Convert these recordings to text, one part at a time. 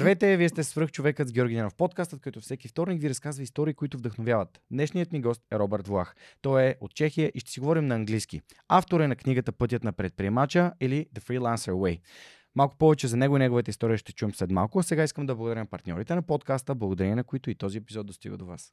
Здравейте, вие сте свръх човекът с Георги Ненов подкастът, който всеки вторник ви разказва истории, които вдъхновяват. Днешният ми гост е Робърт Влах. Той е от Чехия и ще си говорим на английски. Автор е на книгата Пътят на предприемача или The Freelancer Way. Малко повече за него и неговата история ще чуем след малко. А сега искам да благодаря на партньорите на подкаста, благодарение на които и този епизод достига до вас.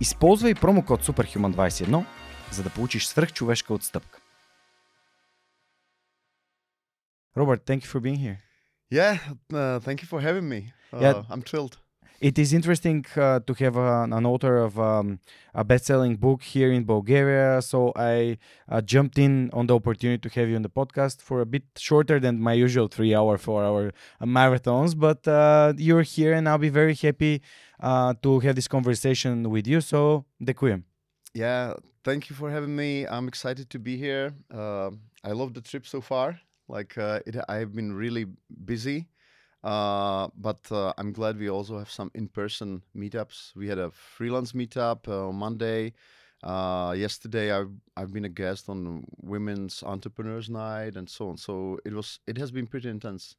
Използвай промокод SUPERHUMAN21, за да получиш свръхчовешка отстъпка. Robert, thank you for being here. Yeah, uh, thank you for having me. Uh, Yeah. I'm thrilled. It is interesting uh, to have a, an author of um, a best-selling book here in Bulgaria. So I uh, jumped in on the opportunity to have you on the podcast for a bit shorter than my usual three-hour, four-hour uh, marathons. But uh, you're here, and I'll be very happy uh, to have this conversation with you. So, děkuji. Yeah, thank you for having me. I'm excited to be here. Uh, I love the trip so far. Like, uh, it, I've been really busy. Uh, but uh, I'm glad we also have some in-person meetups. We had a freelance meetup uh, on Monday. Uh, yesterday, I've, I've been a guest on Women's Entrepreneurs Night and so on. So it was it has been pretty intense.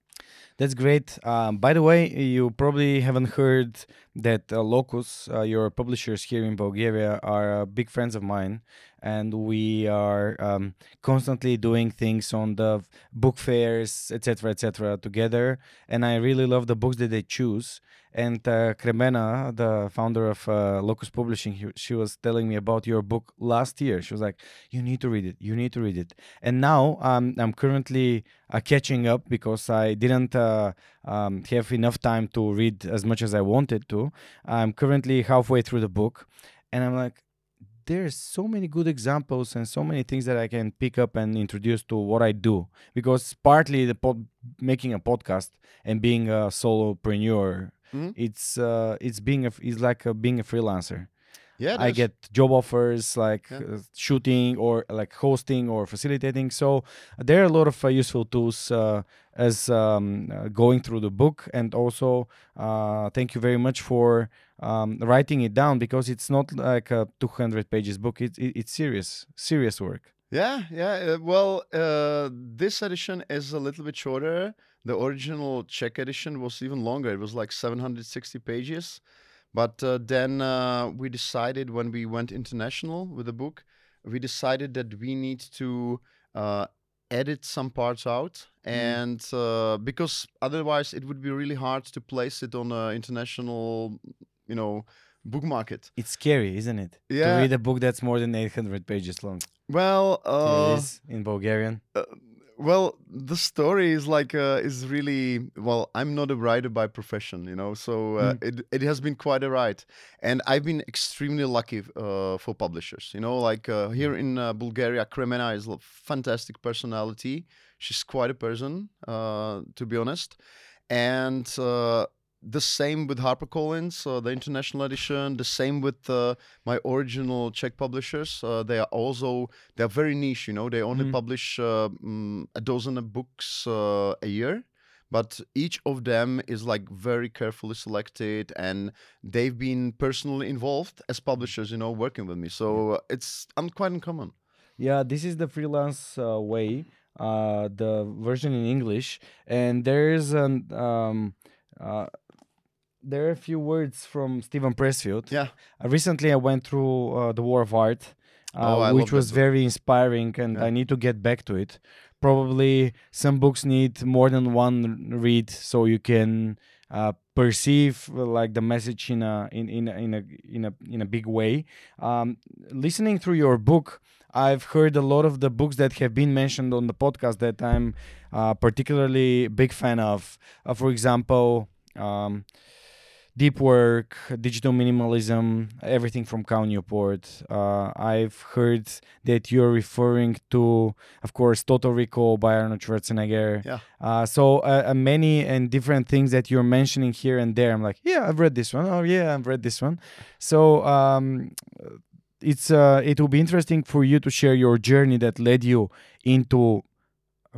That's great. Um, by the way, you probably haven't heard that uh, Locus, uh, your publishers here in Bulgaria, are uh, big friends of mine, and we are um, constantly doing things on the book fairs, etc., etc., together. And I really love the books that they choose. And uh, Kremena, the founder of uh, Locus Publishing, he, she was telling me about your book last year. She was like, "You need to read it. You need to read it." And now um, I'm currently uh, catching up because I didn't uh, um, have enough time to read as much as I wanted to. I'm currently halfway through the book, and I'm like, there's so many good examples and so many things that I can pick up and introduce to what I do. Because partly the pod- making a podcast and being a solopreneur, Mhm. it's uh, it's being a, it's like a, being a freelancer. Yeah, I get job offers like Yeah. uh, shooting or like hosting or facilitating. So there are a lot of uh, useful tools uh, as um, uh, going through the book. And also, uh, thank you very much for um, writing it down because it's not like a 200 pages book. It, it, it's serious, serious work. Yeah, yeah. Uh, well, uh, this edition is a little bit shorter. The original Czech edition was even longer. It was like 760 pages. But uh, then uh, we decided when we went international with the book, we decided that we need to uh, edit some parts out. And uh, because otherwise it would be really hard to place it on an international, you know, book market. It's scary, isn't it? Yeah. To read a book that's more than 800 pages long. Well, uh, it is in Bulgarian. Well the story is like uh, is really well i'm not a writer by profession you know so uh, it, it has been quite a ride. And i've been extremely lucky uh, for publishers you know like uh, here in uh, bulgaria kremena is a fantastic personality. She's quite a person uh, to be honest. And uh, the same with HarperCollins, uh, the international edition. The same with uh, my original Czech publishers. Uh, they are also they are very niche. You know, they only Mhm. publish uh, mm, a dozen of books uh, a year, but each of them is like very carefully selected, and they've been personally involved as publishers. You know, working with me. So uh, it's un- quite uncommon. Yeah, this is the freelance uh, way, uh, the version in English, and there's an um, uh, there are a few words from Steven Pressfield. Yeah. Uh, recently, I went through uh, the War of Art, uh, Oh, which was very inspiring, and Yeah. I need to get back to it. Probably some books need more than one read, so you can uh, perceive uh, like the message in a in in in a in a in a big way. Um, listening through your book, I've heard a lot of the books that have been mentioned on the podcast that I'm uh, particularly big fan of. Uh, for example, um, deep work, digital minimalism, everything from Cal Newport. Uh, I've heard that you're referring to, of course, Total Recall by Arnold Schwarzenegger. Yeah. Uh, so uh, uh, many and different things that you're mentioning here and there. I'm like, yeah, I've read this one. Oh yeah, I've read this one. So um, it's uh, it will be interesting for you to share your journey that led you into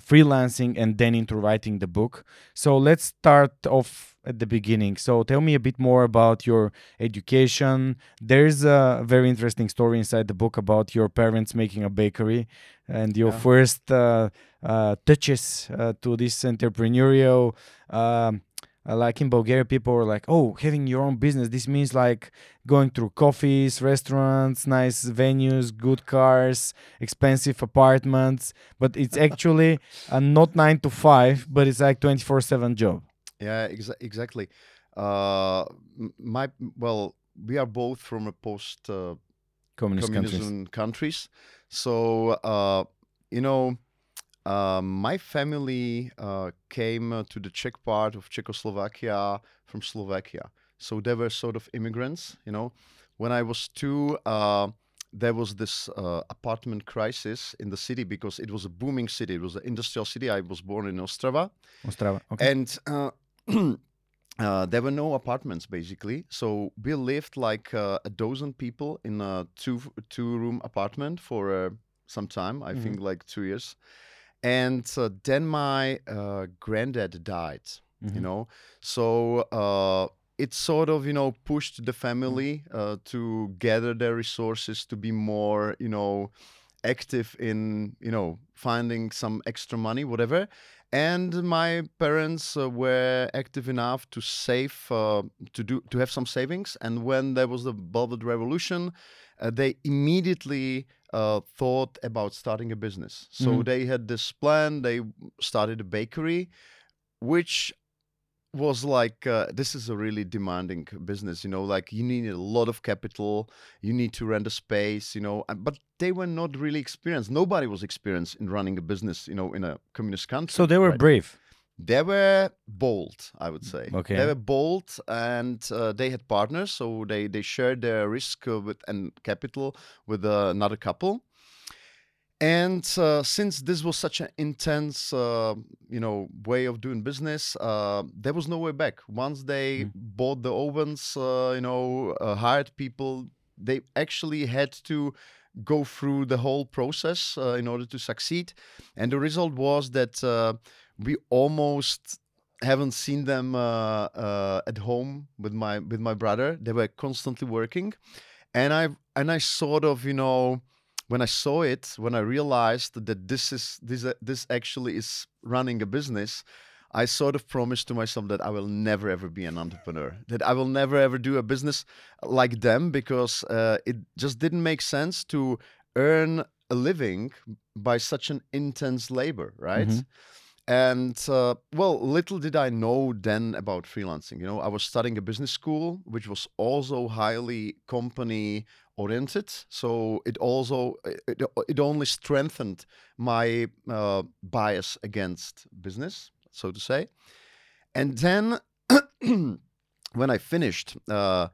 freelancing and then into writing the book. So let's start off at the beginning. So tell me a bit more about your education. There's a very interesting story inside the book about your parents making a bakery and your Yeah. first uh, uh, touches uh, to this entrepreneurial. Um, uh, like in Bulgaria, people are like, "Oh, having your own business. This means like going through coffees, restaurants, nice venues, good cars, expensive apartments." But it's actually uh, not nine to five, but it's like twenty four seven job. Yeah, exa- exactly. Uh, my well, we are both from a post uh, Communist countries. communism countries. So, uh, you know, uh, my family uh, came uh, to the Czech part of Czechoslovakia from Slovakia. So they were sort of immigrants, you know. When I was two, uh, there was this uh, apartment crisis in the city because it was a booming city. It was an industrial city. I was born in Ostrava. Ostrava. Okay. And uh, uh, there were no apartments basically, so we lived like uh, a dozen people in a two two room apartment for uh, some time. I Mhm. think like two years, and uh, then my uh, granddad died. You Mhm. know, so uh, it sort of you know pushed the family uh, to gather their resources to be more you know active in you know finding some extra money whatever and my parents uh, were active enough to save uh, to do to have some savings. And when there was the velvet revolution uh, they immediately uh, thought about starting a business. So Mhm. they had this plan. They started a bakery which was like uh, this is a really demanding business you know like you need a lot of capital you need to rent a space you know but they were not really experienced nobody was experienced in running a business you know in a communist country So they were right? brave. they were bold i would say Okay. they were bold and uh, they had partners so they they shared their risk uh, with and capital with uh, another couple and uh, since this was such an intense uh, you know way of doing business uh, there was no way back. Once they Mm. bought the ovens uh, you know uh, hired people they actually had to go through the whole process uh, in order to succeed. And the result was that uh, we almost haven't seen them uh, uh, at home with my with my brother. They were constantly working. And i and i sort of you know when i saw it when i realized that this is this uh, this actually is running a business i sort of promised to myself that i will never ever be an entrepreneur that i will never ever do a business like them because uh, it just didn't make sense to earn a living by such an intense labor right Mhm. and uh, well little did i know then about freelancing you know i was studying a business school which was also highly company oriented. So it also it, it only strengthened my uh, bias against business so to say. And then when i finished uh,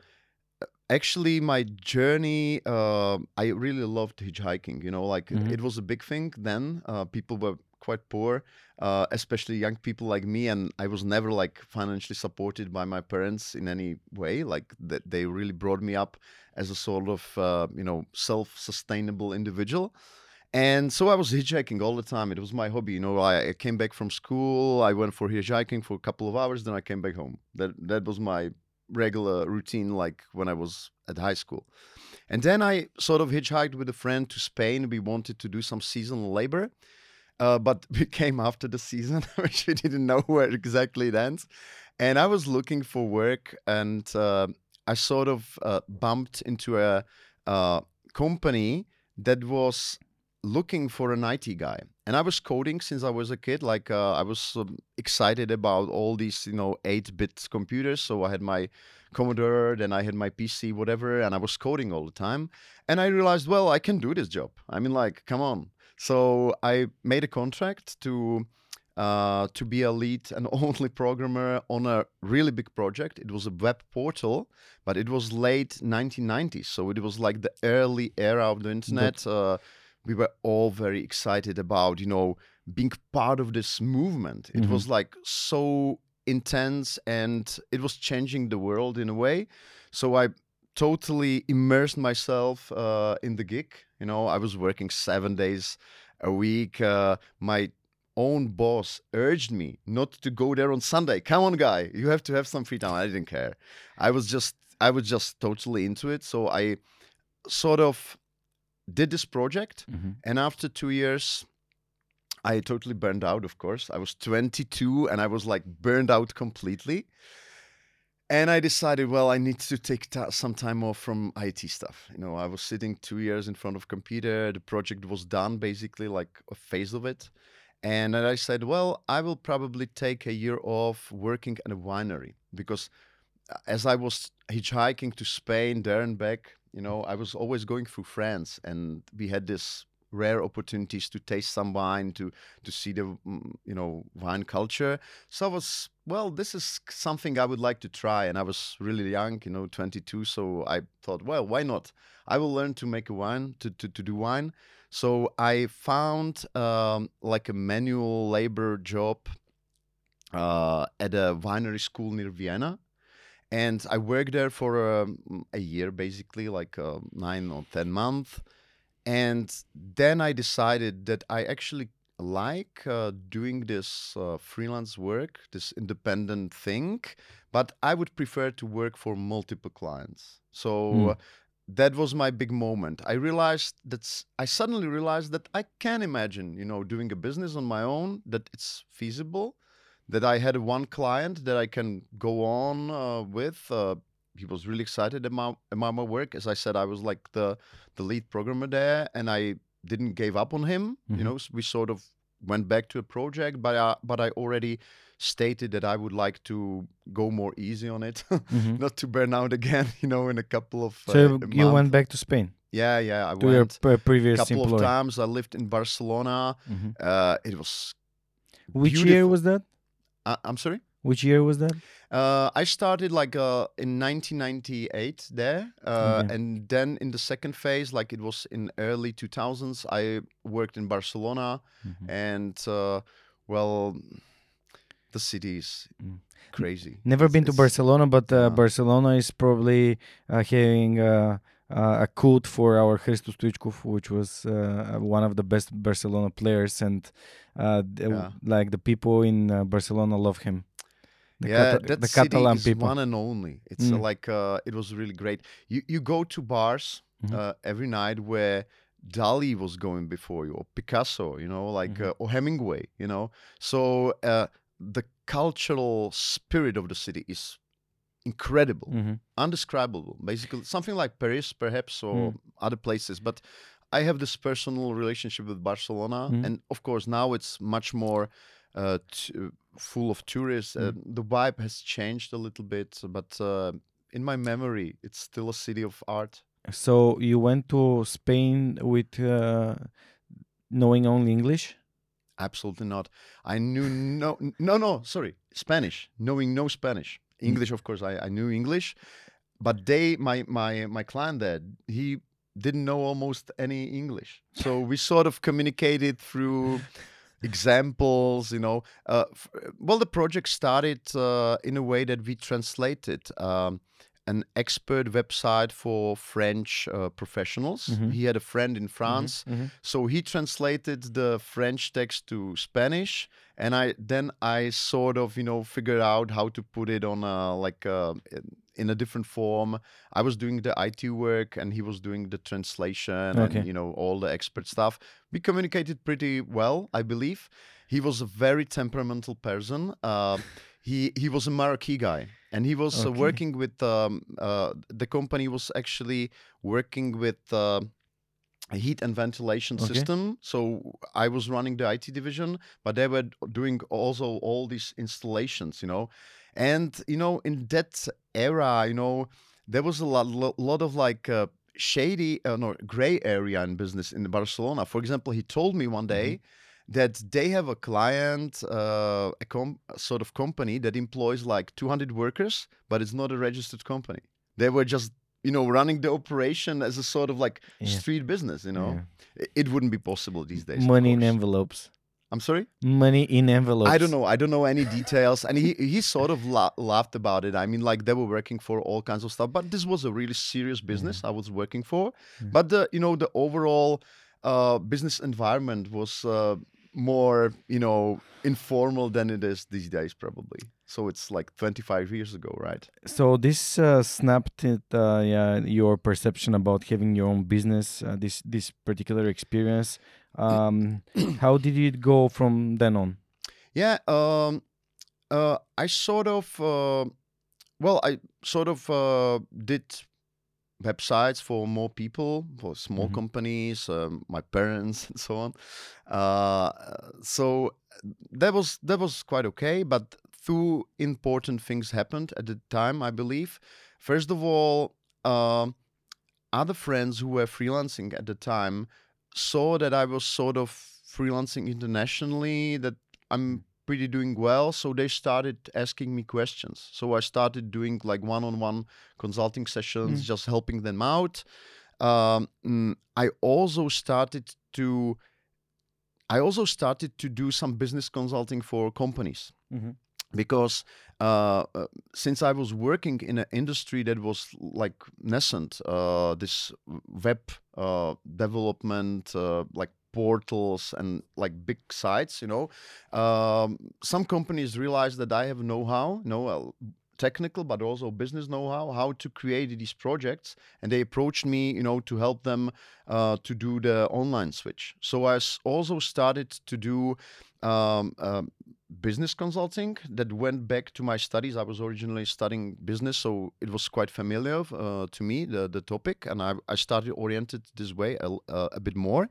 actually my journey uh, i really loved hitchhiking you know like it- Mhm. it, was a big thing then. Uh, people were quite poor uh, especially young people like me and i was never like financially supported by my parents in any way like that they really brought me up as a sort of uh, you know self-sustainable individual and so I was hitchhiking all the time. It was my hobby. You know, I, I came back from school. I went for hitchhiking for a couple of hours. Then I came back home. That that was my regular routine, like when I was at high school. And then I sort of hitchhiked with a friend to Spain. We wanted to do some seasonal labor, uh, but we came after the season, which we didn't know where exactly it ends. And I was looking for work, and uh, I sort of uh, bumped into a uh, company that was looking for an IT guy. And I was coding since I was a kid. Like uh, I was um, excited about all these, you know, 8-bit computers. So I had my Commodore, then I had my PC, whatever, and I was coding all the time. And I realized, well, I can do this job. I mean, like, come on. So I made a contract to uh, to be a lead and only programmer on a really big project. It was a web portal, but it was late 1990s, so it was like the early era of the internet. Uh, we were all very excited about, you know, being part of this movement. It Mhm. was like so intense and it was changing the world in a way. So I totally immersed myself uh, in the gig. You know, I was working seven days a week. Uh, my own boss urged me not to go there on Sunday. Come on, guy, you have to have some free time. I didn't care. I was just, I was just totally into it. So I sort of did this project, Mhm. and after two years. I totally burned out, of course. I was 22 and I was like burned out completely. And I decided, well, I need to take ta- some time off from IT stuff. You know, I was sitting two years in front of computer. The project was done, basically, like a phase of it. And I said, well, I will probably take a year off working at a winery because uh, as I was hitchhiking to Spain, there and back, you know, I was always going through France, and we had this rare opportunities to taste some wine, to to see the mm, you know wine culture. So I was well, this is something I would like to try, and I was really young, you know, 22. So I thought, well, why not? I will learn to make a wine, to to, to do wine. So I found um, like a manual labor job uh, at a winery school near Vienna. And I worked there for um, a year, basically, like uh, nine or 10 months. And then I decided that I actually like uh, doing this uh, freelance work, this independent thing, but I would prefer to work for multiple clients. So uh, that was my big moment. I realized that I suddenly realized that I can imagine, you know, doing a business on my own, that it's feasible, that I had one client that I can go on uh, with. He was really excited about, about my work. As I said, I was like the the lead programmer there, and I didn't give up on him. Mhm. You know, we sort of went back to a project, but I, but I already stated that I would like to go more easy on it, Mhm. not to burn out again. You know, in a couple of So uh, you went back to Spain Yeah, yeah, I to your went pre- a previous couple of times. I lived in Barcelona. Mhm. Uh, it was. Which year was that? Uh, I'm sorry. Which year was that? Uh, I started like uh, in 1998 there, uh, Okay. and then in the second phase, like it was in early 2000s, I worked in Barcelona, Mhm. and uh, well, the city is Mm. crazy. Never It's- been to Barcelona, but uh, Barcelona is probably uh, having uh, uh, a cult for our Hristo Stoichkov, which was uh, one of the best Barcelona players, and uh, Yeah. like the people in uh, Barcelona love him. The yeah, Cata- that the city Catalan is people. one and only. It's uh, Mm. like uh, it was really great. You you go to bars Mhm. uh, every night where Dali was going before you, or Picasso, you know, like Mhm. uh, or Hemingway, you know. So uh, the cultural spirit of the city is incredible, Mhm. undescribable. Basically, something like Paris, perhaps, or Mm. other places. But I have this personal relationship with Barcelona, Mm. and of course now it's much more uh, t- full of tourists. Uh, Mm. the vibe has changed a little bit, but uh, in my memory, it's still a city of art. So you went to Spain with uh, knowing only English? Absolutely not. I knew no, no, no. Sorry, Spanish. Knowing no Spanish, Mm. English. Of course, I, I knew English, but they, my my my client there, he didn't know almost any English. So we sort of communicated through examples. You know, uh, f- well, the project started uh, in a way that we translated. Um, an expert website for French uh, professionals. Mhm. He had a friend in France Mhm. so he translated the French text to Spanish, and I then I sort of you know figured out how to put it on a like a, in a different form. I was doing the IT work, and he was doing the translation Okay. and you know all the expert stuff. We communicated pretty well, I believe. He was a very temperamental person. Uh, he he was a Marquee guy, and he was uh, working with um, uh, the company was actually working with. Uh, a heat and ventilation Okay. system. So I was running the IT division, but they were doing also all these installations, you know. And you know, in that era, you know, there was a lot, lo- lot of like uh, shady, uh, no, gray area in business in Barcelona. For example, he told me one day that they have a client, uh, a com- sort of company that employs like 200 workers, but it's not a registered company. They were just, you know, running the operation as a sort of like Yeah. street business. You know, Yeah. It wouldn't be possible these days. Money in envelopes. I'm sorry. Money in envelopes. I don't know. I don't know any details, and he he sort of la- laughed about it. I mean, like they were working for all kinds of stuff, but this was a really serious business I was working for. Yeah. But the you know the overall uh, business environment was uh, more you know informal than it is these days, probably. So it's like 25 years ago, right? So this uh, snapped it, uh, yeah, your perception about having your own business. Uh, this this particular experience. Um, how did it go from then on? Yeah. Um, uh, I sort of, uh, well, I sort of uh, did websites for more people, for small Mhm. companies, um, my parents, and so on. Uh, so that was that was quite okay. But two important things happened at the time, I believe. First of all, um, other friends who were freelancing at the time saw that I was sort of freelancing internationally, that I'm pretty doing well. So they started asking me questions. So I started doing like one on one consulting sessions, Mm. just helping them out. Um, mm, I also started to. I also started to do some business consulting for companies Mhm. because uh, uh, since I was working in an industry that was like nascent, uh, this web uh, development, uh, like portals and like big sites, you know, um, some companies realized that I have know-how, know uh, technical but also business know-how, how to create these projects, and they approached me, you know, to help them uh, to do the online switch. So i also started to do. Um, um, business consulting that went back to my studies. I was originally studying business, so it was quite familiar uh, to me the the topic, and I I started oriented this way a, uh, a bit more,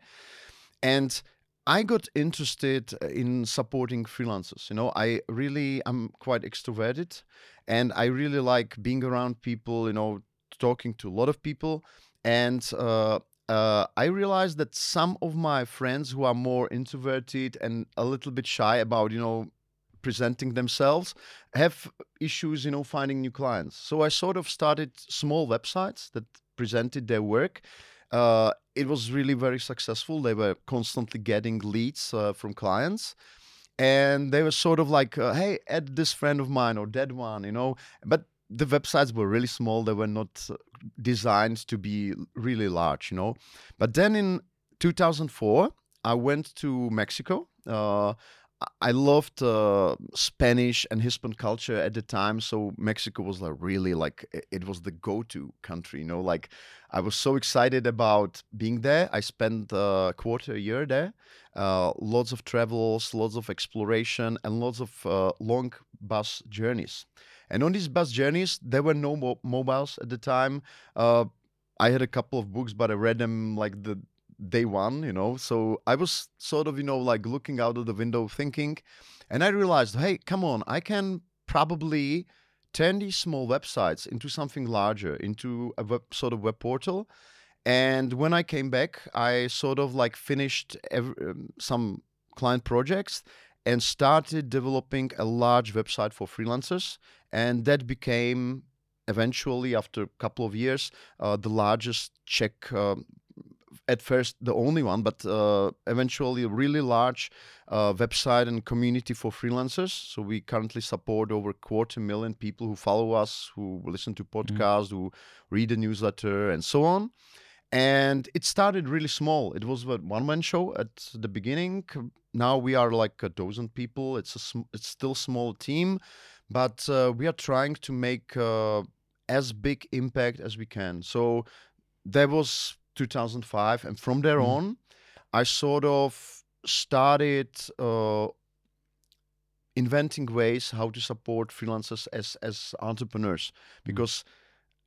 and. I got interested in supporting freelancers. You know, I really I'm quite extroverted, and I really like being around people. You know, talking to a lot of people, and uh, uh, I realized that some of my friends who are more introverted and a little bit shy about you know presenting themselves have issues you know finding new clients so i sort of started small websites that presented their work uh, it was really very successful. They were constantly getting leads uh, from clients. And they were sort of like uh, hey add this friend of mine or that one you know? But the websites were really small. They were not uh, designed to be really large you know? But then in 2004 i went to mexico uh, I loved uh, Spanish and Hispan culture at the time, so Mexico was like really like it was the go-to country. You know, like I was so excited about being there. I spent a quarter a year there, uh, lots of travels, lots of exploration, and lots of uh, long bus journeys. And on these bus journeys, there were no mo- mobiles at the time. Uh, I had a couple of books, but I read them like the day one, you know. So I was sort of, you know, like looking out of the window thinking, and I realized, hey, come on, I can probably turn these small websites into something larger, into a web, sort of web portal. And when I came back, I sort of like finished ev- um, some client projects and started developing a large website for freelancers. And that became eventually, after a couple of years, uh, the largest Czech um, at first the only one, but uh, eventually a really large uh, website and community for freelancers. So we currently support over a quarter million people who follow us, who listen to podcasts, who read the newsletter, and so on. And it started really small. It was a one-man show at the beginning. Now we are like a dozen people. It's a sm- it's still small team, but uh, we are trying to make uh, as big impact as we can. So there was 2005 and from there Mhm. on i sort of started uh, inventing ways how to support freelancers as as entrepreneurs. Because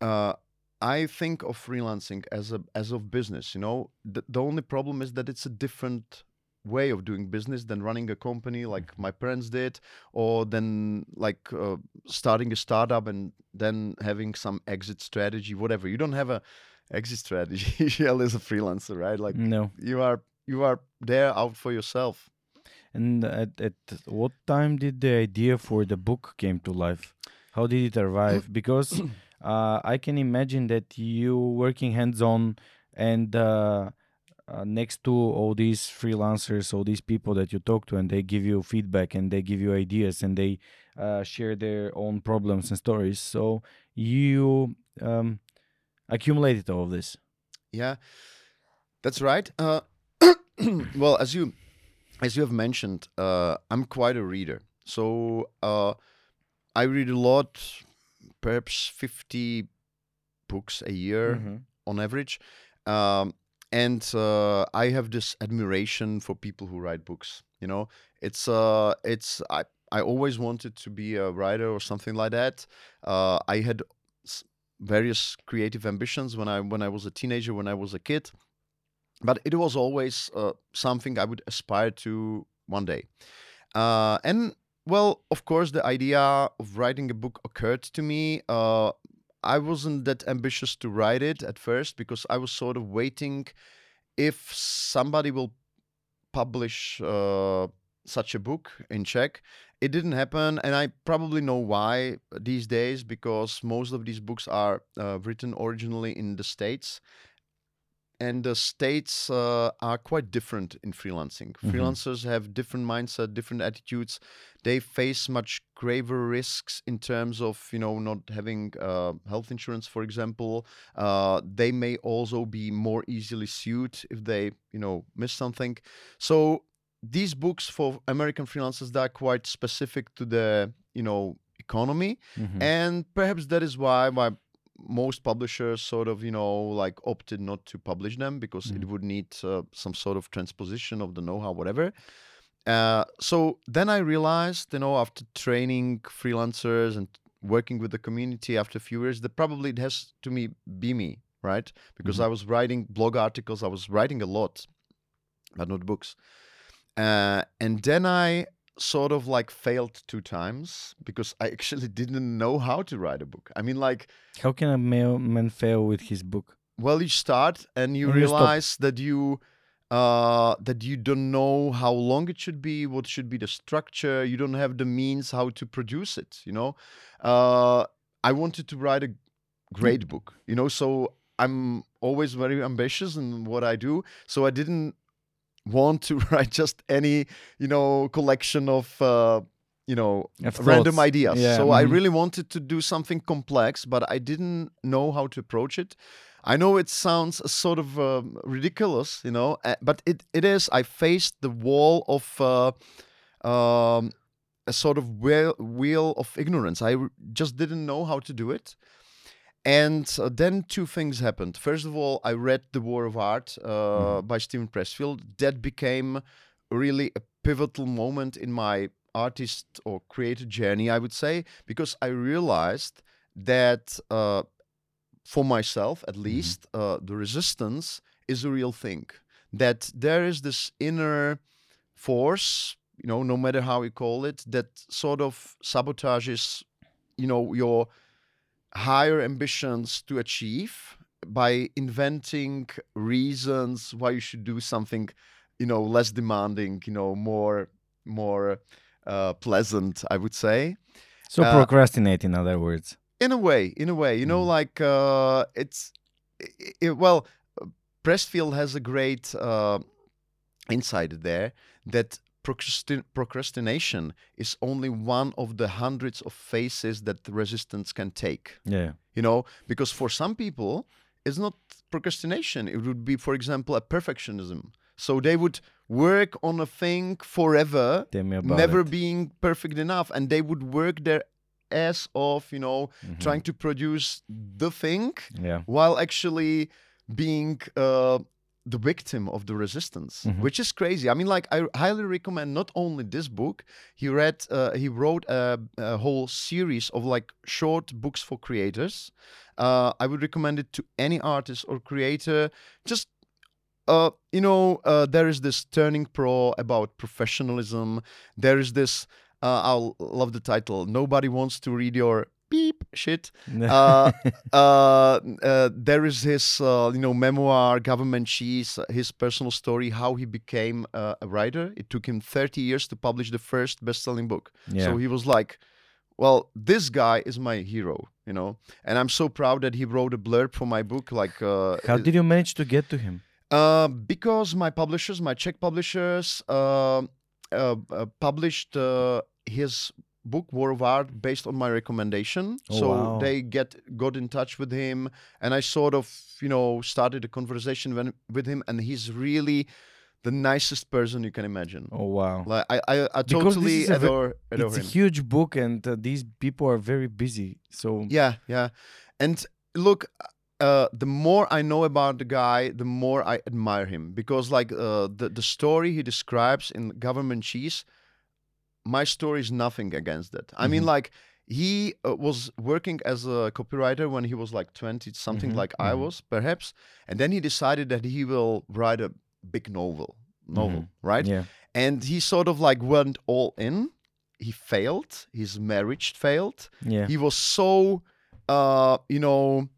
uh, i think of freelancing as a as of business you know? The, the only problem is that it's a different way of doing business than running a company like my parents did or then like uh, starting a startup and then having some exit strategy whatever. You don't have a exit strategy as a freelancer right like No. you are you are there out for yourself And at, at what time did the idea for the book came to life? How did it arrive? Because uh, I can imagine that you working hands on and uh, uh, next to all these freelancers, all these people that you talk to, and they give you feedback and they give you ideas and they uh, share their own problems and stories. So you um, accumulated all of this. Yeah, that's right. Uh, well, as you as you have mentioned, uh, I'm quite a reader. So uh, I read a lot, perhaps 50 books a year Mhm. on average. Um, and uh, I have this admiration for people who write books. You know, it's uh, it's I I always wanted to be a writer or something like that. Uh, I had various creative ambitions when I when I was a teenager, when I was a kid, but it was always uh, something I would aspire to one day. Uh, and well, of course, the idea of writing a book occurred to me. Uh, I wasn't that ambitious to write it at first because I was sort of waiting if somebody will publish uh, such a book in Czech. It didn't happen, and I probably know why these days because most of these books are uh, written originally in the States. And the states uh, are quite different in freelancing. Mhm. Freelancers have different mindset, different attitudes. They face much graver risks in terms of, you know, not having uh, health insurance, for example. Uh, they may also be more easily sued if they, you know, miss something. So these books for American freelancers they are quite specific to the, you know, economy Mhm. and perhaps that is why why most publishers sort of you know like opted not to publish them because it Mhm. would need uh, some sort of transposition of the know-how whatever uh, so then i realized you know after training freelancers and working with the community after a few years that probably it has to me be me right because Mhm. i was writing blog articles i was writing a lot but not books uh, and then i sort of like failed two times because I actually didn't know how to write a book. I mean, like, How can a male man fail with his book? well, you start and you And you realize that you uh that you don't know how long it should be what should be the structure you don't have the means how to produce it you know uh i wanted to write a great book you know so i'm always very ambitious in what i do so i didn't want to write just any you know collection of uh you know Of random ideas. Yeah, so I mhm. really wanted to do something complex, but I didn't know how to approach it. I know it sounds sort of um, ridiculous, you know, uh, but it, it is. I faced the wall of uh, um, a sort of wheel, wheel of ignorance. I just didn't know how to do it. And uh, then two things happened. First of all, I read The War of Art uh, by Steven Pressfield. That became really a pivotal moment in my artist or creator journey, I would say, because I realized that uh, for myself, at least, uh, the resistance is a real thing. That there is this inner force, you know, no matter how you call it, that sort of sabotages, you know, your higher ambitions to achieve by inventing reasons why you should do something you know less demanding you know more more uh, pleasant i would say So Uh, procrastinate, in other words. in a way in a way you know Mhm. like uh, it's i i well pressfield has a great uh, insight there that procrastin- procrastination is only one of the hundreds of faces that the resistance can take Yeah. you know because for some people it's not procrastination it would be for example a perfectionism so they would work on a thing forever Tell me about never it. being perfect enough and they would work their ass off you know Mhm. trying to produce the thing Yeah. while actually being uh, the victim of the resistance, Mhm. which is crazy. I mean, like I highly recommend not only this book. He read, uh, he wrote a, a whole series of like short books for creators. Uh, I would recommend it to any artist or creator. Just uh, you know, uh, there is this turning pro about professionalism. There is this. Uh, I love the title. Nobody wants to read your beep shit. Uh, uh, uh, there is his, uh, you know, memoir, Government Cheese, his personal story, how he became uh, a writer. It took him 30 years to publish the first best-selling book. yeah. So he was like, well, this guy is my hero, you know, and I'm so proud that he wrote a blurb for my book. Like, uh, How did you manage to get to him? uh, because my publishers, my Czech publishers, uh, uh, uh, published uh, his book War of Art based on my recommendation. Oh, so wow. they get got in touch with him, and I sort of you know started a conversation when, with him, and he's really the nicest person you can imagine. Oh wow. Like I, I, I Because totally is a adore, adore it's a huge book and uh, these people are very busy. So Yeah, yeah. And look, uh, the more I know about the guy, the more I admire him because, like, uh, the the story he describes in Government Cheese, my story is nothing against that. I mean, Mhm. like, he uh, was working as a copywriter when he was like twenty something, Mhm, like I mhm. was, perhaps, and then he decided that he will write a big novel, novel, Mhm. right? yeah. And he sort of like went all in. He failed. His marriage failed Yeah. he was so uh you know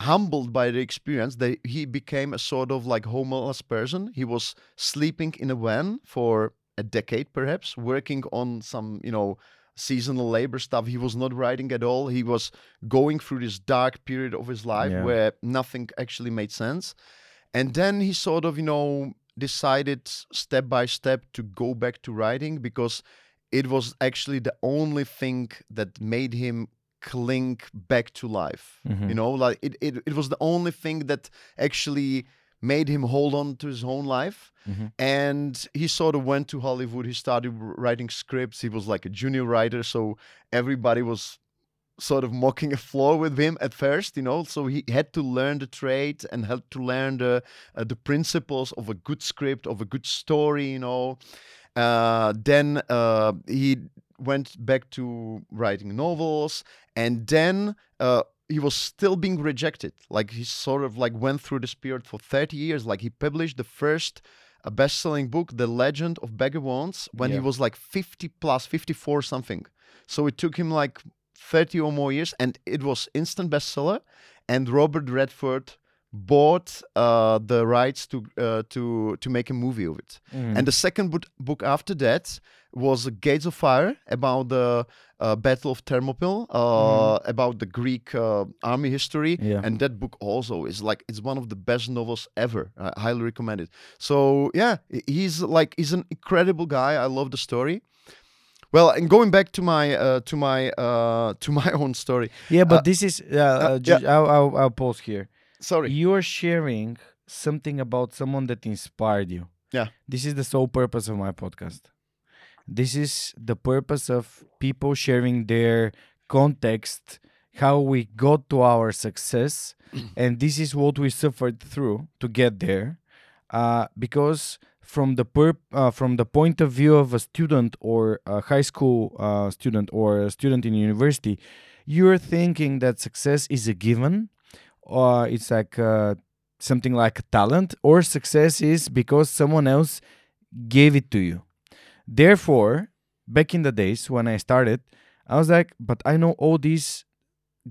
humbled by the experience that he became a sort of like homeless person he was sleeping in a van for a decade perhaps working on some you know seasonal labor stuff he was not writing at all he was going through this dark period of his life Yeah. where nothing actually made sense and then he sort of you know decided step by step to go back to writing because it was actually the only thing that made him cling back to life Mhm. you know like it, it, it was the only thing that actually made him hold on to his own life. Mhm. and he sort of went to hollywood. He started writing scripts. He was like a junior writer so everybody was sort of mocking a flaw with him at first you know? So he had to learn the trade and had to learn the uh, the principles of a good script of a good story you know? Uh, then uh, he went back to writing novels. And then uh, he was still being rejected. Like he sort of like went through this period for 30 years. Like he published the first a best-selling book the legend of Bagger Vance when he was like 50 plus 54 something. So it took him like 30 or more years and it was instant bestseller and robert redford bought uh, the rights to uh, to to make a movie of it Mm. and the second book, book after that was Gates of Fire about the uh, Battle of Thermopylae, uh, about the Greek uh, army history. Yeah. And that book also is like it's one of the best novels ever. I highly recommend it. So yeah, he's like he's an incredible guy. I love the story. Well, and going back to my uh, to my uh, to my own story. yeah, but uh, this is uh, uh, yeah. I'll, I'll I'll pause here. Sorry. You're sharing something about someone that inspired you. Yeah. This is the sole purpose of my podcast. This is the purpose of people sharing their context, how we got to our success, and this is what we suffered through to get there. Uh, because from the purp- uh, from the point of view of a student or a high school uh, student or a student in university, you're thinking that success is a given, or it's like uh, something like talent, or success is because someone else gave it to you. Therefore, back in the days when I started, I was like, but I know all these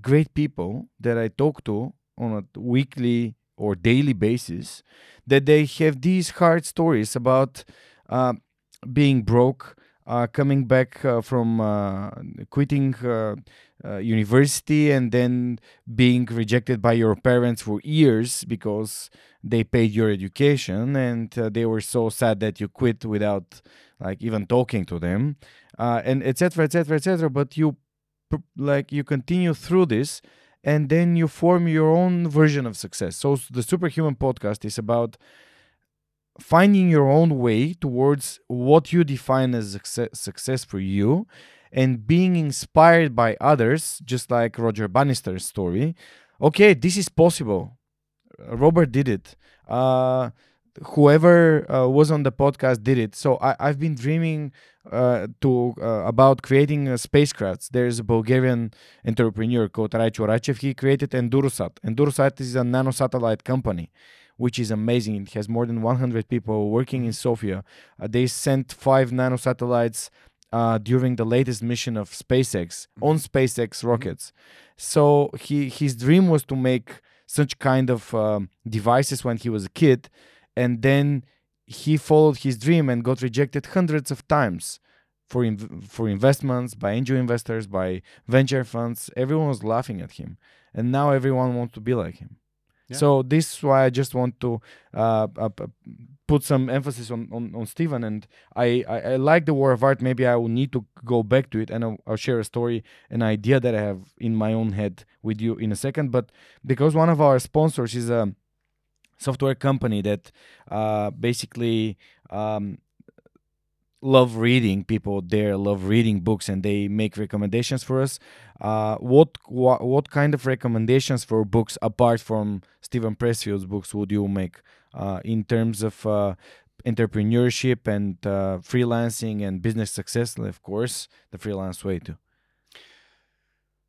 great people that I talk to on a weekly or daily basis that they have these hard stories about uh, being broke, uh, coming back uh, from uh, quitting uh, uh, university and then being rejected by your parents for years because they paid your education and uh, they were so sad that you quit without like even talking to them and etc etc etc but you like you continue through this and then you form your own version of success. So the superhuman podcast is about finding your own way towards what you define as success, success for you and being inspired by others just like roger bannister's story. Okay this is possible. Robert did it. Uh, whoever uh, was on the podcast did it. So I, i've been dreaming uh, to uh, about creating uh, spacecrafts. There's a bulgarian entrepreneur called Raycho Raychev. he created endurosat. Endurosat is a nanosatellite company which is amazing it has more than 100 people working in sofia uh, they sent five nanosatellites uh, during the latest mission of SpaceX on SpaceX rockets. So he his dream was to make such kind of um, devices when he was a kid, and then he followed his dream and got rejected hundreds of times for inv- for investments by angel investors, by venture funds. Everyone was laughing at him, and now everyone wants to be like him. So this is why I just want to uh, uh, put some emphasis on, on, on Steven, and I, I, I like the war of art. Maybe I will need to go back to it, and I'll, I'll share a story, an idea that I have in my own head with you in a second. But because one of our sponsors is a software company that uh, basically um, love reading people there love reading books and they make recommendations for us uh, what, what what kind of recommendations for books apart from Steven Pressfield's books would you make uh, in terms of uh, entrepreneurship and uh, freelancing and business success of course the freelance way too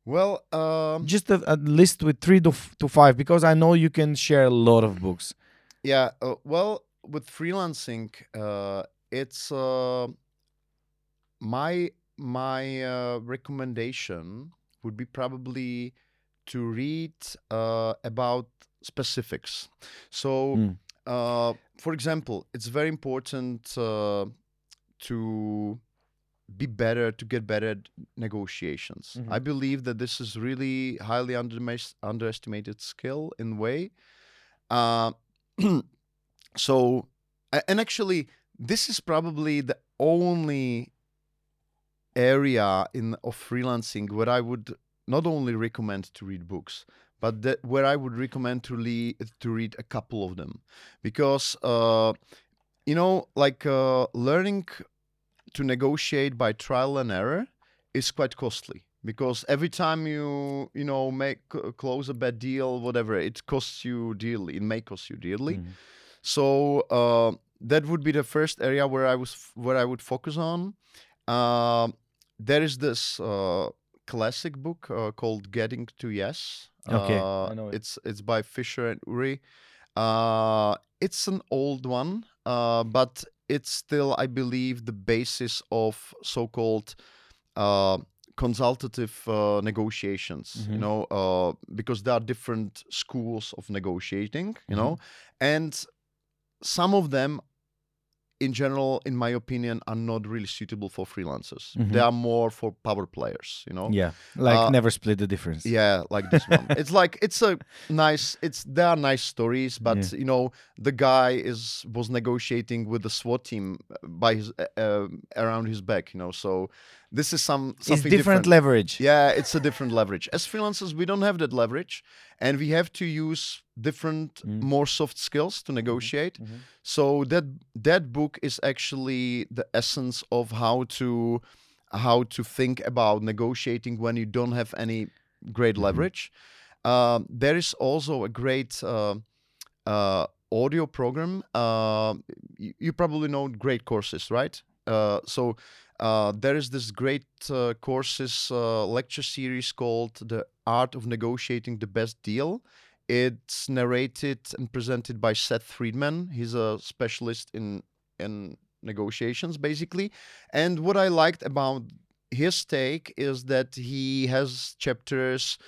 Well, um, just a, a list with three to, f- to five because i know you can share a lot of books yeah. Uh, well, with freelancing, uh, it's uh, my my uh, recommendation would be probably to read uh, about specifics. So, Mm. uh, for example, it's very important uh, to be better to get better at negotiations. Mhm. I believe that this is really highly underma- underestimated skill in way. Uh, so, and actually, this is probably the only area in of freelancing where I would not only recommend to read books, but that where I would recommend to le- to read a couple of them, because uh, you know, like uh, learning to negotiate by trial and error is quite costly. Because every time you you know make uh, close a bad deal whatever it costs you dearly it may cost you dearly. Mhm. so uh, that would be the first area where I was f- where I would focus on. Um there is this uh, classic book uh, called Getting to Yes. Okay, Uh, I know it. It's it's by Fisher and Ury. Uh, it's an old one, uh, but it's still, I believe, the basis of so-called uh, consultative uh, negotiations. You Mhm. know, uh, because there are different schools of negotiating. You Mhm. know, and some of them in general in my opinion are not really suitable for freelancers. Mhm. they are more for power players you know? Yeah. Like Uh, never split the difference. yeah like this one. It's like it's a nice it's there are nice stories but Yeah. you know the guy is was negotiating with the SWAT team by his uh, um around his back you know? So this is some it's something different, leverage yeah, it's a different leverage. As freelancers, we don't have that leverage, and we have to use different, Mm. more soft skills to negotiate. Mhm. So that that book is actually the essence of how to how to think about negotiating when you don't have any great Mhm. leverage. Um, there is also a great uh, uh, audio program. Uh, you, you probably know great courses, right? Uh, so uh, there is this great uh, courses lecture series called "The Art of Negotiating the Best Deal." It's narrated and presented by Seth Freeman. He's a specialist in in negotiations, basically. And what I liked about his take is that he has chapters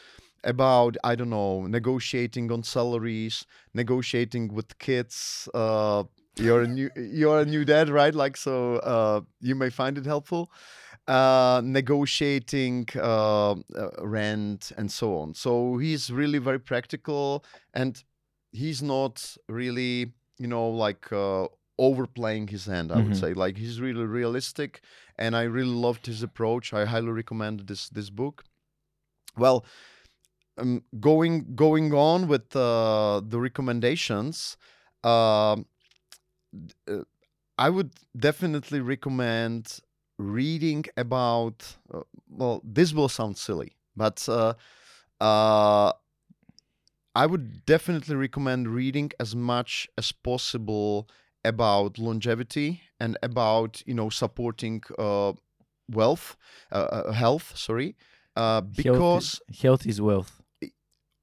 about I don't know negotiating on salaries, negotiating with kids. Uh, you're a new you're a new dad, right? Like so, uh, you may find it helpful. Uh, negotiating uh, uh, rent and so on. So he's really very practical, and he's not really you know like uh, overplaying his hand. I would Mhm. say like he's really realistic, and I really loved his approach. I highly recommend this this book. Well, um, going going on with uh, the recommendations, um, uh, I would definitely recommend reading about. Uh, well, this will sound silly, but uh, uh, I would definitely recommend reading as much as possible about longevity and about you know supporting uh, wealth, uh, health. Sorry, uh, because health, health is wealth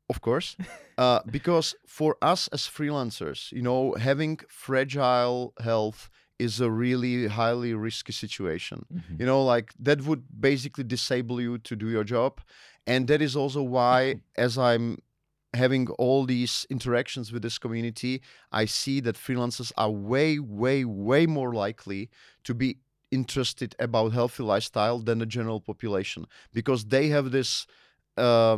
of course uh, because for us as freelancers you know having fragile health is a really highly risky situation. Mhm. You know, like that would basically disable you to do your job. And that is also why, as I'm having all these interactions with this community, I see that freelancers are way, way, way more likely to be interested about healthy lifestyle than the general population because they have this uh,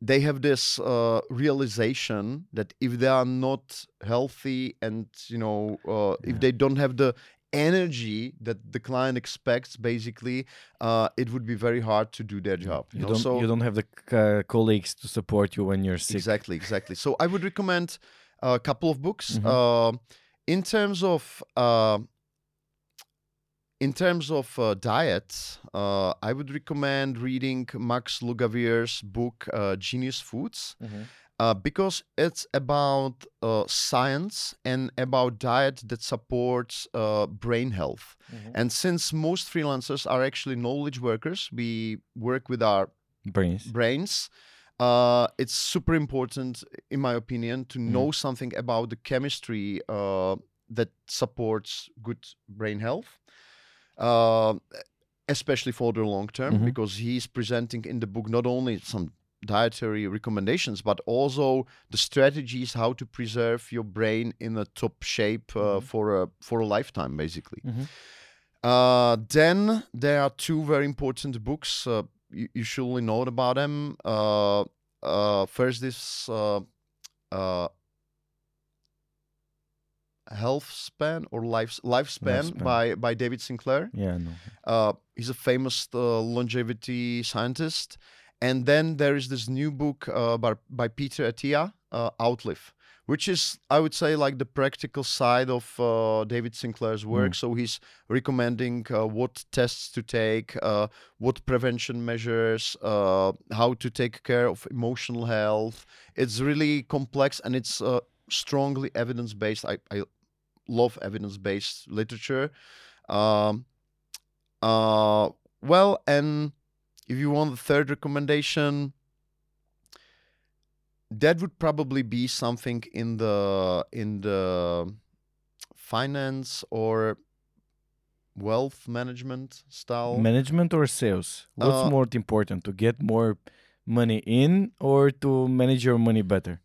they have this uh, realization that if they are not healthy and you know uh, Yeah. if they don't have the energy that the client expects basically uh, it would be very hard to do their job You, you, know don't. so you don't have the c- uh, colleagues to support you when you're sick. exactly exactly so i would recommend a couple of books Mhm. uh, in terms of uh, in terms of uh, diet uh, i would recommend reading Max Lugavere's book uh, genius foods Mhm. uh, because it's about uh, science and about diet that supports uh, brain health. Mhm. And since most freelancers are actually knowledge workers, we work with our Brains. brains. Uh, it's super important, in my opinion, to Mm. know something about the chemistry uh, that supports good brain health, uh, especially for the long term, Mhm. because he's presenting in the book not only some dietary recommendations, but also the strategies how to preserve your brain in a top shape uh, Mhm. for a for a lifetime, basically. Mhm. Uh, then there are two very important books. Uh, you, you surely know about them. Uh, uh, first this uh, uh, Health Span or Life Lifespan, Lifespan. by by David Sinclair. Yeah. No. Uh, he's a famous uh, longevity scientist. And then there is this new book uh, by, by Peter Attia, uh, Outlive, which is, I would say, like the practical side of uh, David Sinclair's work. So he's recommending uh, what tests to take, uh, what prevention measures, uh, how to take care of emotional health. It's really complex and it's uh, strongly evidence based. I, I love evidence based literature. Um, uh, well, and if you want the third recommendation, that would probably be something in the in the finance or wealth management style. Management or sales? What's Uh, more important, to get more money in or to manage your money better?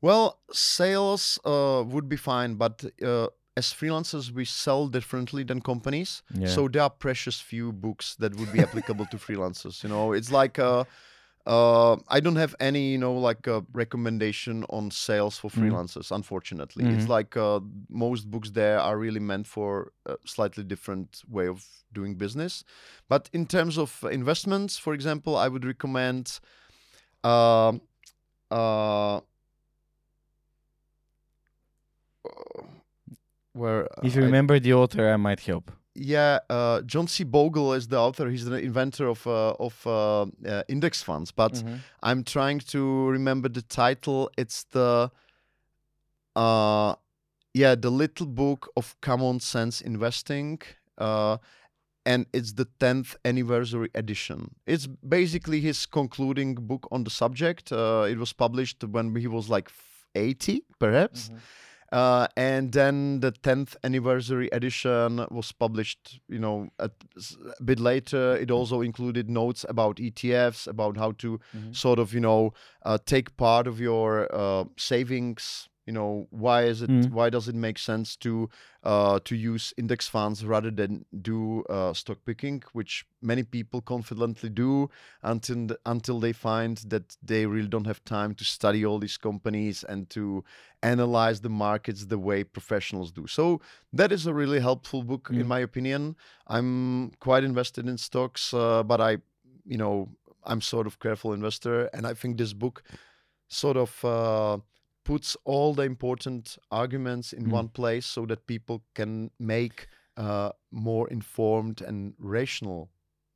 Well, sales uh, would be fine, but uh, as freelancers, we sell differently than companies. Yeah. So there are precious few books that would be applicable to freelancers. You know, it's like uh, uh, I don't have any, you know, like a recommendation on sales for Mhm. freelancers. Unfortunately, it's Mhm. like uh, most books there are really meant for a slightly different way of doing business. But in terms of investments, for example, I would recommend. Um, uh, where if you I- remember the author, I might help. yeah, uh, John C. Bogle is the author. He's the inventor of uh, of uh, uh, index funds. But Mhm. I'm trying to remember the title. It's the uh, yeah, the little book of common sense investing. Uh, and it's the 10th anniversary edition. It's basically his concluding book on the subject. Uh, it was published when he was like 80, perhaps. Mhm. Uh, and then the 10th anniversary edition was published, you know, a, a bit later. It also included notes about ETFs, about how to Mhm. sort of, you know, uh, take part of your uh, savings. You know, why is it? Mm. Why does it make sense to uh, to use index funds rather than do uh, stock picking, which many people confidently do until until they find that they really don't have time to study all these companies and to analyze the markets the way professionals do. So that is a really helpful book, Mm. in my opinion. I'm quite invested in stocks, uh, but I, you know, I'm sort of careful investor, and I think this book sort of uh, puts all the important arguments in Mm. one place so that people can make uh, more informed and rational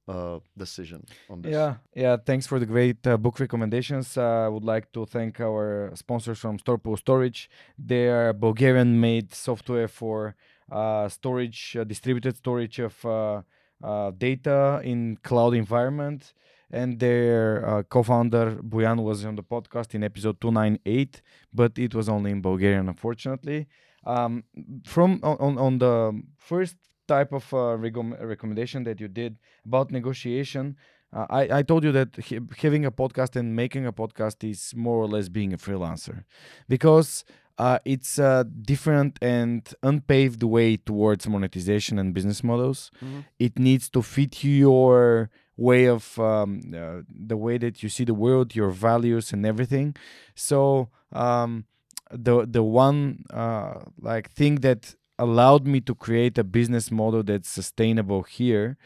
uh, decision on this. Yeah, yeah. Thanks for the great uh, book recommendations. Uh, I would like to thank our sponsors from StorPool Storage. They are Bulgarian-made software for uh, storage, uh, distributed storage of uh, uh, data in cloud environment. And their uh, co-founder Boyan was on the podcast in episode 298, but it was only in Bulgarian, unfortunately. um, from on, on the first type of uh, recom- recommendation that you did about negotiation. Uh, I, I told you that he, having a podcast and making a podcast is more or less being a freelancer because uh, it's a different and unpaved way towards monetization and business models. Mhm. It needs to fit your way of um, uh, the way that you see the world, your values, and everything. So um, the the one uh, like thing that allowed me to create a business model that's sustainable here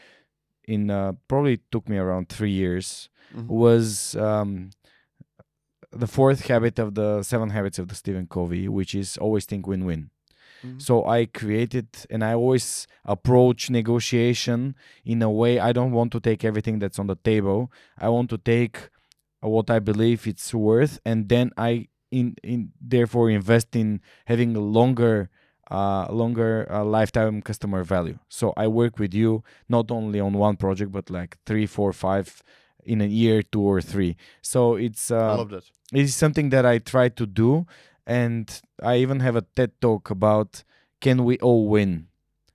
in uh, probably took me around three years Mhm. was um, the fourth habit of the seven habits of the Stephen Covey, which is always think win-win. Mhm. So I created and I always approach negotiation in a way I don't want to take everything that's on the table. I want to take what I believe it's worth, and then I in in therefore invest in having a longer uh, longer uh, lifetime customer value. So I work with you not only on one project, but like three, four, five in a year, two or three. So it's I uh, love that. it is something that I try to do, and I even have a TED talk about can we all win,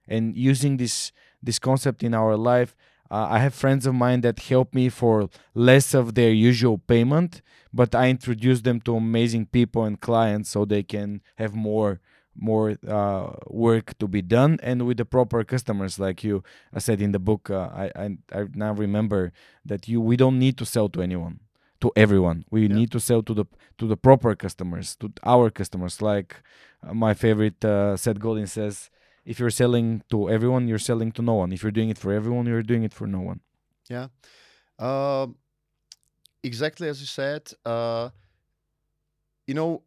and using this this concept in our life. Uh, I have friends of mine that help me for less of their usual payment, but I introduce them to amazing people and clients so they can have more more uh, work to be done and with the proper customers like you I said in the book uh, I, I I now remember that you we don't need to sell to anyone to everyone. We Yeah. need to sell to the to the proper customers to our customers. Like uh, my favorite uh, Seth Godin says if you're selling to everyone you're selling to no one. If you're doing it for everyone you're doing it for no one. Um, exactly as you said. Uh, you know,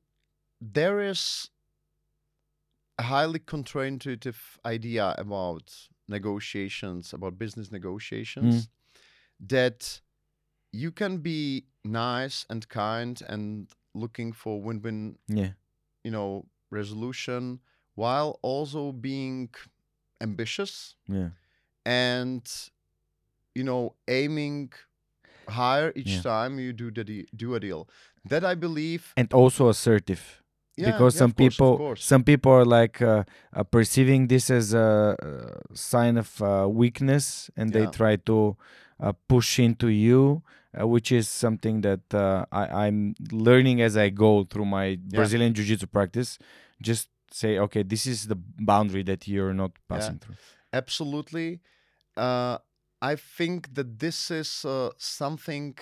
there is a highly counterintuitive idea about negotiations, about business negotiations, that you can be nice and kind and looking for win-win, yeah you know, resolution while also being ambitious yeah and you know aiming higher each Yeah. time you do the de- do a deal that i believe and also assertive yeah, because yeah, some course, of people course. some people are like uh, uh, perceiving this as a, uh sign of uh, weakness and they try to uh, push into you uh, which is something that uh, I, i'm learning as i go through my brazilian jiu-jitsu practice. Just say okay this is the boundary that you're not passing through. Absolutely. Uh, i think that this is uh, something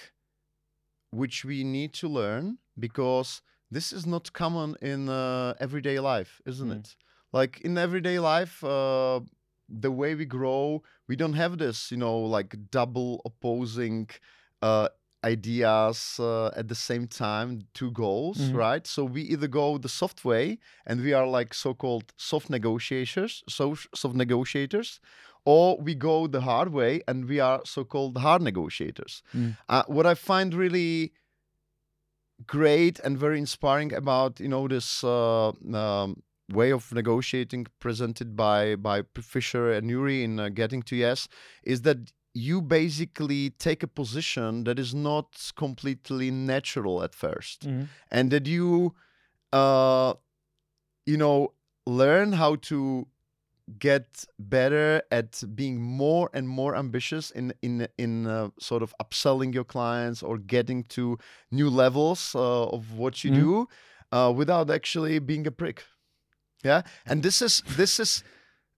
which we need to learn because this is not common in uh, everyday life isn't Mm. it? Like in everyday life uh, the way we grow we don't have this you know like double opposing uh, ideas uh, at the same time two goals Mhm. right so we either go the soft way and we are like so-called soft negotiators so soft negotiators or we go the hard way and we are so-called hard negotiators Mm. uh, what i find really great and very inspiring about you know this uh, um, way of negotiating presented by by Fisher and Ury in uh, Getting to Yes is that you basically take a position that is not completely natural at first and that you uh you know learn how to get better at being more and more ambitious in in in uh, sort of upselling your clients or getting to new levels uh, of what you Mhm. do uh, without actually being a prick. Yeah? And this is this is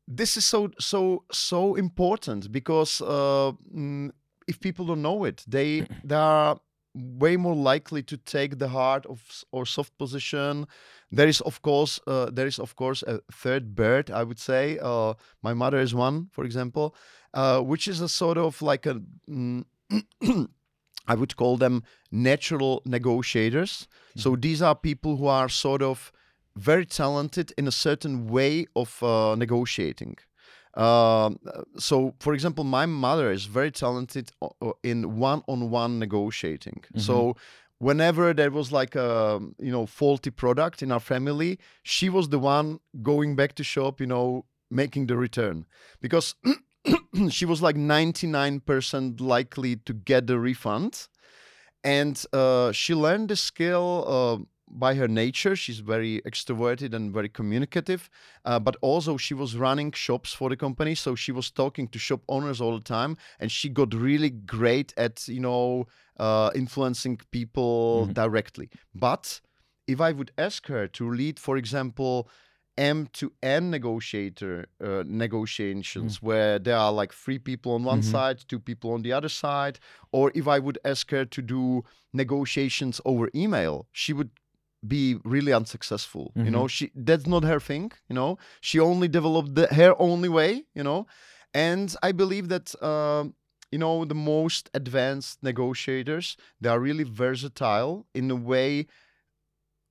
this is so so so important because uh, mm, if people don't know it they they are way more likely to take the hard of or soft position. There is of course uh, there is of course a third bird i would say. Uh, my mother is one for example uh, which is a sort of like a mm, i would call them natural negotiators. So these are people who are sort of very talented in a certain way of uh, negotiating. Um, uh, so for example my mother is very talented o- o- in one-on-one negotiating. So whenever there was like a you know faulty product in our family she was the one going back to shop you know making the return. Because she was like 99% likely to get the refund. And uh, she learned the skill uh, by her nature, she's very extroverted and very communicative. Uh, but also, she was running shops for the company, so she was talking to shop owners all the time, and she got really great at you know uh, influencing people Mhm. directly. But if I would ask her to lead, for example, M to N negotiator uh, negotiations where there are like three people on one Mhm. side, two people on the other side, or if I would ask her to do negotiations over email, she would be really unsuccessful. You know, she that's not her thing. You know, she only developed the, her only way. You know, and I believe that. Um, you know the most advanced negotiators they are really versatile in a way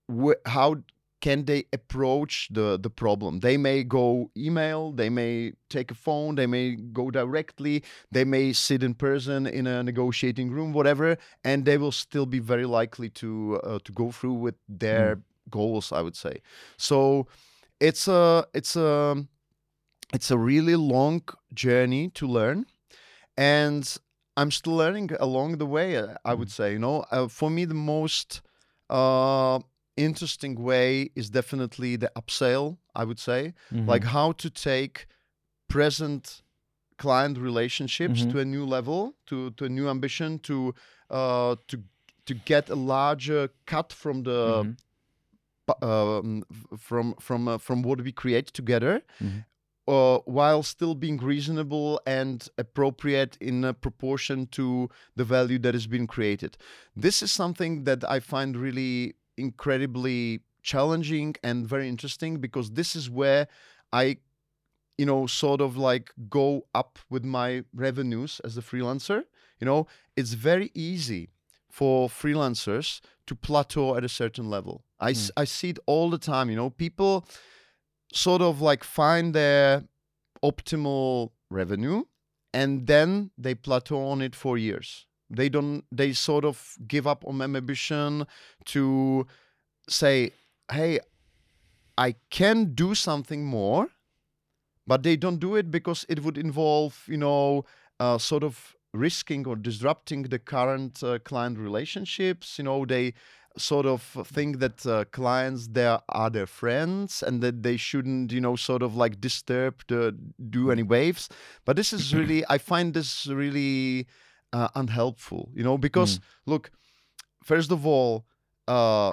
wh- how can they approach the the problem? They may go email they may take a phone they may go directly they may sit in person in a negotiating room whatever and they will still be very likely to uh, to go through with their goals i would say. So it's a it's a it's a really long journey to learn and i'm still learning along the way i would say you know uh, for me the most uh interesting way is definitely the upsell i would say Mhm. like how to take present client relationships Mhm. to a new level to to a new ambition to uh to to get a larger cut from the Mhm. pu- um, from from uh, from what we create together Mhm. uh, while still being reasonable and appropriate in a proportion to the value that is being created. This is something that I find really incredibly challenging and very interesting because this is where I you know sort of like go up with my revenues as a freelancer you know? It's very easy for freelancers to plateau at a certain level. I hmm. I see it all the time you know? People sort of like find their optimal revenue and then they plateau on it for years they don't they sort of give up on ambition to say hey i can do something more but they don't do it because it would involve you know uh, sort of risking or disrupting the current uh, client relationships. You know they sort of think that uh, clients there are their friends and that they shouldn't you know sort of like disturb the do any waves. But this is really i find this really uh, unhelpful you know because look first of all uh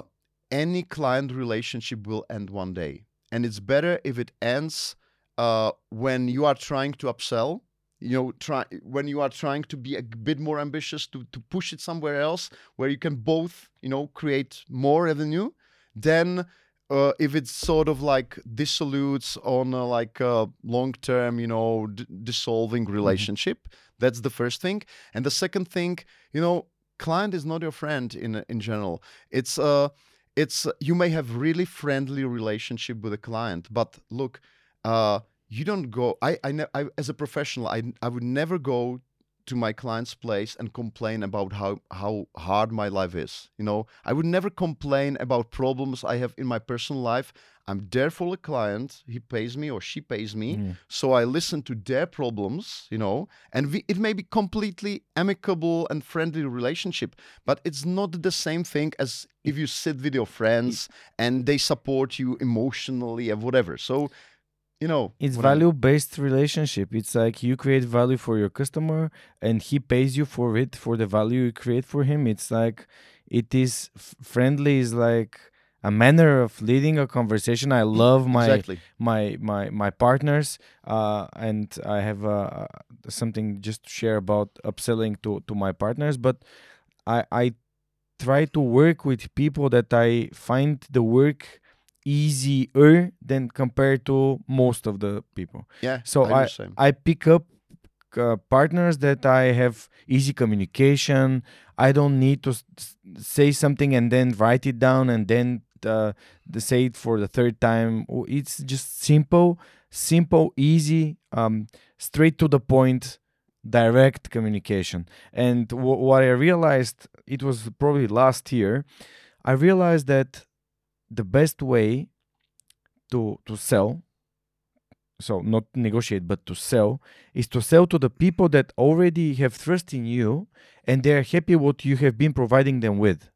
any client relationship will end one day and it's better if it ends uh, when you are trying to upsell you know try when you are trying to be a bit more ambitious to, to push it somewhere else where you can both you know create more revenue then uh, if it's sort of like dissolutes on a, like a long term you know d- dissolving relationship that's the first thing. And the second thing you know client is not your friend in in general. It's uh it's you may have really friendly relationship with a client but look uh you don't go i i, ne- I as a professional i i would never go to my client's place and complain about how how hard my life is you know? I would never complain about problems i have in my personal life. I'm there for the client. He pays me or she pays me. Mm. so i listen to their problems you know? And we, it may be completely amicable and friendly relationship but it's not the same thing as if you sit with your friends and they support you emotionally and whatever. So you know It's what I mean. value based relationship. It's like you create value for your customer and he pays you for it for the value you create for him. It's like it is friendly is like a manner of leading a conversation. I love my exactly my my my partners uh and i have uh something just to share about upselling to to my partners but i i try to work with people that i find the work easier than compared to most of the people yeah So I, I- I pick up uh, partners that I have easy communication. I don't need to s- say something and then write it down and then uh, say it for the third time. It's just simple, simple, easy, um, straight to the point, direct communication. And w- what I realized, it was probably last year, I realized that the best way to to sell so not negotiate but to sell is to sell to the people that already have trust in you and they're happy what you have been providing them with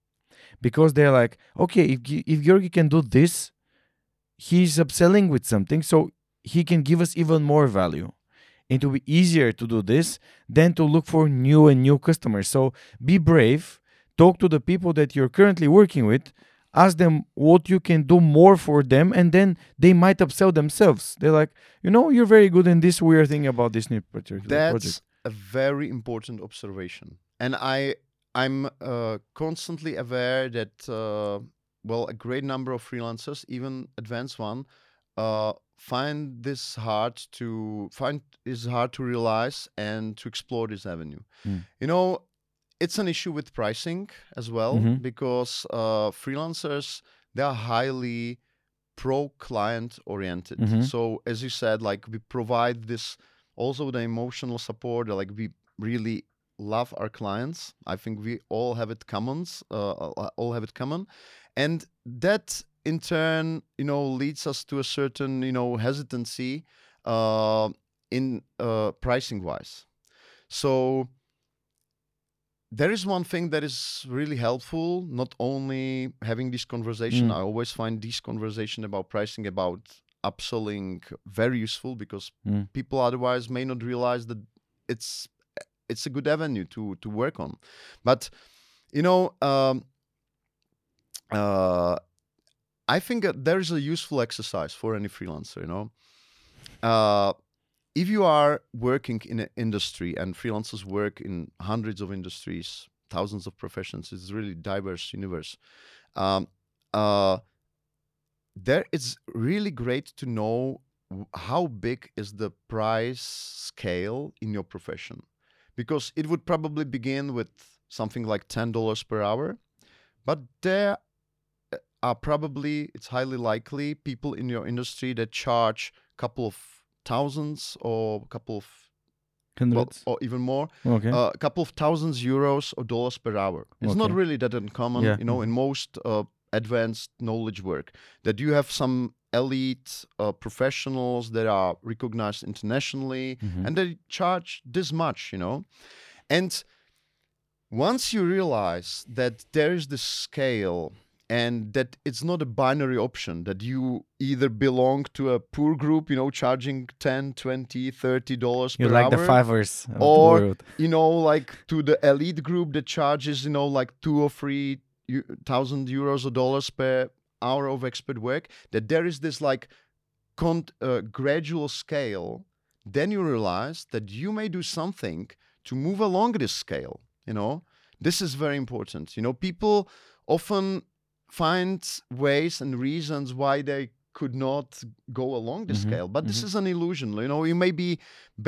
because they're like, okay, if if Georgi can do this, he's upselling with something, so he can give us even more value. It will be easier to do this than to look for new and new customers. So be brave, talk to the people that you're currently working with, ask them what you can do more for them, and then they might upsell themselves. They're like, you know, you're very good in this. We are thinking about this new particular That's project. a very important observation, and I I'm uh, constantly aware that uh, well, a great number of freelancers, even advanced one, uh, find this hard to find is hard to realize and to explore this avenue. Mm. You know, it's an issue with pricing as well Mhm. because uh, freelancers they are highly pro client oriented. Mhm. So as you said, like we provide this also the emotional support. Like we really love our clients. I think we all have it commons. Uh, uh, all have it common, and that in turn, you know, leads us to a certain you know hesitancy uh, in uh, pricing wise. So there is one thing that is really helpful not only having this conversation Mm. i always find this conversation about pricing about upselling very useful because Mm. people otherwise may not realize that it's it's a good avenue to to work on but you know um uh i think that there is a useful exercise for any freelancer you know uh if you are working in an industry and freelancers work in hundreds of industries thousands of professions it's really diverse universe um, uh, there it's really great to know how big is the price scale in your profession. Because it would probably begin with something like $10 per hour but there uh, are probably it's highly likely people in your industry that charge a couple of thousands or a couple of well, Hundreds. or even more okay. uh, a couple of thousands euros or dollars per hour. It's not really that uncommon, Yeah. you know, in most uh, advanced knowledge work that you have some elite uh, professionals that are recognized internationally Mhm. and they charge this much, you know. And once you realize that there is this scale and that it's not a binary option that you either belong to a poor group you know charging 10 20 30 dollars per like hour the fivers or- the you know, like to the elite group that charges, you know, like two or three thousand euros or dollars per hour of expert work, that there is this like con- uh, gradual scale, then you realize that you may do something to move along this scale. You know, this is very important. You know, people often find ways and reasons why they could not go along the Mhm, scale but this mhm. is an illusion you know you may be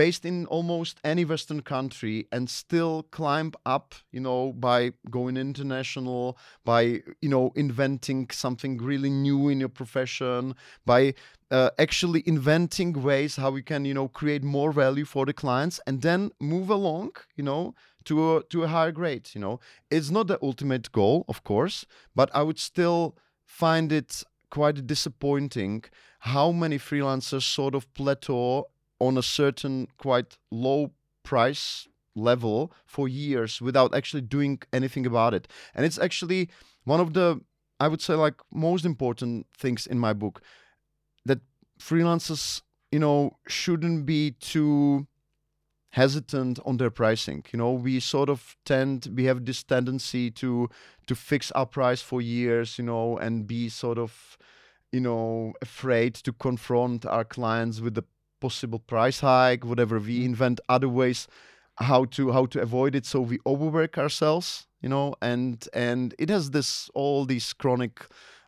based in almost any western country and still climb up you know by going international by you know inventing something really new in your profession by uh, actually inventing ways how we can you know create more value for the clients and then move along you know to a to a higher grade you know? It's not the ultimate goal of course but i would still find it quite disappointing how many freelancers sort of plateau on a certain quite low price level for years without actually doing anything about it. And it's actually one of the i would say like most important things in my book that freelancers you know shouldn't be too hesitant on their pricing. You know we sort of tend we have this tendency to to fix our price for years you know and be sort of you know afraid to confront our clients with the possible price hike whatever. We invent other ways how to how to avoid it. So we overwork ourselves you know and and it has this all these chronic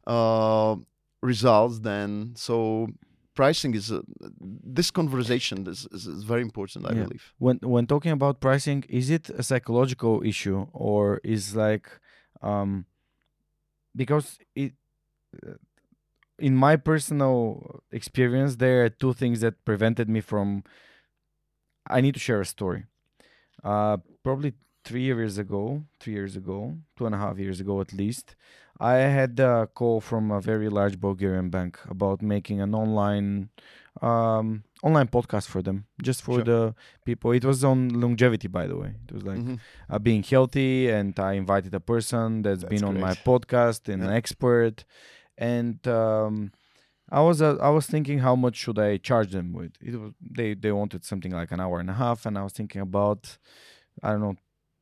uh results then. So pricing is a, this conversation is, is, is very important i Yeah. believe when when talking about pricing is it a psychological issue or is like um because it uh, in my personal experience there are two things that prevented me from i need to share a story uh probably three years ago three years ago two and a half years ago at least i had a call from a very large bulgarian bank about making an online um online podcast for them, just for Sure. the people. It was on longevity, by the way. It was like Mhm. uh, being healthy, and I invited a person that's been That's on my podcast and an Yeah. expert, and um, I was uh, I was thinking how much should I charge them with? It was they they wanted something like an hour and a half, and I was thinking about I don't know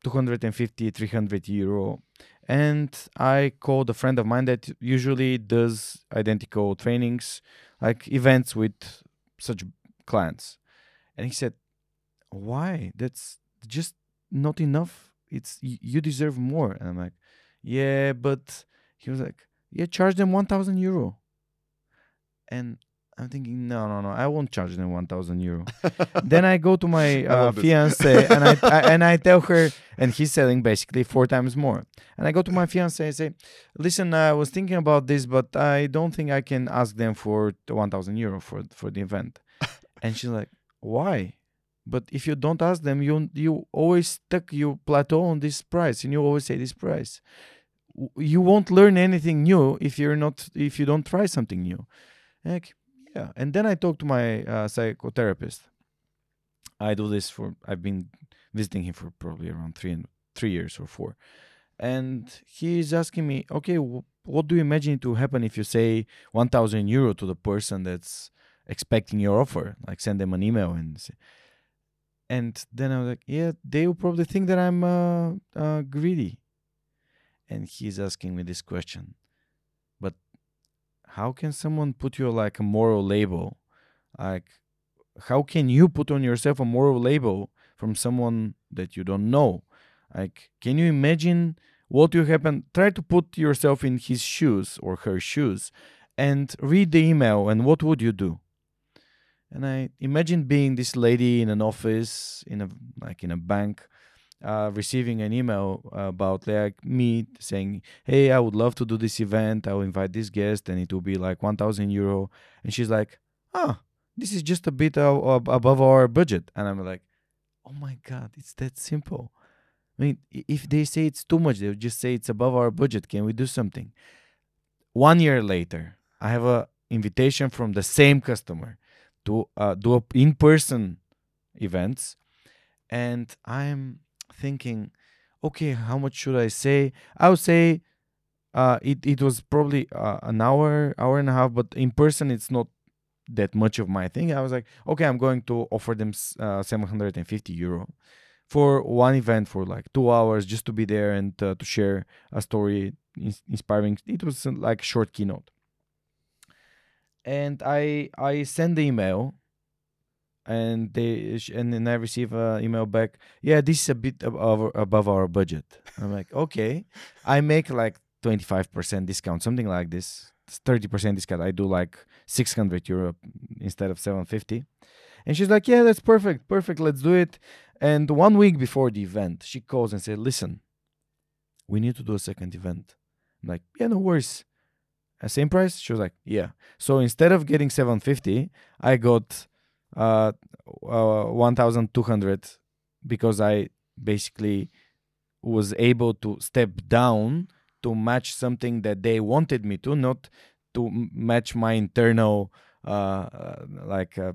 250 300 euro and i called a friend of mine that usually does identical trainings like events with such clients. And he said why? That's just not enough. It's you deserve more. And i'm like yeah but he was like yeah charge them 1000 euro. And i'm thinking no no no i won't charge them 1000 euro then I go to my uh, fiance and I, I and I tell her, and he's selling basically four times more. And I go to my fiance and say, "Listen, I was thinking about this, but I don't think I can ask them for one thousand euro for for the event." and she's like, "Why?" But if you don't ask them, you you always stuck you plateau on this price, and you always say this price. You won't learn anything new if you're not if you don't try something new. Like, yeah. And then I talk to my uh, psychotherapist. I do this for I've been visiting him for probably around three and three years or four, and he's asking me, okay, wh- what do you imagine to happen if you say one thousand euro to the person that's expecting your offer, like send them an email and say, and then I was like, yeah, they will probably think that I'm uh, uh, greedy, and he's asking me this question, how can someone put you like a moral label, like how can you put on yourself a moral label from someone that you don't know? Like can you imagine what will happen? Try to put yourself in his shoes or her shoes and read the email and what would you do? And i imagine being this lady in an office in a like in a bank uh, receiving an email about like me saying hey i would love to do this event. I'll invite this guest and it will be like 1000 euro. And she's like ah this is just a bit ab- above our budget. And i'm like oh my god it's that simple. I mean if they say it's too much they'll just say it's above our budget. Can we do something? One year later i have a invitation from the same customer to uh, do a in-person events. And i'm thinking okay how much should i say? I would say uh, it, it was probably uh, an hour hour and a half but in person it's not that much of my thing. I was like okay i'm going to offer them uh, 750 euro for one event for like two hours just to be there and uh, to share a story ins- inspiring. It was uh, like short keynote. And i i send the email and they and then i receive an email back yeah this is a bit above, above our budget. I'm like okay. I make like 25% discount something like this It's 30% discount. I do like 600 euro instead of 750 and she's like yeah that's perfect perfect let's do it. And one week before the event she calls and said listen we need to do a second event. I'm like yeah no worries. Same price? She was like yeah. So instead of getting 750 i got uh, uh 1200 because i basically was able to step down to match something that they wanted me to not to match my internal uh, uh like uh,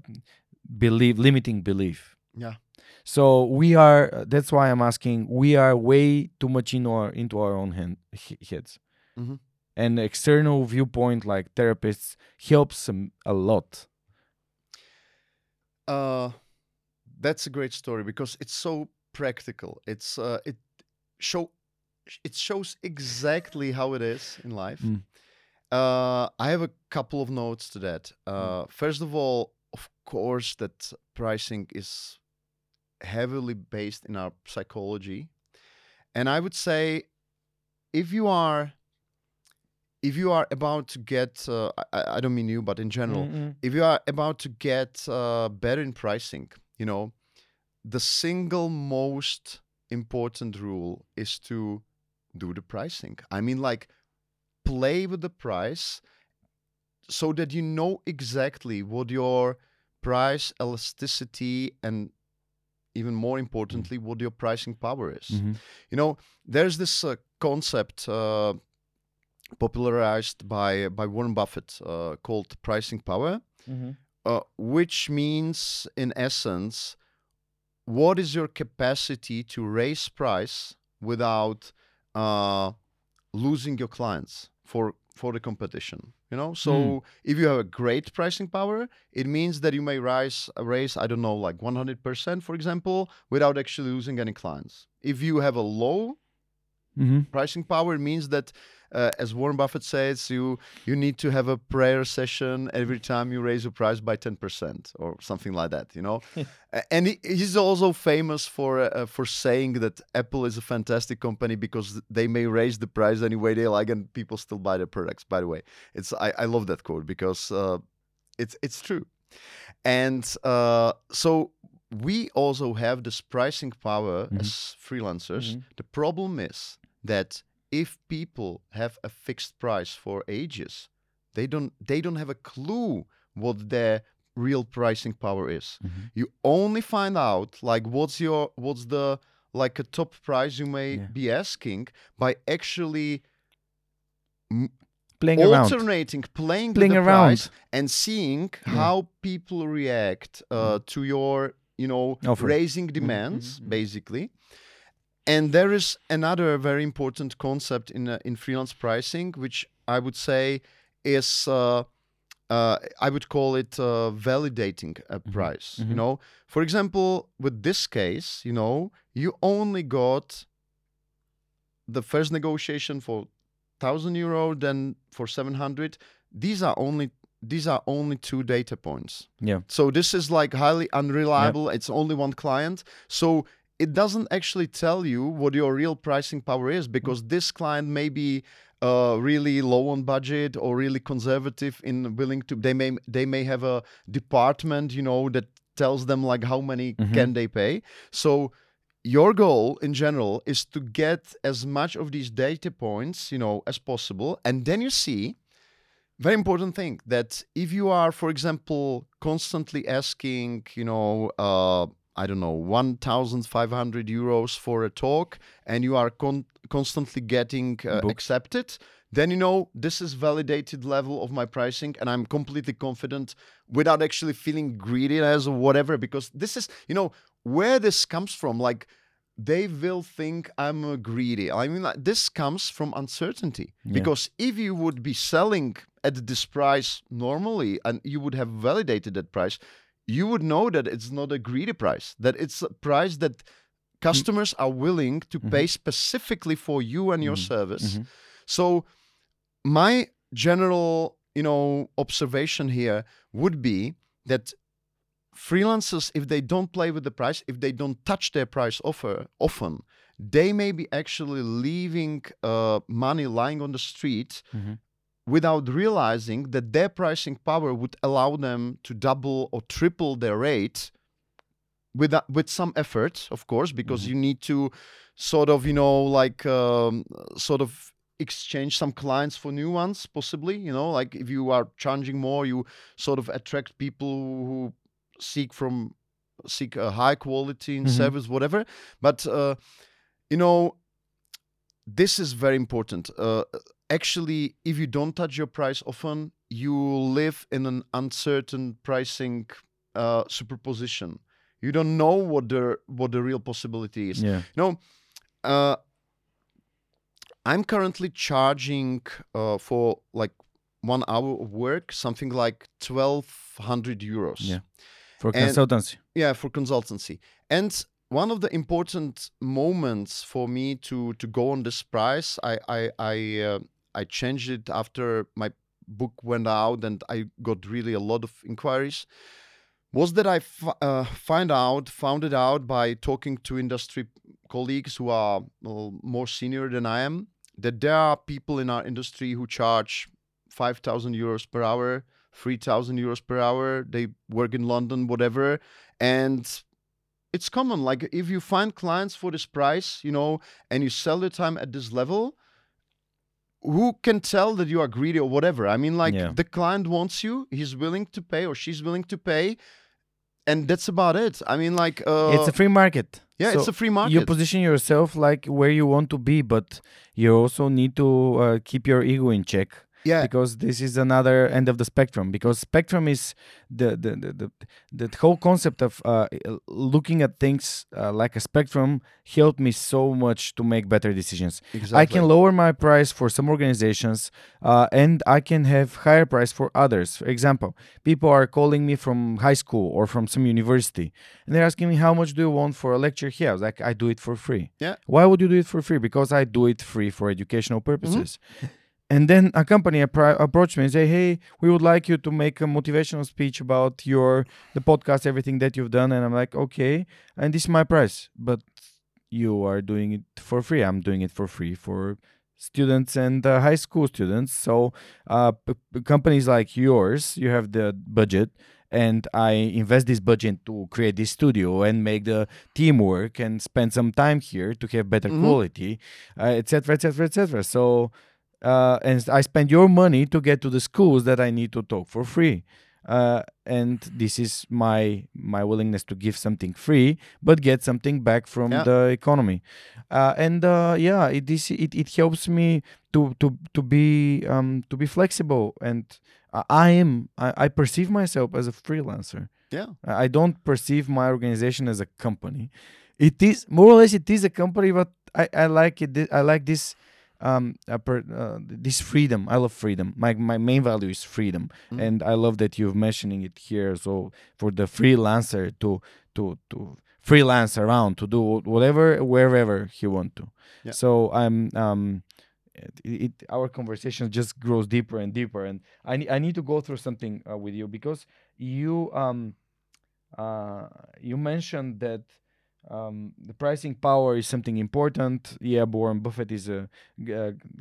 belief limiting belief Yeah. so we are that's why i'm asking we are way too much in our into our own hand, he- heads Mhm. and external viewpoint like therapists helps a lot Uh, that's a great story because it's so practical. It's uh, it show it shows exactly how it is in life. Mm. Uh, I have a couple of notes to that. Uh, First of all, of course, that pricing is heavily based in our psychology, and I would say if you are if you are about to get uh, I, I don't mean you but in general Mm-mm. if you are about to get uh, better in pricing, you know, the single most important rule is to do the pricing. I mean, like, play with the price so that you know exactly what your price elasticity and even more importantly, what your pricing power is. Mhm. You know, there's this uh, concept uh, popularized by by Warren Buffett uh, called pricing power Mhm. uh, which means in essence what is your capacity to raise price without uh, losing your clients for for the competition you know so Mm. if you have a great pricing power it means that you may rise raise i don't know like 100% for example without actually losing any clients if you have a low Mm-hmm. pricing power it means that uh, as warren buffett says you you need to have a prayer session every time you raise your price by 10% or something like that you know? And he, he's also famous for uh, for saying that apple is a fantastic company because they may raise the price any way they like and people still buy their products by the way. It's i, I love that quote because uh, it's it's true. And uh, so we also have this pricing power Mhm. as freelancers. Mhm. the problem is that if people have a fixed price for ages, they don't they don't have a clue what their real pricing power is. Mhm. You only find out like what's your what's the like a top price you may Yeah. be asking by actually Playing around. alternating playing, Playing the around. price and seeing Yeah. how people react uh, to your you know Offer. raising mhm, demands mhm. basically and there is another very important concept in uh, in freelance pricing which i would say is uh, uh, I would call it uh, validating a price. You mhm. know, for example, with this case, you know, you only got the first negotiation for thousand euro, then for seven hundred. These are only these are only two data points. Yeah. So this is like highly unreliable. It's only one client. So it doesn't actually tell you what your real pricing power is because this client may be uh, really low on budget or really conservative in willing to they may they may have a department you know that tells them like how many Mhm. can they pay. So your goal in general is to get as much of these data points you know as possible. And then you see very important thing that if you are for example constantly asking you know uh i don't know 1500 euros for a talk and you are con- constantly getting uh, accepted then you know this is validated level of my pricing and i'm completely confident without actually feeling greedy as or whatever because this is you know where this comes from. Like they will think i'm uh, greedy. I mean like, this comes from uncertainty Yeah. because if you would be selling at this price normally and you would have validated that price you would know that it's not a greedy price that it's a price that customers are willing to pay specifically for you and your Mhm. service Mhm. so my general, you know, observation here would be that freelancers, if they don't play with the price, if they don't touch their price offer often, they may be actually leaving uh, money lying on the street Mhm. Without realizing that their pricing power would allow them to double or triple their rate with with some effort, of course, because Mhm. you need to sort of, you know, like um, sort of exchange some clients for new ones, possibly. You know, like if you are charging more, you sort of attract people who seek from seek a high quality in Mhm. service, whatever. But uh, you know, this is very important. Uh, actually, if you don't touch your price often, you live in an uncertain pricing uh, superposition. You don't know what the what the real possibility is. Yeah. No, uh, I'm currently charging uh, for like one hour of work something like twelve hundred euros. Yeah. For And- consultancy. Yeah, for consultancy. And one of the important moments for me to to go on this price, I I I, uh, I changed it after my book went out and I got really a lot of inquiries. Was that I f- uh, find out found it out by talking to industry colleagues who are more senior than I am that there are people in our industry who charge five thousand euros per hour, three thousand euros per hour. They work in London, whatever, and it's common. Like if you find clients for this price, you know, and you sell the time at this level, who can tell that you are greedy or whatever? I mean, like Yeah. the client wants you, he's willing to pay or she's willing to pay, and that's about it. I mean, like, uh, it's a free market. yeah, it's a free market. You position yourself like where you want to be, but you also need to uh, keep your ego in check Yeah. because this is another end of the spectrum because spectrum is the the the, the, the whole concept of uh, looking at things uh, like a spectrum helped me so much to make better decisions Exactly. I can lower my price for some organizations, uh, and I can have higher price for others. For example, people are calling me from high school or from some university, and they're asking me how much do you want for a lecture here. I was like, I do it for free. Yeah. Why would you do it for free? Because I do it free for educational purposes. And then a company appro- approached me and say, "Hey, we would like you to make a motivational speech about your the podcast, everything that you've done." And I'm like, "Okay, and this is my price, but you are doing it for free. I'm doing it for free for students and uh, high school students. So uh, p- p- companies like yours, you have the budget, and I invest this budget to create this studio and make the teamwork and spend some time here to have better Mhm. quality, etc., etc., etc. So. Uh, and I spend your money to get to the schools that I need to talk for free, uh, and this is my my willingness to give something free, but get something back from Yeah. the economy. Uh, and uh, yeah it, this it, it helps me to to to be um to be flexible. And I- am I, I perceive myself as a freelancer. Yeah. i I don't perceive my organization as a company. It is more or less it is a company but i, I like it i like this um per, uh, this freedom i love freedom my my main value is freedom Mhm. and i love that you're mentioning it here so for the freelancer to to to freelance around to do whatever wherever he want to Yeah. so i'm um it, it our conversation just grows deeper and deeper and i need i need to go through something uh, with you because you um uh you mentioned that um, the pricing power is something important. Yeah, Warren Buffett is a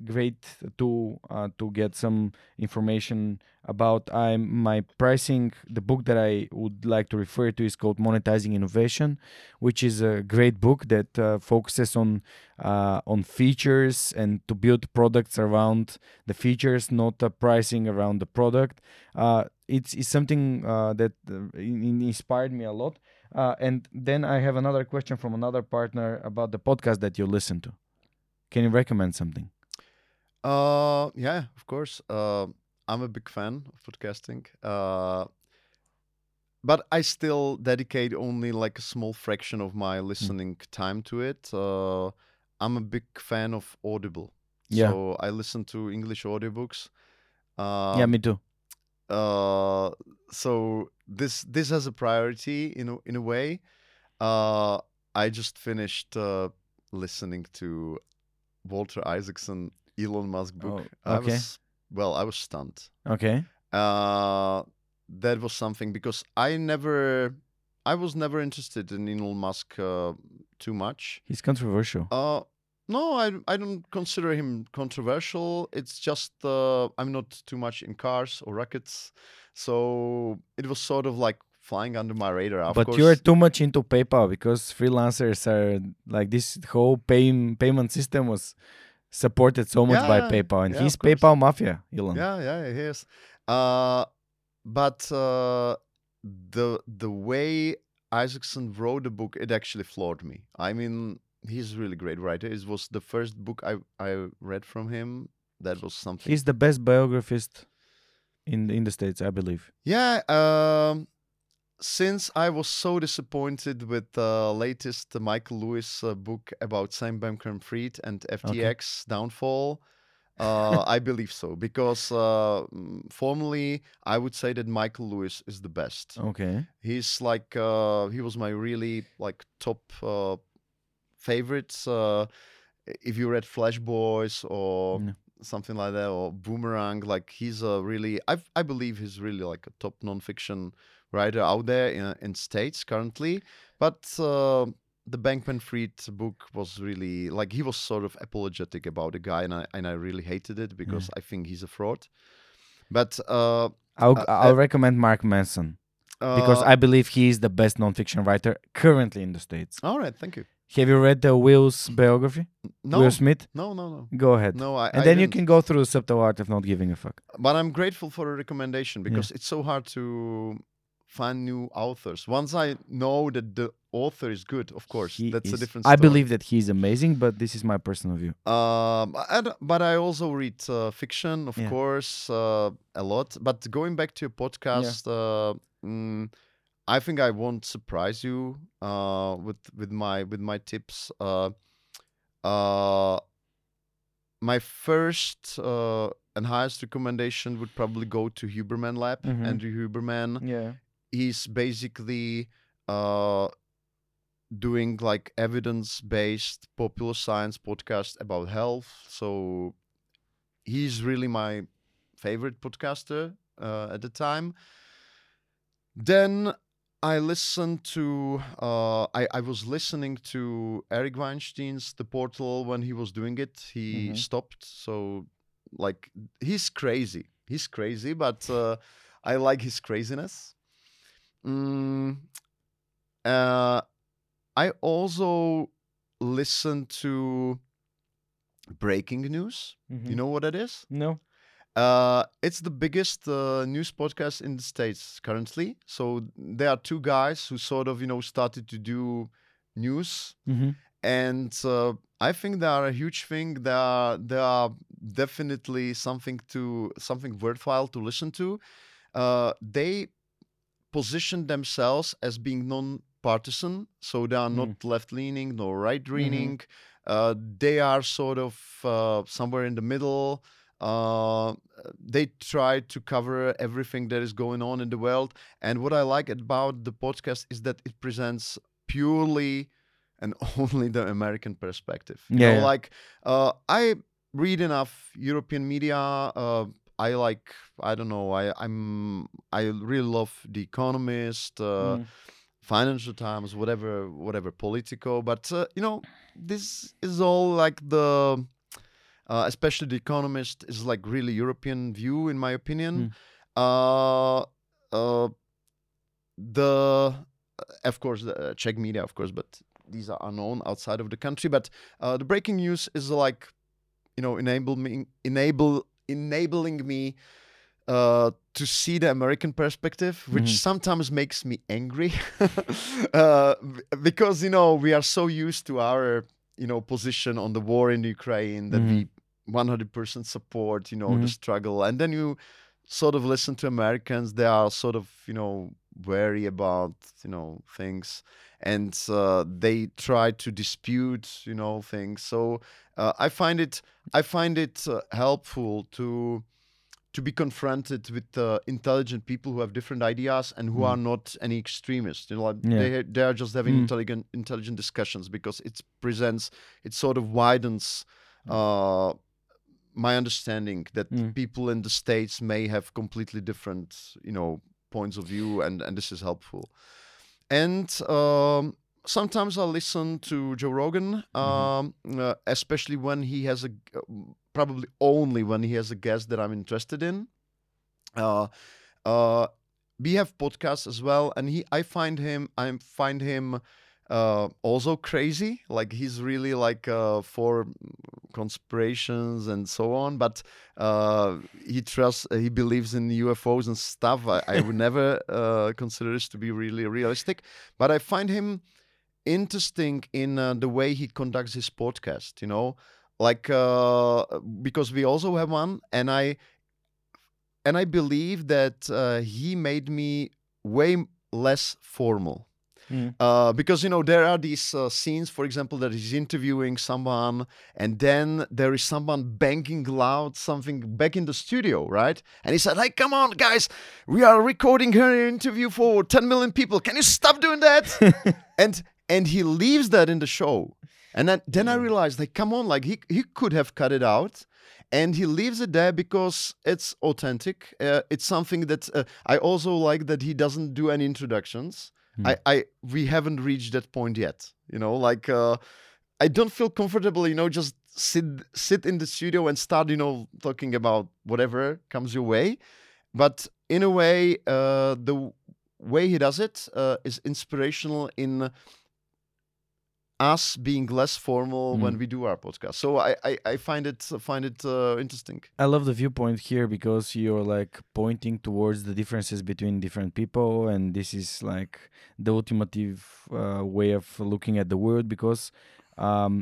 great tool uh, to get some information about. I'm my pricing. The book that I would like to refer to is called Monetizing Innovation, which is a great book that uh, focuses on uh, on features and to build products around the features, not the pricing around the product. Uh, it's, it's something uh, that uh, in- in- inspired me a lot. Uh, and then I have another question from another partner about the podcast that you listen to. Can you recommend something? Uh, yeah, of course. Uh, I'm a big fan of podcasting. Uh, but I still dedicate only like a small fraction of my listening time to it. Uh, I'm a big fan of Audible. Yeah. So I listen to English audiobooks. Um, yeah, me too. Uh, so this this has a priority in a, in a way. Uh, I just finished uh, listening to Walter Isaacson Elon Musk book. Oh, I okay. was well, I was stunned. Okay. Uh, that was something because I never, I was never interested in Elon Musk uh, too much. He's controversial. Uh, no, I I don't consider him controversial. It's just uh, I'm not too much in cars or rockets, so it was sort of like flying under my radar. Of but course, you're too much into PayPal because freelancers are like this whole pay, payment system was supported so much by PayPal, and yeah, he's. PayPal mafia, Elon. yeah, yeah, he is. Uh, but uh, the the way Isaacson wrote the book, it actually floored me. I mean, he's a really great writer. It was the first book I I read from him. That was something. He's the best biographist in in the states, I believe. Yeah, um, since I was so disappointed with the latest Michael Lewis uh, book about Sam Bankman-Fried and FTX downfall, uh, I believe so because uh, mm, formally I would say that Michael Lewis is the best. Okay. He's like uh, he was my really like top uh, favorites. Uh, if you read Flash Boys or No. something like that or Boomerang, like he's a really I I believe he's really like a top nonfiction writer out there in in states currently. But uh, the Bankman Fried book was really like he was sort of apologetic about the guy, and I and I really hated it because I think he's a fraud. But uh, I'll Uh, I'll recommend Mark Manson because uh, I believe he is the best nonfiction writer currently in the states. all right, thank you. Have you read the Will's biography? No, Will Smith? no, no, no. Go ahead. No, I. and I then you didn't. can go through the subtle art of not giving a fuck. But I'm grateful for the recommendation because it's so hard to find new authors. Once I know that the author is good, of course, He that's a is- different. I believe that he's amazing, but this is my personal view. Um, and, but I also read uh, fiction, of Yeah. course, uh, a lot. But going back to your podcast, uh, mm, I think I won't surprise you uh, with with my with my tips. Uh, uh, my first uh, and highest recommendation would probably go to Huberman Lab, Mhm. Andrew Huberman Yeah. he's basically uh doing like evidence-based popular science podcast about health so he's really my favorite podcaster uh, at the time then i listened to uh I, I was listening to eric weinstein's the portal when he was doing it he Mhm. stopped so like he's crazy he's crazy but uh i like his craziness Mm, uh, I also listen to breaking news. You know what that is? No. Uh, it's the biggest uh, news podcast in the states currently. So there are two guys who sort of you know started to do news, Mm-hmm. and uh, I think they are a huge thing. They are they are definitely something to something worthwhile to listen to. Uh, they position themselves as being non-partisan, so they are Mm. not left-leaning nor right-leaning. Uh, they are sort of uh, somewhere in the middle. Uh, they try to cover everything that is going on in the world. And what I like about the podcast is that it presents purely and only the American perspective. You Yeah, know, like uh, I read enough European media. Uh, I like I don't know. I I'm I really love The Economist, uh, Mm. Financial Times, whatever whatever Politico. But uh, you know, this is all like the. Uh, especially the Economist is like really European view, in my opinion. Uh, uh, the of course the uh, Czech media, of course, but these are unknown outside of the country. But uh, the breaking news is like, you know, enable me, enable enabling me uh, to see the American perspective, which Mhm. sometimes makes me angry, uh, because you know we are so used to our you know position on the war in Ukraine that we 100% support you know the Mhm. struggle, and then you sort of listen to Americans, they are sort of you know wary about you know things, and uh, they try to dispute you know things. So uh, I find it I find it uh, helpful to to be confronted with uh, intelligent people who have different ideas and who Mm. are not any extremists. You know, like Yeah. they they are just having Mm. intelligent intelligent discussions because it presents it sort of widens uh, my understanding that Mm. people in the states may have completely different you know points of view and and this is helpful. And um, sometimes I listen to Joe Rogan, um, uh, especially when he has a uh, probably only when he has a guest that I'm interested in. Uh, uh, we have podcasts as well, and he I find him I find him uh, also crazy. Like he's really like uh, for conspirations and so on, but uh, he trusts he believes in UFOs and stuff. I, I would never uh, consider this to be really realistic, but I find him interesting in uh, the way he conducts his podcast. You know, like uh, because we also have one, and I and I believe that uh, he made me way less formal. Mm. Uh, because you know there are these uh, scenes, for example, that he's interviewing someone, and then there is someone banging loud something back in the studio, right? And he said, "Hey, come on, guys, we are recording her interview for 10 million people. Can you stop doing that?" and and he leaves that in the show, and then then I realized, like, come on, like he he could have cut it out, and he leaves it there because it's authentic. Uh, it's something that uh, I also like that he doesn't do any introductions. Hmm. I, I we haven't reached that point yet. You know, like uh, I don't feel comfortable. You know, just sit sit in the studio and start. You know, talking about whatever comes your way. But in a way, uh, the way he does it uh, is inspirational in us being less formal when Mm. we do our podcast. So I I, I find it find it uh, interesting. I love the viewpoint here because you're like pointing towards the differences between different people, and this is like the ultimative uh, way of looking at the world because um,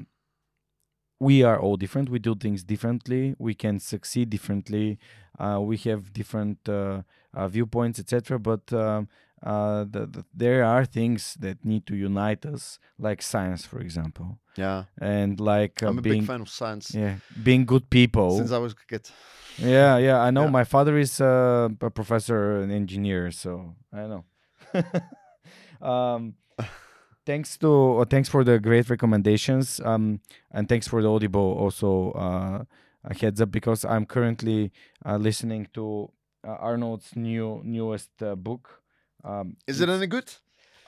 we are all different. We do things differently. We can succeed differently. Uh, we have different uh, uh, viewpoints, etc. But um, uh, the, the, there are things that need to unite us, like science, for example, Yeah, and like uh, I'm a being big fan of science yeah being good people. since I was a kid. Yeah, yeah, I know. Yeah. My father is uh, a professor an engineer, so I know. um, thanks to uh, thanks for the great recommendations. Um, and thanks for the Audible also uh, a heads up because I'm currently uh, listening to uh, Arnold's new newest uh, book. Um, Is it any good?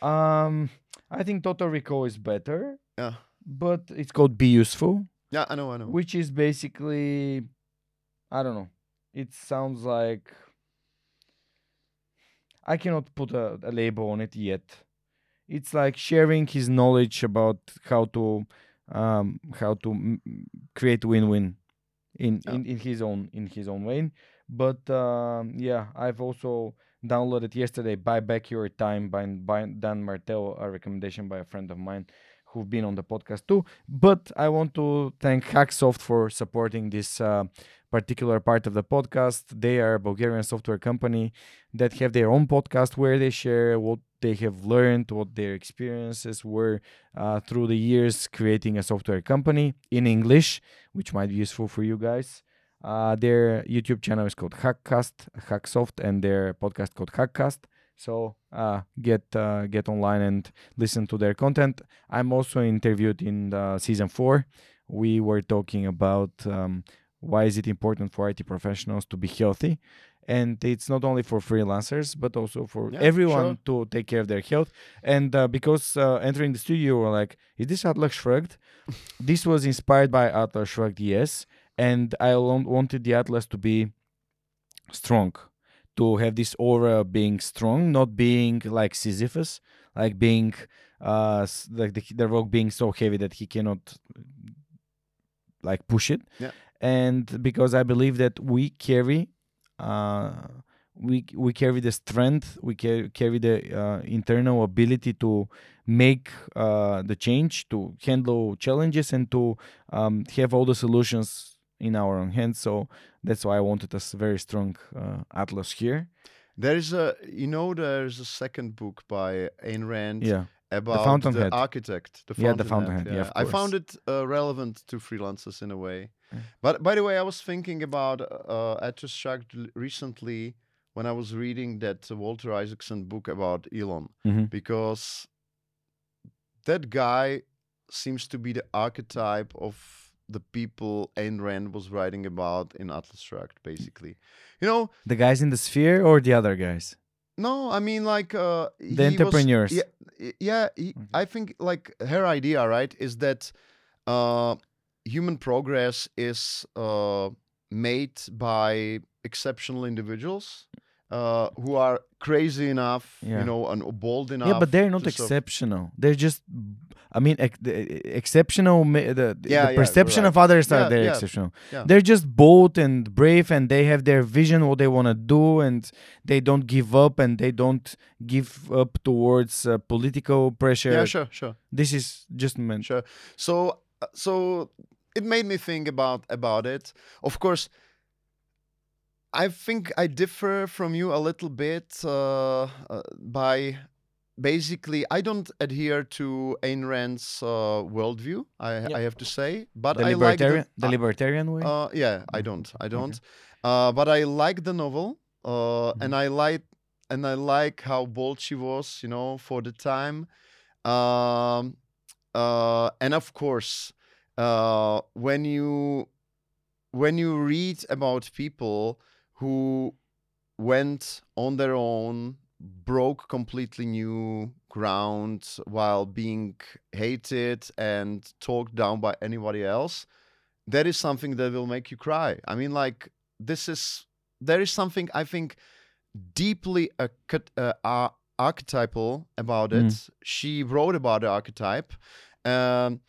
Um, I think Total Recall is better, Yeah, but it's called Be Useful yeah, I know, I know. which is basically i don't know it sounds like i cannot put a, a label on it yet it's like sharing his knowledge about how to um how to m- create win-win in, Yeah. in in his own in his own way but um yeah i've also downloaded yesterday buy back your time by, by dan martell a recommendation by a friend of mine who've been on the podcast too but I want to thank Hacksoft for supporting this uh, particular part of the podcast. They are a Bulgarian software company that have their own podcast where they share what they have learned, what their experiences were uh, through the years creating a software company in English, which might be useful for you guys. Uh, their YouTube channel is called Hackcast, Hacksoft, and their podcast called Hackcast. So uh, get uh, get online and listen to their content. I'm also interviewed in the season four. We were talking about um, why is it important for IT professionals to be healthy, and it's not only for freelancers but also for Yeah, everyone to take care of their health. And uh, because uh, entering the studio, we're like, is this Atlas Shrugged? this was inspired by Atlas Shrugged, yes. And I wanted the Atlas to be strong, to have this aura being strong, not being like Sisyphus, like being uh like the, the rock being so heavy that he cannot like push it. Yeah. And because I believe that we carry uh we we carry the strength, we ca- carry the uh, internal ability to make uh, the change, to handle challenges, and to um, have all the solutions in our own hands. So that's why I wanted a very strong uh, atlas here. There is a, you know, there's a second book by Ayn Rand Yeah, about the, Fountainhead. architect. The Yeah, the Fountainhead. Yeah, of I found it uh, relevant to freelancers in a way. Yeah. But by the way, I was thinking about uh, Atlas recently when I was reading that Walter Isaacson book about Elon Mhm. because that guy seems to be the archetype of the people Ayn Rand was writing about in Atlas Shrugged, basically. You know, the guys in the sphere or the other guys, no, I mean like uh, he the was- entrepreneurs. yeah, yeah. He, Okay. I think like her idea, right, is that uh, human progress is uh, made by exceptional individuals uh, who are crazy enough, Yeah. you know, and bold enough. yeah, but they're not to sort of- exceptional. They're just, I mean, ex- the, exceptional. The, the Yeah, yeah, perception right. of others are they're exceptional. They're just bold and brave, and they have their vision, what they want to do, and they don't give up, and they don't give up towards uh, political pressure. Yeah, sure, sure. This is just meant. Sure. So uh, so it made me think about about it. Of course, I think I differ from you a little bit uh, uh, by basically I don't adhere to Ayn Rand's uh, worldview. I Yeah. I have to say, but The I like libertarian, the, the libertarian way. uh, yeah, I Mm, don't. I don't. Uh, but I like the novel, uh, and I like and I like how bold she was, you know, for the time. Um, uh, and of course, uh, when you when you read about people who went on their own, broke completely new ground while being hated and talked down by anybody else, that is something that will make you cry. I mean, like this is there is something I think deeply uh, ar- archetypal about it. Mm. She wrote about the archetype, Um,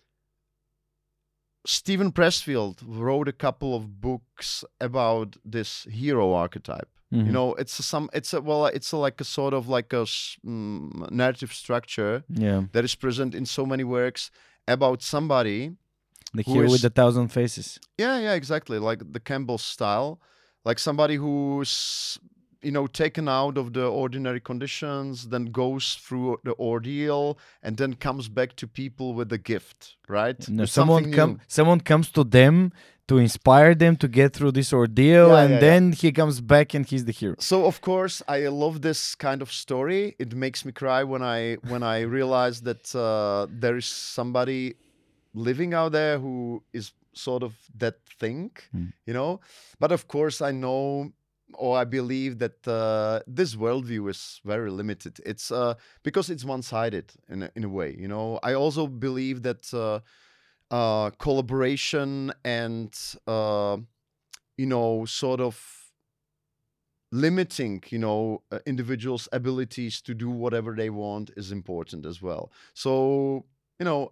Steven Pressfield wrote a couple of books about this hero archetype. Mhm. You know, it's a, some, it's a well, it's a, like a sort of like a mm, narrative structure yeah, that is present in so many works about somebody the hero with a thousand faces. Yeah, yeah, exactly. Like the Campbell style, like somebody who's you know taken out of the ordinary conditions, then goes through the ordeal, and then comes back to people with a gift, right? No, someone something come, someone comes to them to inspire them to get through this ordeal, Yeah, and yeah, yeah. then he comes back and he's the hero. So of course I love this kind of story. It makes me cry when I when I realize that uh, there is somebody living out there who is sort of that thing, Mm. you know. But of course I know or I believe that uh, this worldview is very limited. It's uh, because it's one-sided in a, in a way, you know. I also believe that uh, uh, collaboration and uh, you know sort of limiting you know individuals abilities to do whatever they want is important as well so you know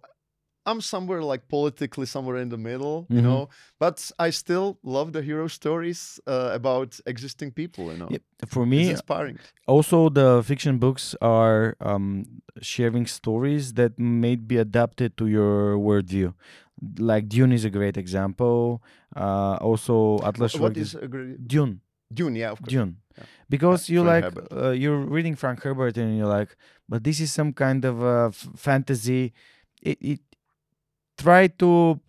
i'm somewhere like politically somewhere in the middle you Mhm. know but i still love the hero stories uh, about existing people you know Yep. For it's me, inspiring also the fiction books are um, sharing stories that may be adapted to your worldview. Like Dune is a great example. Uh, also, Atlas what is a great Dune. dune yeah of course Dune. Yeah. Because you like uh, you're reading Frank Herbert and you're like, but this is some kind of uh, f- fantasy. It, it try to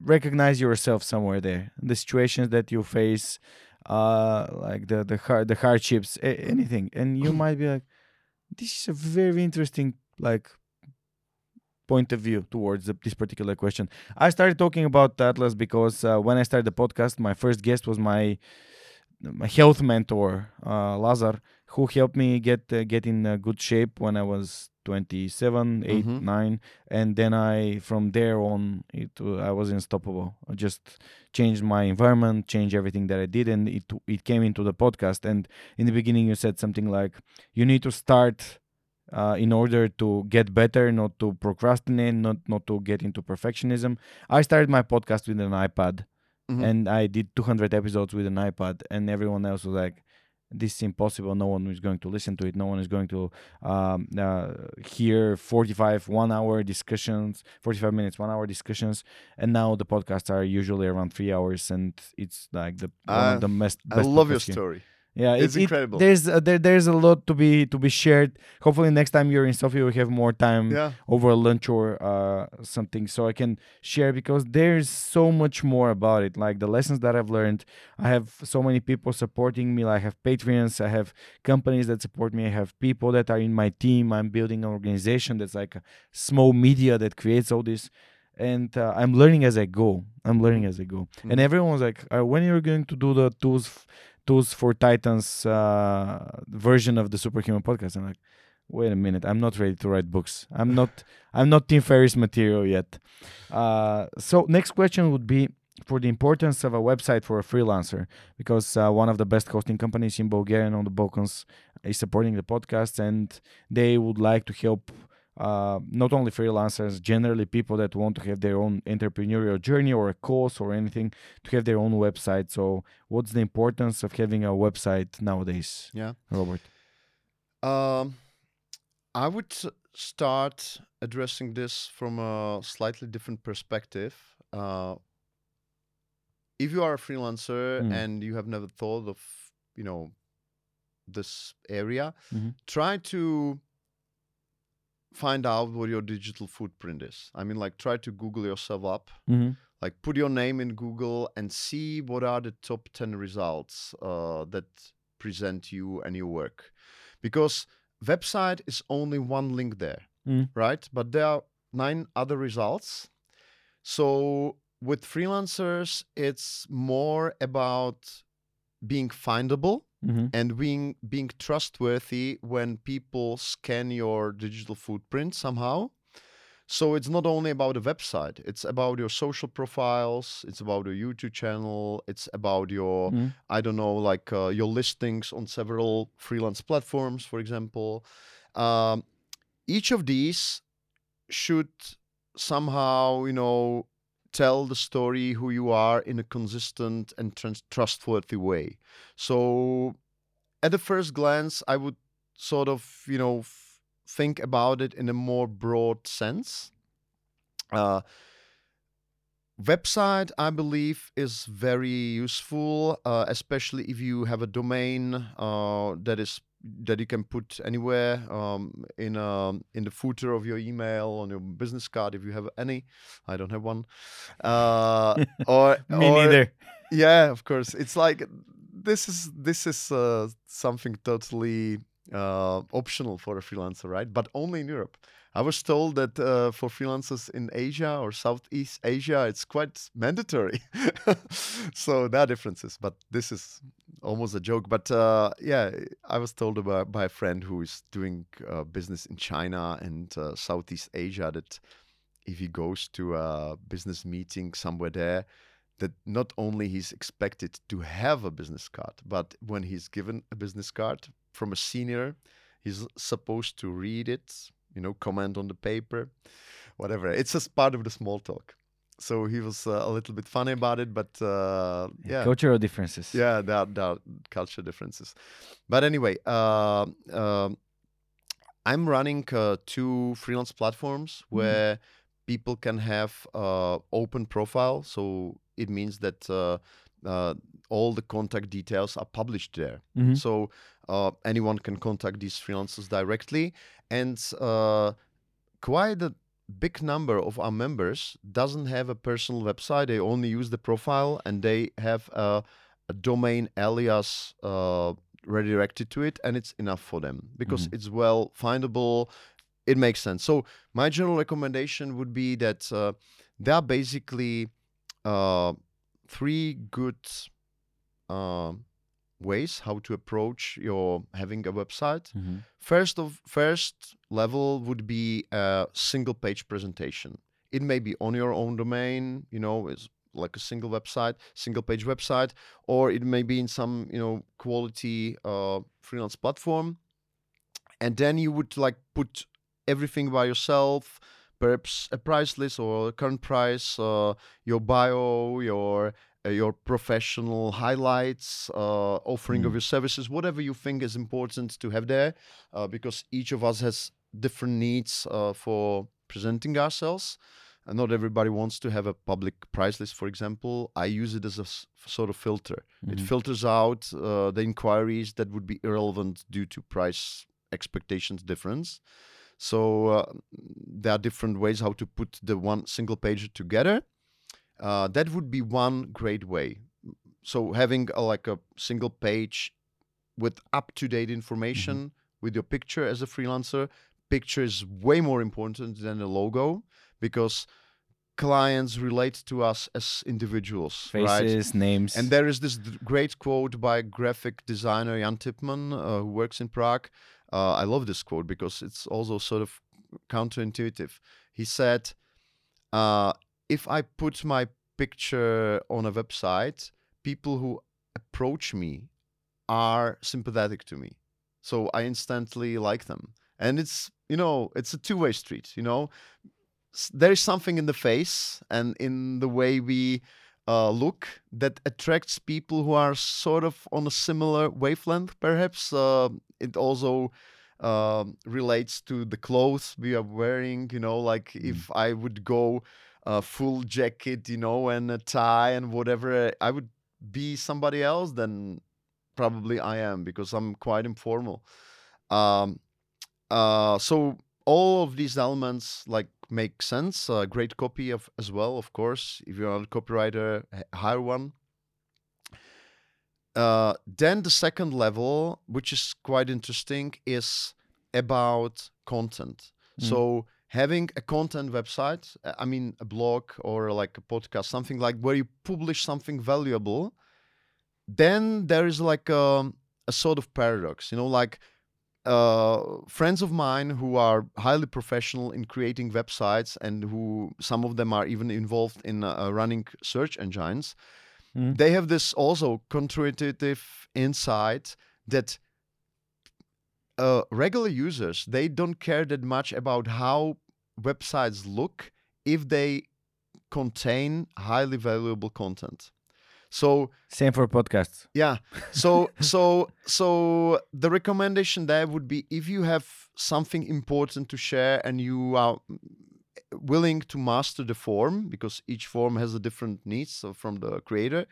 recognize yourself somewhere there. The situations that you face, uh, like the the hard, the hardships, anything, and you might be like, this is a very interesting like point of view towards the, this particular question. I started talking about Atlas because uh, when I started the podcast, my first guest was my my health mentor, uh, Lazar, who helped me get uh, get in uh, good shape when I was 27, 8, Mhm. 9, and then I from there on it uh, I was unstoppable. I just changed my environment, changed everything that I did, and it it came into the podcast. And in the beginning, you said something like, "You need to start." Uh, in order to get better, not to procrastinate, not not to get into perfectionism, I started my podcast with an iPad, Mhm. and I did 200 episodes with an iPad, and everyone else was like, "This is impossible. No one is going to listen to it. No one is going to um, uh, hear 45 one-hour discussions, 45 minutes, one-hour discussions." And now the podcasts are usually around three hours, and it's like the one Uh, the best. i love your here. story Yeah, It's it- incredible. there's uh, there, there's a lot to be to be shared. Hopefully, next time you're in Sofia, we have more time yeah over lunch or uh, something so I can share because there's so much more about it. Like the lessons that I've learned, I have so many people supporting me. Like I have Patreons, I have companies that support me, I have people that are in my team. I'm building an organization that's like a small media that creates all this. And uh, I'm learning as I go. I'm learning as I go. And Mhm. everyone was like, uh, "When you're going to do the tools, f- tools for Titans uh, version of the Superhuman podcast?" I'm like, wait a minute i'm not ready to write books i'm not i'm not tim ferriss material yet uh, so next question would be for the importance of a website for a freelancer because uh, one of the best hosting companies in bulgaria and on the balkans is supporting the podcast and they would like to help uh, not only freelancers generally people that want to have their own entrepreneurial journey or a course or anything to have their own website so what's the importance of having a website nowadays yeah robert Um, I would start addressing this from a slightly different perspective. Uh, if you are a freelancer Mm. and you have never thought of, you know, this area, Mhm. try to find out what your digital footprint is. I mean, like, try to Google yourself up mm-hmm. like put your name in google and see what are the top 10 results uh, that present you and your work because website is only one link there Mm. right but there are nine other results so with freelancers it's more about being findable Mm-hmm. and being being trustworthy when people scan your digital footprint somehow so it's not only about a website it's about your social profiles it's about your youtube channel it's about your Mm. i don't know like uh, your listings on several freelance platforms for example um, each of these should somehow you know tell the story who you are in a consistent and trans- trustworthy way. So at the first glance i would sort of you know f- think about it in a more broad sense. Uh, website i believe is very useful uh, especially if you have a domain uh, that is that you can put anywhere um, in a, in the footer of your email on your business card if you have any. I don't have one. Uh, or Me or- neither. yeah of course. It's like this is this is uh, something totally uh, optional for a freelancer right? But only in europe. I was told that uh, for freelancers in asia or southeast asia it's quite mandatory. So there are differences but this is almost a joke but uh, yeah i was told about by a friend who is doing uh, business in china and uh, southeast asia that if he goes to a business meeting somewhere there that not only he's expected to have a business card, but when he's given a business card from a senior, he's supposed to read it, you know, comment on the paper, whatever. It's just part of the small talk. So he was uh, a little bit funny about it, but uh, yeah, Cultural differences. yeah, there are, there are culture differences. But anyway, uh, um, I'm running uh, two freelance platforms where people can have uh, open profile. So it means that uh, uh, all the contact details are published there. Mhm. So uh, anyone can contact these freelancers directly, and uh, quite a big number of our members doesn't have a personal website. They only use the profile, and they have a, a domain alias uh, redirected to it, and it's enough for them because Mhm. it's well findable. It makes sense. So my general recommendation would be that uh, there are basically uh, three good uh, ways how to approach your having a website. Mhm. First of first level would be a single page presentation. It may be on your own domain, you know, is like a single website, single page website, or it may be in some, you know, quality uh, freelance platform. And then you would like put everything by yourself, perhaps a price list or a current price, uh, your bio, your your professional highlights, uh, offering of Mm. your services, whatever you think is important to have there, uh, because each of us has different needs uh, for presenting ourselves. And not everybody wants to have a public price list, for example. I use it as a s- sort of filter. It Mhm. filters out uh, the inquiries that would be irrelevant due to price expectations difference. So uh, there are different ways how to put the one single page together. Uh, that would be one great way. So having a, like a single page with up to date information with your picture as a freelancer. Picture is way more important than a logo because clients relate to us as individuals, right? Faces, names. And there is this great quote by graphic designer Jan Tipman, uh, who works in Prague. Uh, I love this quote because it's also sort of counterintuitive. He said, uh, If I put my picture on a website, people who approach me are sympathetic to me. So I instantly like them. And it's, you know, it's a two way street, you know. There is something in the face and in the way we uh, look that attracts people who are sort of on a similar wavelength, perhaps. Uh, it also um, relates to the clothes we are wearing, you know, like if I would go uh, full jacket, you know, and a tie and whatever, I would be somebody else, then probably I am because I'm quite informal. Um, uh, so all of these elements like make sense. Uh, great copy of as well, of course. If you're not a copywriter, hire one. Uh, then the second level, which is quite interesting, is about content. Mm. So having a content website, uh, I mean a blog or like a podcast, something like where you publish something valuable, then there is like a, a sort of paradox, you know, like uh, friends of mine who are highly professional in creating websites and who some of them are even involved in uh, running search engines Mhm. they have this also counterintuitive insight that uh, regular users they don't care that much about how websites look if they contain highly valuable content. So Same for podcasts. yeah. So so so the recommendation there would be if you have something important to share and you are willing to master the form because each form has a different needs so from the creator.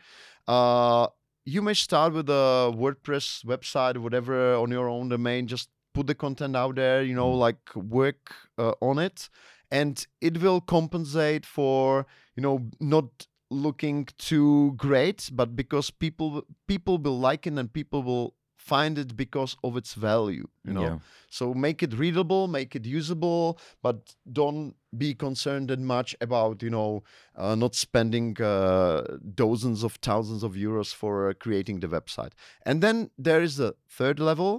Uh, you may start with a WordPress website, whatever on your own domain. Just put the content out there. You know, like work uh, on it, and it will compensate for you know not looking too great, but because people people will like it and people will find it because of its value. You know, Yeah. so make it readable, make it usable, but don't be concerned that much about you know uh, not spending uh, dozens of thousands of euros for uh, creating the website. And then there is a third level,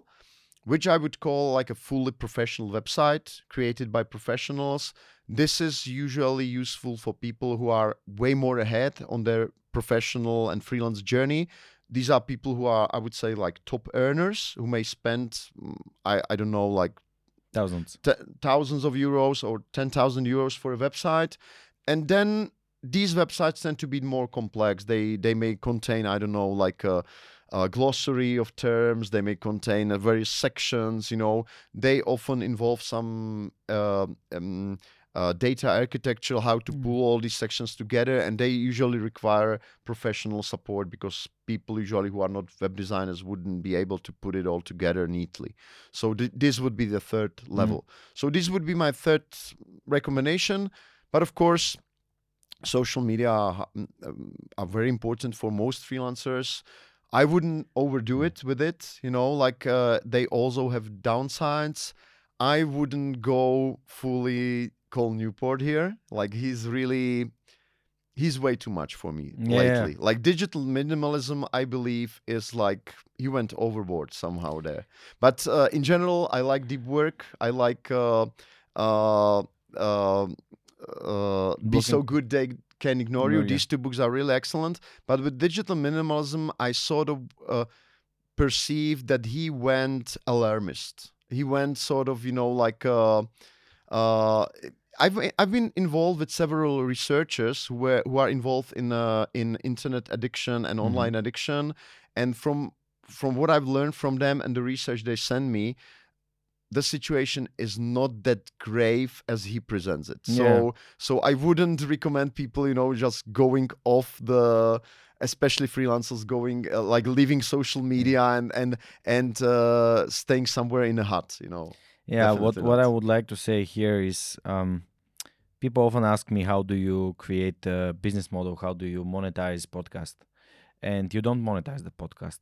which I would call like a fully professional website created by professionals. This is usually useful for people who are way more ahead on their professional and freelance journey. These are people who are, I would say, like top earners who may spend, mm, I, I don't know, like Thousands. t- thousands of euros or 10,000 euros for a website. And then these websites tend to be more complex. They they may contain, I don't know, like a, a glossary of terms. They may contain uh, various sections. You know, they often involve some uh, um, uh, data architecture, how to Mm. pull all these sections together, and they usually require professional support because people usually who are not web designers wouldn't be able to put it all together neatly. So th- this would be the third level. So this would be my third recommendation. But of course, social media are, mm, um, are very important for most freelancers. I wouldn't overdo it with it. You know, like uh, they also have downsides. I wouldn't go fully Cal Newport here. Like he's really he's way too much for me Yeah. lately. Like digital minimalism, I believe, is like he went overboard somehow there. But uh, in general, I like deep work. I like uh, uh, uh, uh, be so good they can ignore you. These two books are really excellent. But with digital minimalism, I sort of uh, perceived that he went alarmist. He went sort of, you know, like. I've I've been involved with several researchers who were who are involved in uh, in internet addiction and Mhm. online addiction, and from from what I've learned from them and the research they send me, the situation is not that grave as he presents it. So Yeah. so I wouldn't recommend people, you know, just going off the especially freelancers going uh, like leaving social media and and and uh, staying somewhere in a hut, you know. Yeah, what what I would like to say here is um, people often ask me how do you create a business model, how do you monetize podcast, and you don't monetize the podcast,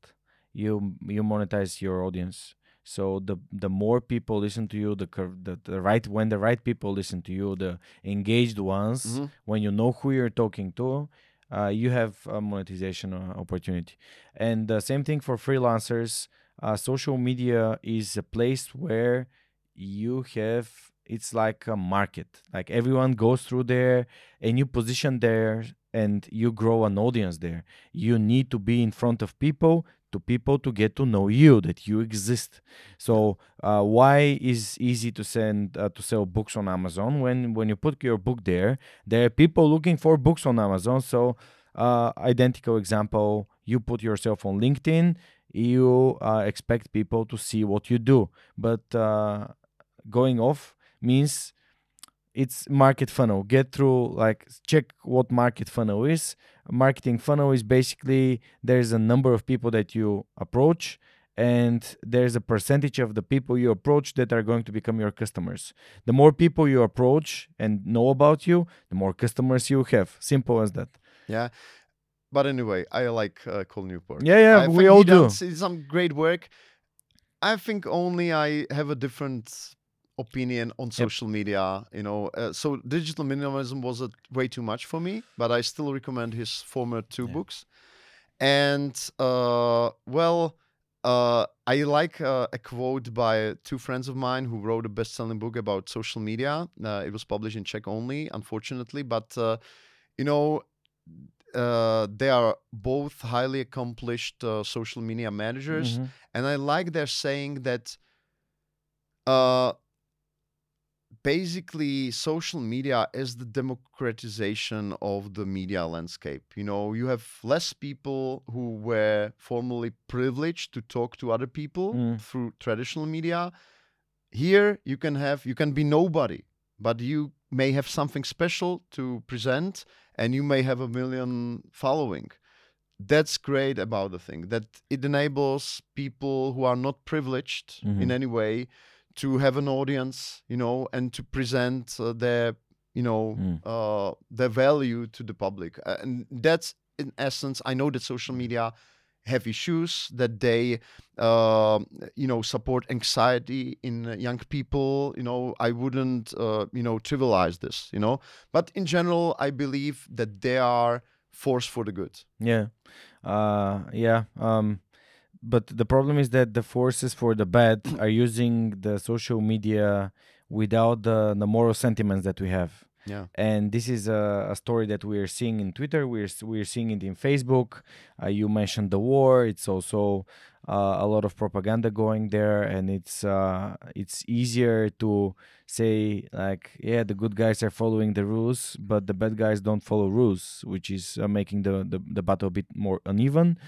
you you monetize your audience. So the the more people listen to you, the the, the right when the right people listen to you, the engaged ones, Mhm. when you know who you're talking to, uh, you have a monetization uh, opportunity. And the same thing for freelancers. Uh, social media is a place where you have it's like a market. Like everyone goes through there, and you position there, and you grow an audience there. You need to be in front of people to people to get to know you that you exist so uh, why is easy to send uh, to sell books on amazon when when you put your book there there are people looking for books on amazon so uh, identical example you put yourself on linkedin you uh, expect people to see what you do but uh, going off means it's market funnel get through like check what market funnel is marketing funnel is basically there's a number of people that you approach and there's a percentage of the people you approach that are going to become your customers the more people you approach and know about you the more customers you have simple as that Yeah. But anyway, I like uh, Cal Newport. yeah yeah I we all do some great work. I think only I have a different opinion on social media. You know, uh, so digital minimalism was a, way too much for me, but I still recommend his former two Yeah. books. And uh, well, uh, I like uh, a quote by two friends of mine who wrote a best-selling book about social media. Uh, it was published in Czech only, unfortunately, but uh, you know, uh, they are both highly accomplished uh, social media managers, Mhm. and I like their saying that uh, basically social media is the democratization of the media landscape you know you have less people who were formerly privileged to talk to other people Mm. through traditional media here you can have you can be nobody but you may have something special to present and you may have a million following that's great about the thing that it enables people who are not privileged in Mhm. any way to have an audience you know and to present uh, their you know Mm. uh, their value to the public Uh, and that's in essence i know that social media have issues that they um you know support anxiety in uh, young people you know i wouldn't uh, you know trivialize this you know but in general i believe that they are force for the good Yeah, uh, yeah. Um, but the problem is that the forces for the bad are using the social media without the, the moral sentiments that we have. yeah And this is a, a story that we are seeing in Twitter. We're we're seeing it in Facebook. Uh, you mentioned the war. It's also uh, a lot of propaganda going there, and it's uh, it's easier to say like, yeah, the good guys are following the rules, but the bad guys don't follow rules, which is uh, making the, the the battle a bit more uneven.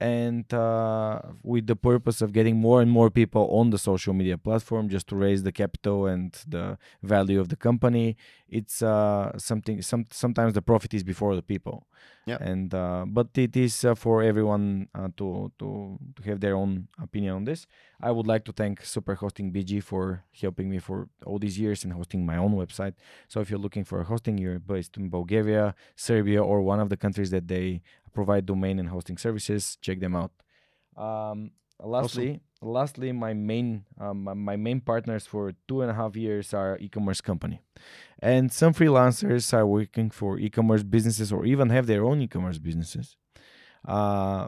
And uh, with the purpose of getting more and more people on the social media platform, just to raise the capital and the value of the company, it's uh, something. Some sometimes the profit is before the people. Yeah. And uh, but it is uh, for everyone uh, to to to have their own opinion on this. I would like to thank Super Hosting BG for helping me for all these years and hosting my own website. So if you're looking for a hosting, you're based in Bulgaria, Serbia, or one of the countries that they provide domain and hosting services, check them out. Um, lastly, lastly, my main um, my- my main partners for two and a half years are e-commerce company, and some freelancers are working for e-commerce businesses or even have their own e-commerce businesses. Uh,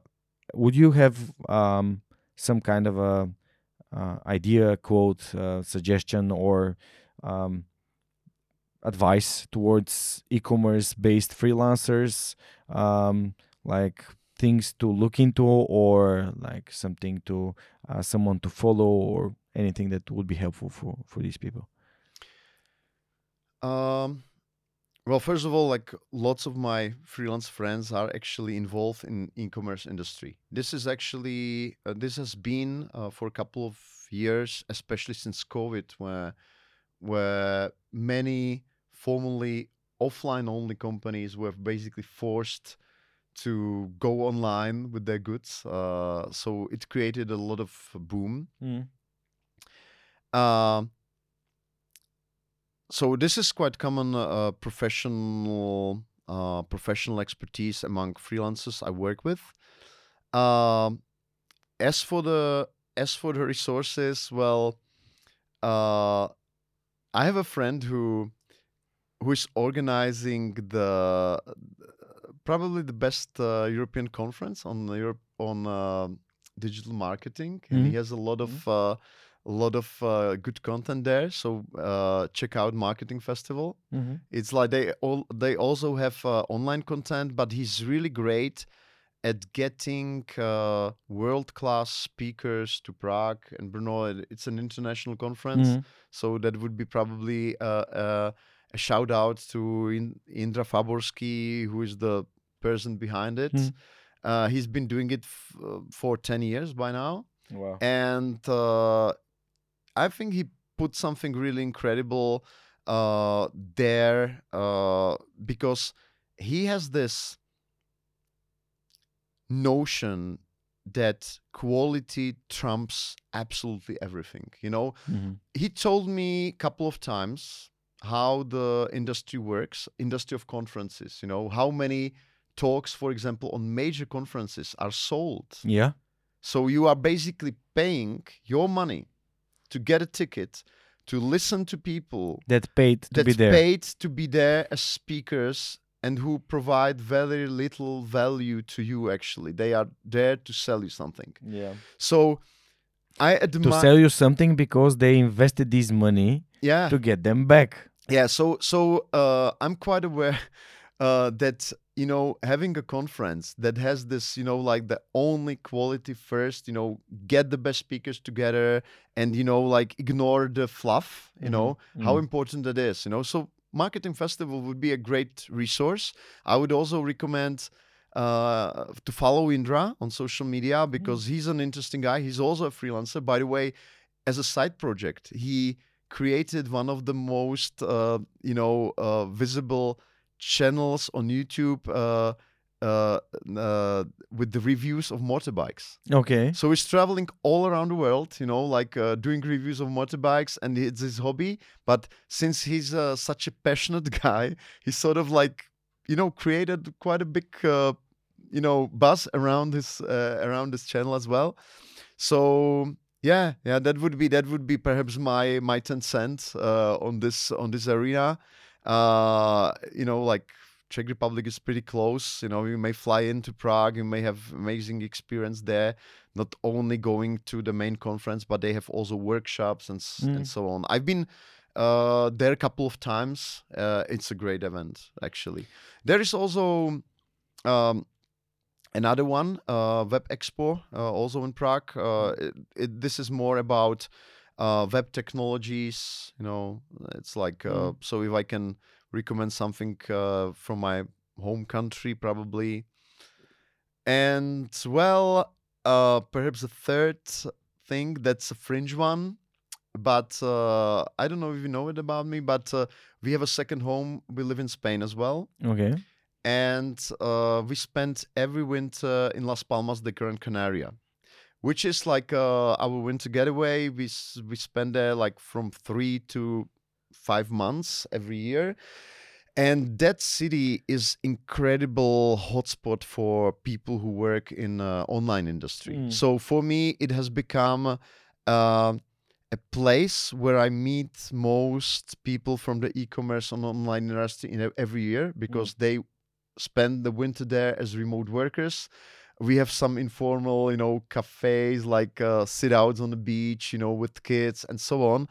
would you have um, some kind of a uh, idea, quote, uh, suggestion, or um, advice towards e-commerce based freelancers, um, like things to look into, or like something to uh, someone to follow, or anything that would be helpful for for these people? Um, well, first of all, like lots of my freelance friends are actually involved in e-commerce industry. This is actually uh, this has been uh, for a couple of years, especially since COVID, where where many formerly offline only companies were basically forced to go online with their goods. Uh, so it created a lot of boom. Um, so this is quite common uh, professional uh, professional expertise among freelancers I work with. Um, as for the as for the resources, well, uh, I have a friend who who is organizing the probably the best uh, European conference on Europe on uh, digital marketing, and he Mhm. has a lot of uh, a lot of uh, good content there. So uh, check out Marketing Festival. Mm-hmm. It's like they all they also have uh, online content, but he's really great at getting uh, world class speakers to Prague and Brno. It's an international conference, Mm-hmm. so that would be probably uh, uh, a shout out to In- Indra Faborsky, who is the person behind it. Mhm. Uh, he's been doing it f- uh, for ten years by now Wow. and uh, I think he put something really incredible uh, there uh, because he has this notion that quality trumps absolutely everything. You know, Mhm. he told me a couple of times how the industry works, industry of conferences. You know, how many talks, for example, on major conferences are sold. Yeah. So you are basically paying your money to get a ticket to listen to people That paid to that's be there. paid to be there as speakers and who provide very little value to you actually. They are there to sell you something. Yeah. So I admire To sell you something because they invested this money yeah. to get them back. Yeah, so so uh, I'm quite aware uh, that you know, having a conference that has this, you know, like the only quality first, you know, get the best speakers together and, you know, like ignore the fluff, you Mhm, know, how mhm. important that is, you know. So marketing festival would be a great resource. I would also recommend uh, to follow Indra on social media because he's an interesting guy. He's also a freelancer. By the way, as a side project, he created one of the most, uh, you know, uh, visible channels on YouTube uh, uh, uh, with the reviews of motorbikes. Okay. So he's traveling all around the world, you know, like uh, doing reviews of motorbikes, and it's his hobby. But since he's uh, such a passionate guy, he's sort of like, you know, created quite a big, uh, you know, buzz around his uh, around his channel as well. So yeah, yeah, that would be that would be perhaps my my ten cents uh, on this on this arena. Uh, you know, like Czech Republic is pretty close. You know, you may fly into Prague, you may have amazing experience there. Not only going to the main conference, but they have also workshops and Mm. and so on. I've been uh, there a couple of times. Uh, it's a great event, actually. There is also um, another one, uh, Web Expo, uh, also in Prague. Uh, it, it, this is more about uh, web technologies. You know, it's like uh, so. If I can recommend something uh, from my home country, probably. And well, uh, perhaps a third thing that's a fringe one, but uh, I don't know if you know it about me, but uh, we have a second home. We live in Spain as well Okay. And uh, we spent every winter in Las Palmas de Gran Canaria, which is like uh, our winter getaway. We we spend there like from three to five months every year, and that city is incredible hotspot for people who work in uh, online industry. Mm. So for me, it has become. Uh, a place where I meet most people from the e-commerce and online industry in every year because they spend the winter there as remote workers. We have some informal, you know, cafes like uh, sit outs on the beach, you know, with kids and so on.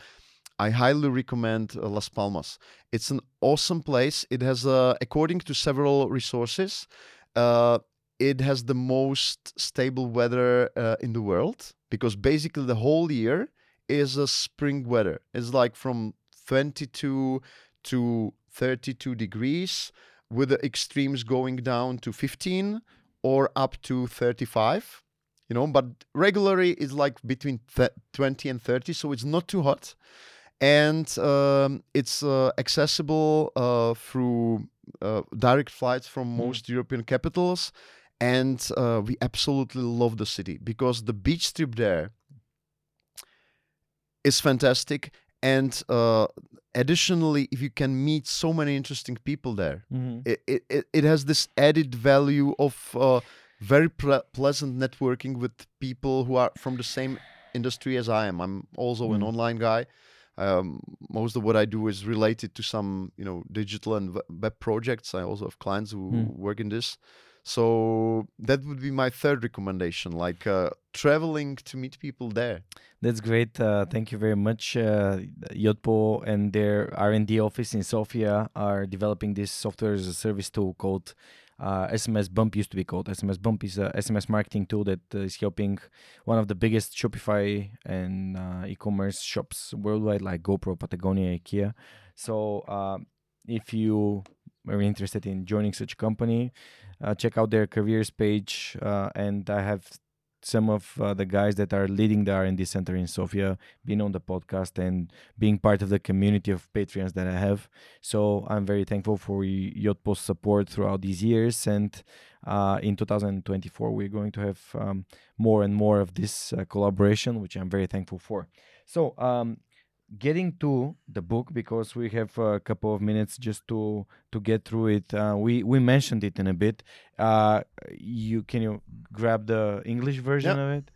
I highly recommend uh, Las Palmas. It's an awesome place. It has, uh, according to several resources, uh, it has the most stable weather uh, in the world because basically the whole year is a spring weather. It's like from 22 to 32 degrees with the extremes going down to 15 or up to 35 you know but regularly it's like between th- 20 and 30 so it's not too hot and um, it's uh, accessible uh, through uh, direct flights from Mm. most european capitals and uh, we absolutely love the city because the beach strip there is fantastic and uh, additionally if you can meet so many interesting people there Mhm. it, it, it- has this added value of uh, very ple- pleasant networking with people who are from the same industry as I am. I'm also an Mm. online guy. Um, most of what I do is related to some, you know, digital and web projects. I also have clients who Mm. work in this. So that would be my third recommendation, like uh, traveling to meet people there. That's great. Uh, thank you very much. Uh, Yotpo and their R&D office in Sofia are developing this software as a service tool called uh, SMS Bump. Used to be called SMS Bump. is a SMS marketing tool that uh, is helping one of the biggest Shopify and uh, e-commerce shops worldwide, like GoPro, Patagonia, IKEA. So uh, if you are interested in joining such a company, uh, check out their careers page. Uh, and I have some of uh, the guys that are leading the R&D center in Sofia being on the podcast and being part of the community of Patreons that I have. So I'm very thankful for Yotpo's support throughout these years. And uh, in 2024, we're going to have um, more and more of this uh, collaboration, which I'm very thankful for. So um, getting to the book because we have a couple of minutes just to to get through it. Uh, we we mentioned it in a bit. Uh you can you grab the english version Yeah. of it?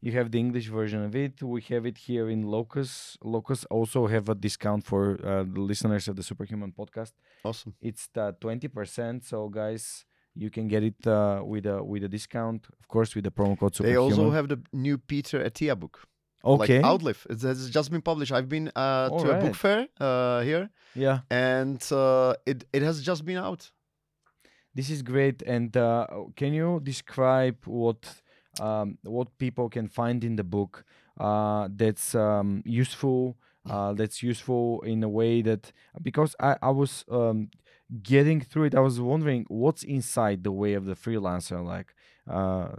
You have the english version of it. We have it here in locus. Locus also have a discount for uh, the listeners of the superhuman podcast. Awesome. it's the 20% so guys you can get it uh, with a with a discount of course with the promo code superhuman They also have the new Peter Attia book. Okay Like Outlive. It has just been published. I've been uh, to a book fair uh, here yeah and uh, it, it has just been out. this is great. And uh, can you describe what um, what people can find in the book uh, that's um, useful? Uh, that's useful in a way that because I I was um, getting through it, I was wondering what's inside the way of the freelancer, like uh,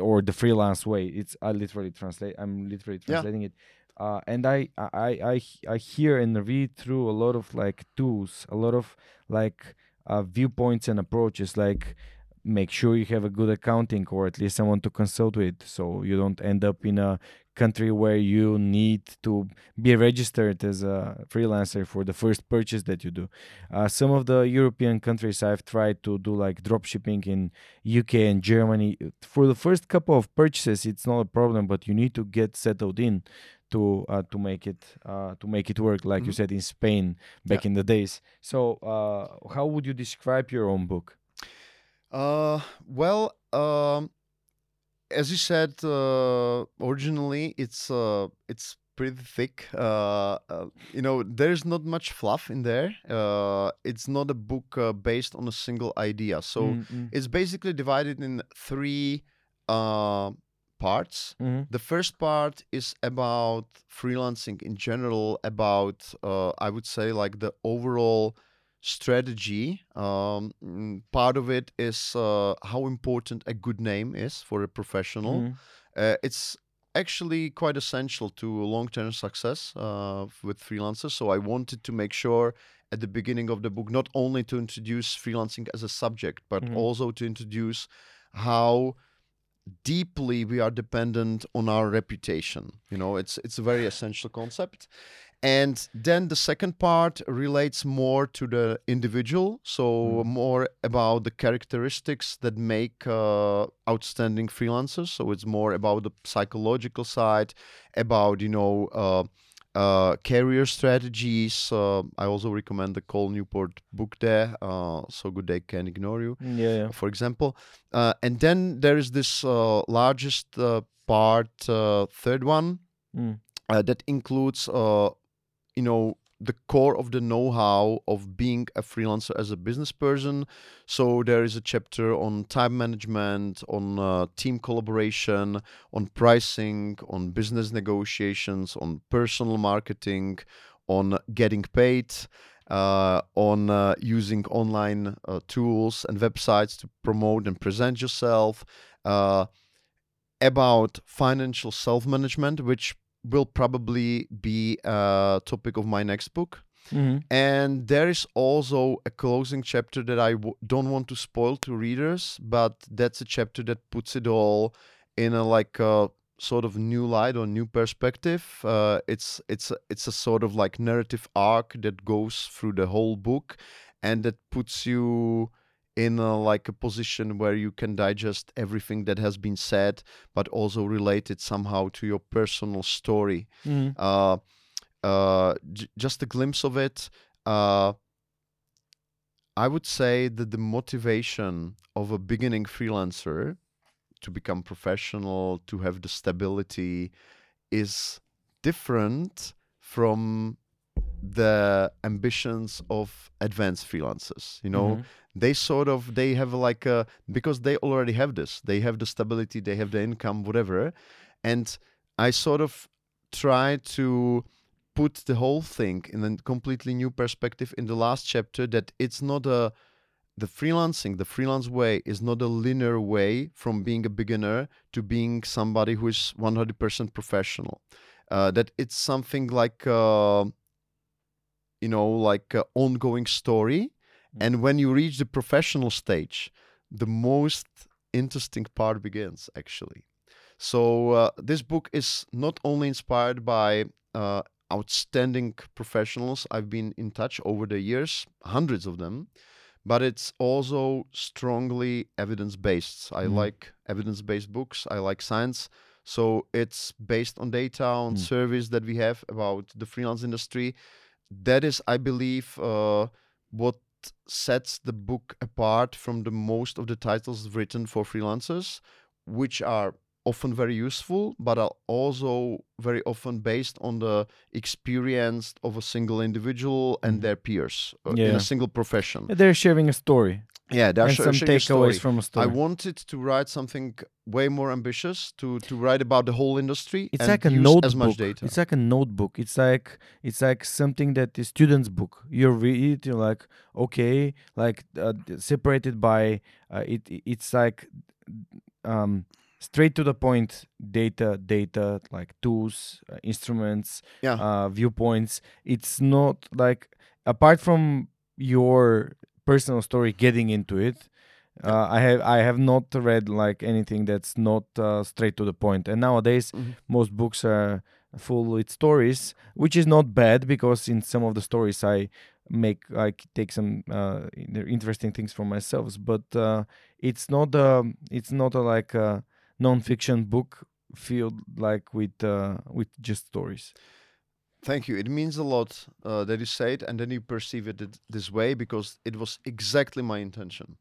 or the freelance way. It's I literally translate. I'm literally translating yeah. it. Uh, and I, I I I hear and read through a lot of like tools, a lot of like uh, viewpoints and approaches. Like make sure you have a good accounting or at least someone to consult with, so you don't end up in a country where you need to be registered as a freelancer for the first purchase that you do. Uh, some of the European countries I've tried to do like drop shipping in UK and Germany. For the first couple of purchases, it's not a problem, but you need to get settled in to uh, to make it uh, to make it work. Like mm-hmm. you said in Spain back yeah. in the days. So uh, how would you describe your own book? Uh, well, um, as you said uh, originally, it's uh, it's pretty thick. Uh, uh, you know, there's not much fluff in there. Uh, it's not a book uh, based on a single idea. So mm-hmm. it's basically divided in three uh, parts. Mm-hmm. The first part is about freelancing in general, about uh, I would say like the overall strategy. Um, mm, part of it is uh, how important a good name is for a professional. Mm. Uh, it's actually quite essential to long-term success uh, with freelancers. So I wanted to make sure at the beginning of the book not only to introduce freelancing as a subject, but mm-hmm. also to introduce how deeply we are dependent on our reputation. You know, it's it's a very essential concept. And then the second part relates more to the individual, so mm. more about the characteristics that make uh, outstanding freelancers. So it's more about the psychological side, about you know. Uh, uh, career strategies. Uh, I also recommend the Cal Newport book there, uh, So Good They Can Ignore You, mm, yeah, yeah. for example. Uh, and then there is this uh, largest uh, part, third one, mm. that includes you know the core of the know-how of being a freelancer as a business person. So there is a chapter on time management on uh, team collaboration on pricing on business negotiations on personal marketing on getting paid uh, on uh, using online uh, tools and websites to promote and present yourself uh, about financial self-management which will probably be a topic of my next book. Mm-hmm. And there is also a closing chapter that I w- don't want to spoil to readers, but that's a chapter that puts it all in a like a sort of new light or new perspective. Uh, it's it's it's a sort of like narrative arc that goes through the whole book, and that puts you in a, like a position where you can digest everything that has been said, but also relate it somehow to your personal story. Mm. Uh, uh, j- just a glimpse of it. Uh, I would say that the motivation of a beginning freelancer to become professional, to have the stability, is different from the ambitions of advanced freelancers. You know, mm-hmm they sort of they have like a because they already have this they have the stability they have the income whatever and i sort of try to put the whole thing in a completely new perspective in the last chapter that it's not a the freelancing the freelance way is not a linear way from being a beginner to being somebody who is 100% professional uh, that it's something like uh, you know like an ongoing story and when you reach the professional stage, the most interesting part begins, actually. So, uh, this book is not only inspired by uh, outstanding professionals I've been in touch over the years, hundreds of them, but it's also strongly evidence based. I mm. like evidence based books, I like science. So, it's based on data, on mm. surveys that we have about the freelance industry. That is, I believe, uh, what sets the book apart from the most of the titles written for freelancers, which are often very useful, but are also very often based on the experience of a single individual and mm. their peers uh, yeah. in a single profession. They're sharing a story. Yeah, and sh- some sharing a story. takeaways from a I story. I wanted to write something way more ambitious to to write about the whole industry. it's and like a use notebook. as much data. It's like a notebook. It's like it's like something that the student's book. You read it, you're like, okay, like uh, separated by uh, it. it- It's like um, straight to the point. Data, data, like tools, uh, instruments, yeah, uh, viewpoints. It's not like apart from your personal story getting into it. Uh, I have I have not read like anything that's not uh, straight to the point. And nowadays, Mhm. most books are full with stories, which is not bad because in some of the stories I make I take some uh, interesting things for myself. But uh, it's not um it's not a, like a non-fiction book filled like with uh, with just stories. Thank you. It means a lot uh, that you say it and then you perceive it th- this way because it was exactly my intention.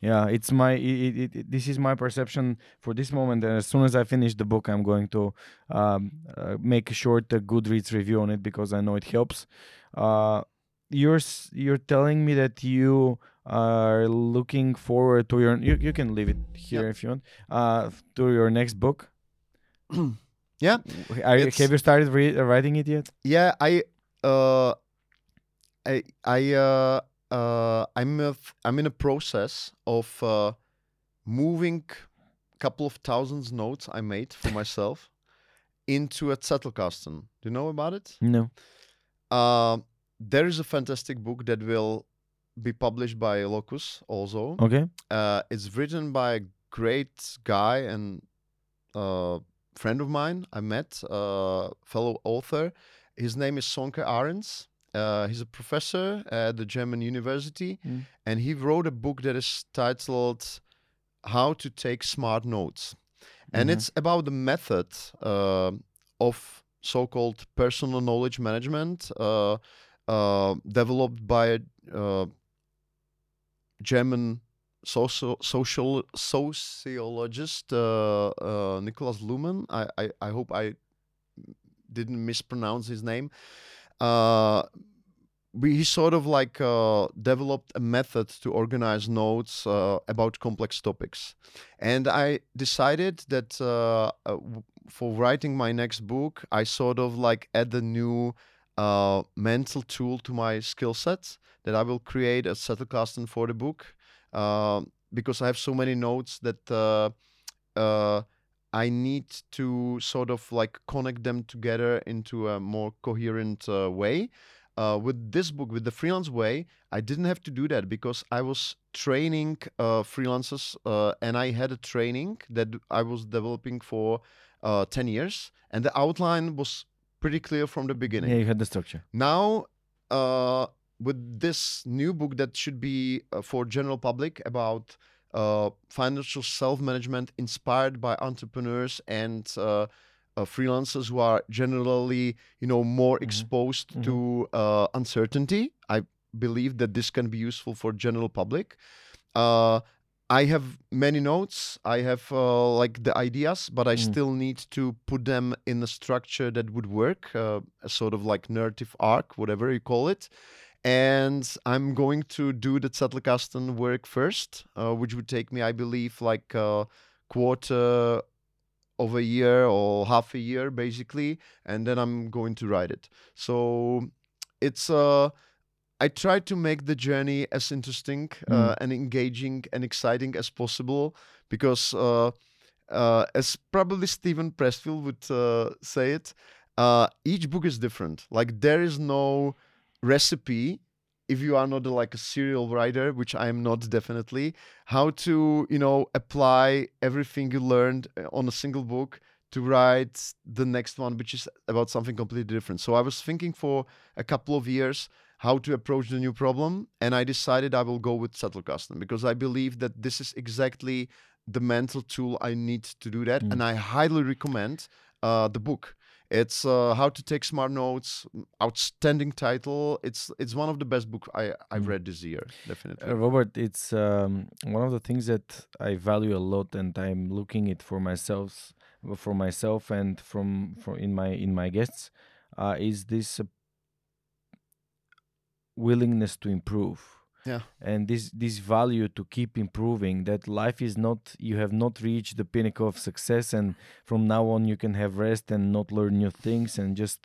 Yeah, it's my it, it, it, this is my perception for this moment. And as soon as I finish the book, I'm going to um, uh, make a short uh, Goodreads review on it because I know it helps. Uh, you're you're telling me that you are looking forward to your you, you can leave it here if you want uh to your next book. Yeah, Are, you- have you started re- uh, writing it yet? Yeah, I uh I I uh uh I'm a I'm in a process of uh moving a couple of thousands notes I made for myself into a Zettelkasten. Do you know about it? No. Uh, there is a fantastic book that will be published by Locus also. Okay. Uh, it's written by a great guy and uh, friend of mine I met, uh, fellow author. His name is Sönke Ahrens. Uh, he's a professor at the German university, Mm. and he wrote a book that is titled "How to Take Smart Notes," and Mhm. it's about the method uh, of so-called personal knowledge management uh, uh, developed by a uh, German social social sociologist uh, uh, Nicholas Luhmann. I, I I hope I didn't mispronounce his name. Uh, we, he sort of like uh, developed a method to organize notes uh, about complex topics, and I decided that uh, uh, for writing my next book, I sort of like add a new uh, mental tool to my skill set that I will create a Zettelkasten for the book because I have so many notes that uh, uh, I need to sort of like connect them together into a more coherent uh, way. Uh, with this book, with the freelance way, I didn't have to do that because I was training uh, freelancers uh, and I had a training that I was developing for uh, 10 years, and the outline was pretty clear from the beginning Yeah, you had the structure. now uh, with this new book that should be uh, for general public about uh, financial self-management inspired by entrepreneurs and uh, uh, freelancers who are generally you know more Mhm. exposed Mhm. to uh, uncertainty i believe that this can be useful for general public uh, i have many notes i have uh, like the ideas but i Mm. still need to put them in a structure that would work uh, a sort of like narrative arc whatever you call it and i'm going to do the Zettelkasten work first uh, which would take me i believe like a quarter of a year or half a year basically and then i'm going to write it. So it's uh i try to make the journey as interesting uh, and engaging and exciting as possible because uh, uh, as probably steven pressfield would uh, say it uh, each book is different. Like there is no recipe if you are not a, like a serial writer which i am not definitely how to you know apply everything you learned uh, on a single book to write the next one which is about something completely different so i was thinking for a couple of years how to approach the new problem and i decided i will go with Zettelkasten because i believe that this is exactly the mental tool i need to do that Mm. and i highly recommend uh, the book it's uh, how to take smart notes outstanding title it's it's one of the best books i i've Mm. read this year definitely Uh, Robert, it's um, one of the things that I value a lot, and I'm looking it for myself, for myself, and from from in my in my guests, uh, is this uh, willingness to improve. Yeah. and this this value to keep improving that life is not you have not reached the pinnacle of success and from now on you can have rest and not learn new things and just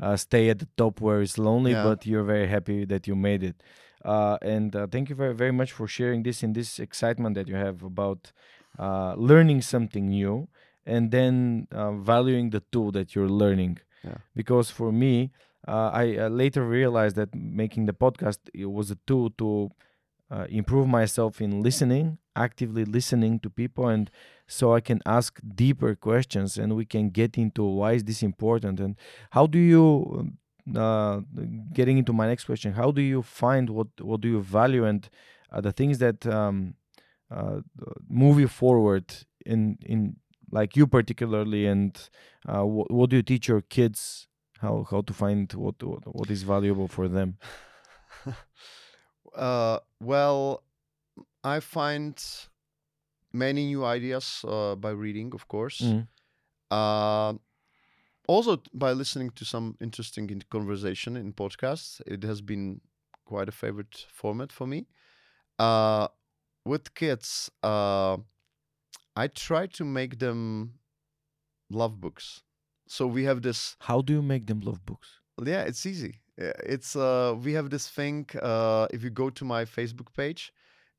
uh, stay at the top where it's lonely Yeah. but you're very happy that you made it uh, and uh, thank you very very much for sharing this in this excitement that you have about uh, learning something new and then uh, valuing the tool that you're learning Yeah. because for me uh, i uh, later realized that making the podcast was a tool to uh, improve myself in listening actively listening to people and so i can ask deeper questions and we can get into why is this important and how do you um, uh, getting into my next question how do you find what what do you value and uh, the things that um, uh, move you forward in in like you particularly and uh, what, what do you teach your kids how how to find what what, what is valuable for them Uh, well, I find many new ideas uh, by reading, of course. Mhm. Uh, also by listening to some interesting in- conversation in podcasts. It has been quite a favorite format for me. Uh, with kids, uh, I try to make them love books. So we have this how do you make them love books yeah, it's easy. It's uh we have this thing uh if you go to my Facebook page,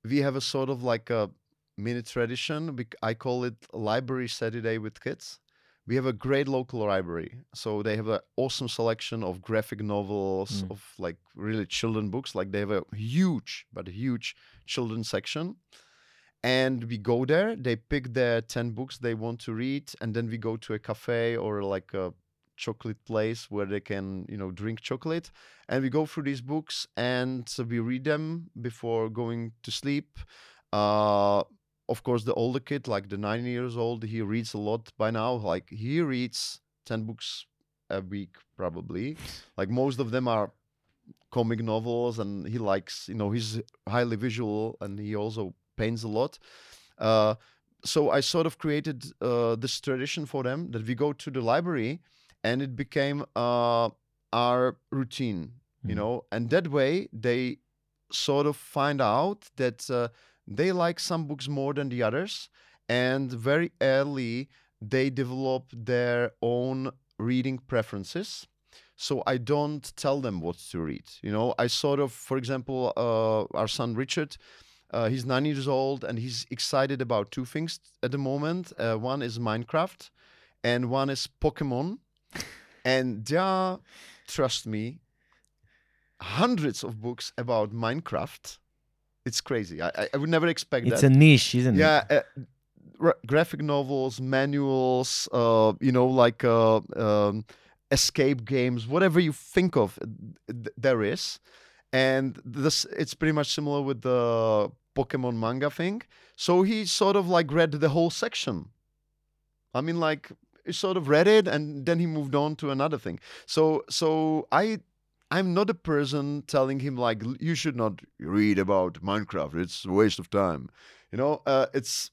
we have a sort of like a mini tradition. I call it Library Saturday with Kids. We have a great local library. So they have an awesome selection of graphic novels, Mm. of like really children books. Like they have a huge, but a huge children section. And we go there, they pick their 10 books they want to read, and then we go to a cafe or like a chocolate place where they can you know drink chocolate. And we go through these books and so we read them before going to sleep. Uh of course the older kid like the nine years old he reads a lot by now. Like he reads 10 books a week probably. Like most of them are comic novels and he likes you know he's highly visual and he also paints a lot. Uh so i sort of created uh, this tradition for them that we go to the library and it became uh, our routine you Mm. know? And that way they sort of find out that uh, they like some books more than the others and very early they develop their own reading preferences. So i don't tell them what to read you know? I sort of for example uh, our son richard uh, he's nine years old and he's excited about two things at the moment uh, one is minecraft and one is pokemon and there are, trust me, hundreds of books about Minecraft. It's crazy. I, I- would never expect it's that. It's a niche isn't it yeah, uh, graphic novels, manuals, uh, you know, like uh, um, escape games, whatever you think of, uh, th- there is. And this, it's pretty much similar with the Pokemon manga thing. So he sort of like read the whole section. I mean, like he sort of read it, and then he moved on to another thing. So, so I, I'm not a person telling him like you should not read about Minecraft. It's a waste of time. You know, uh, it's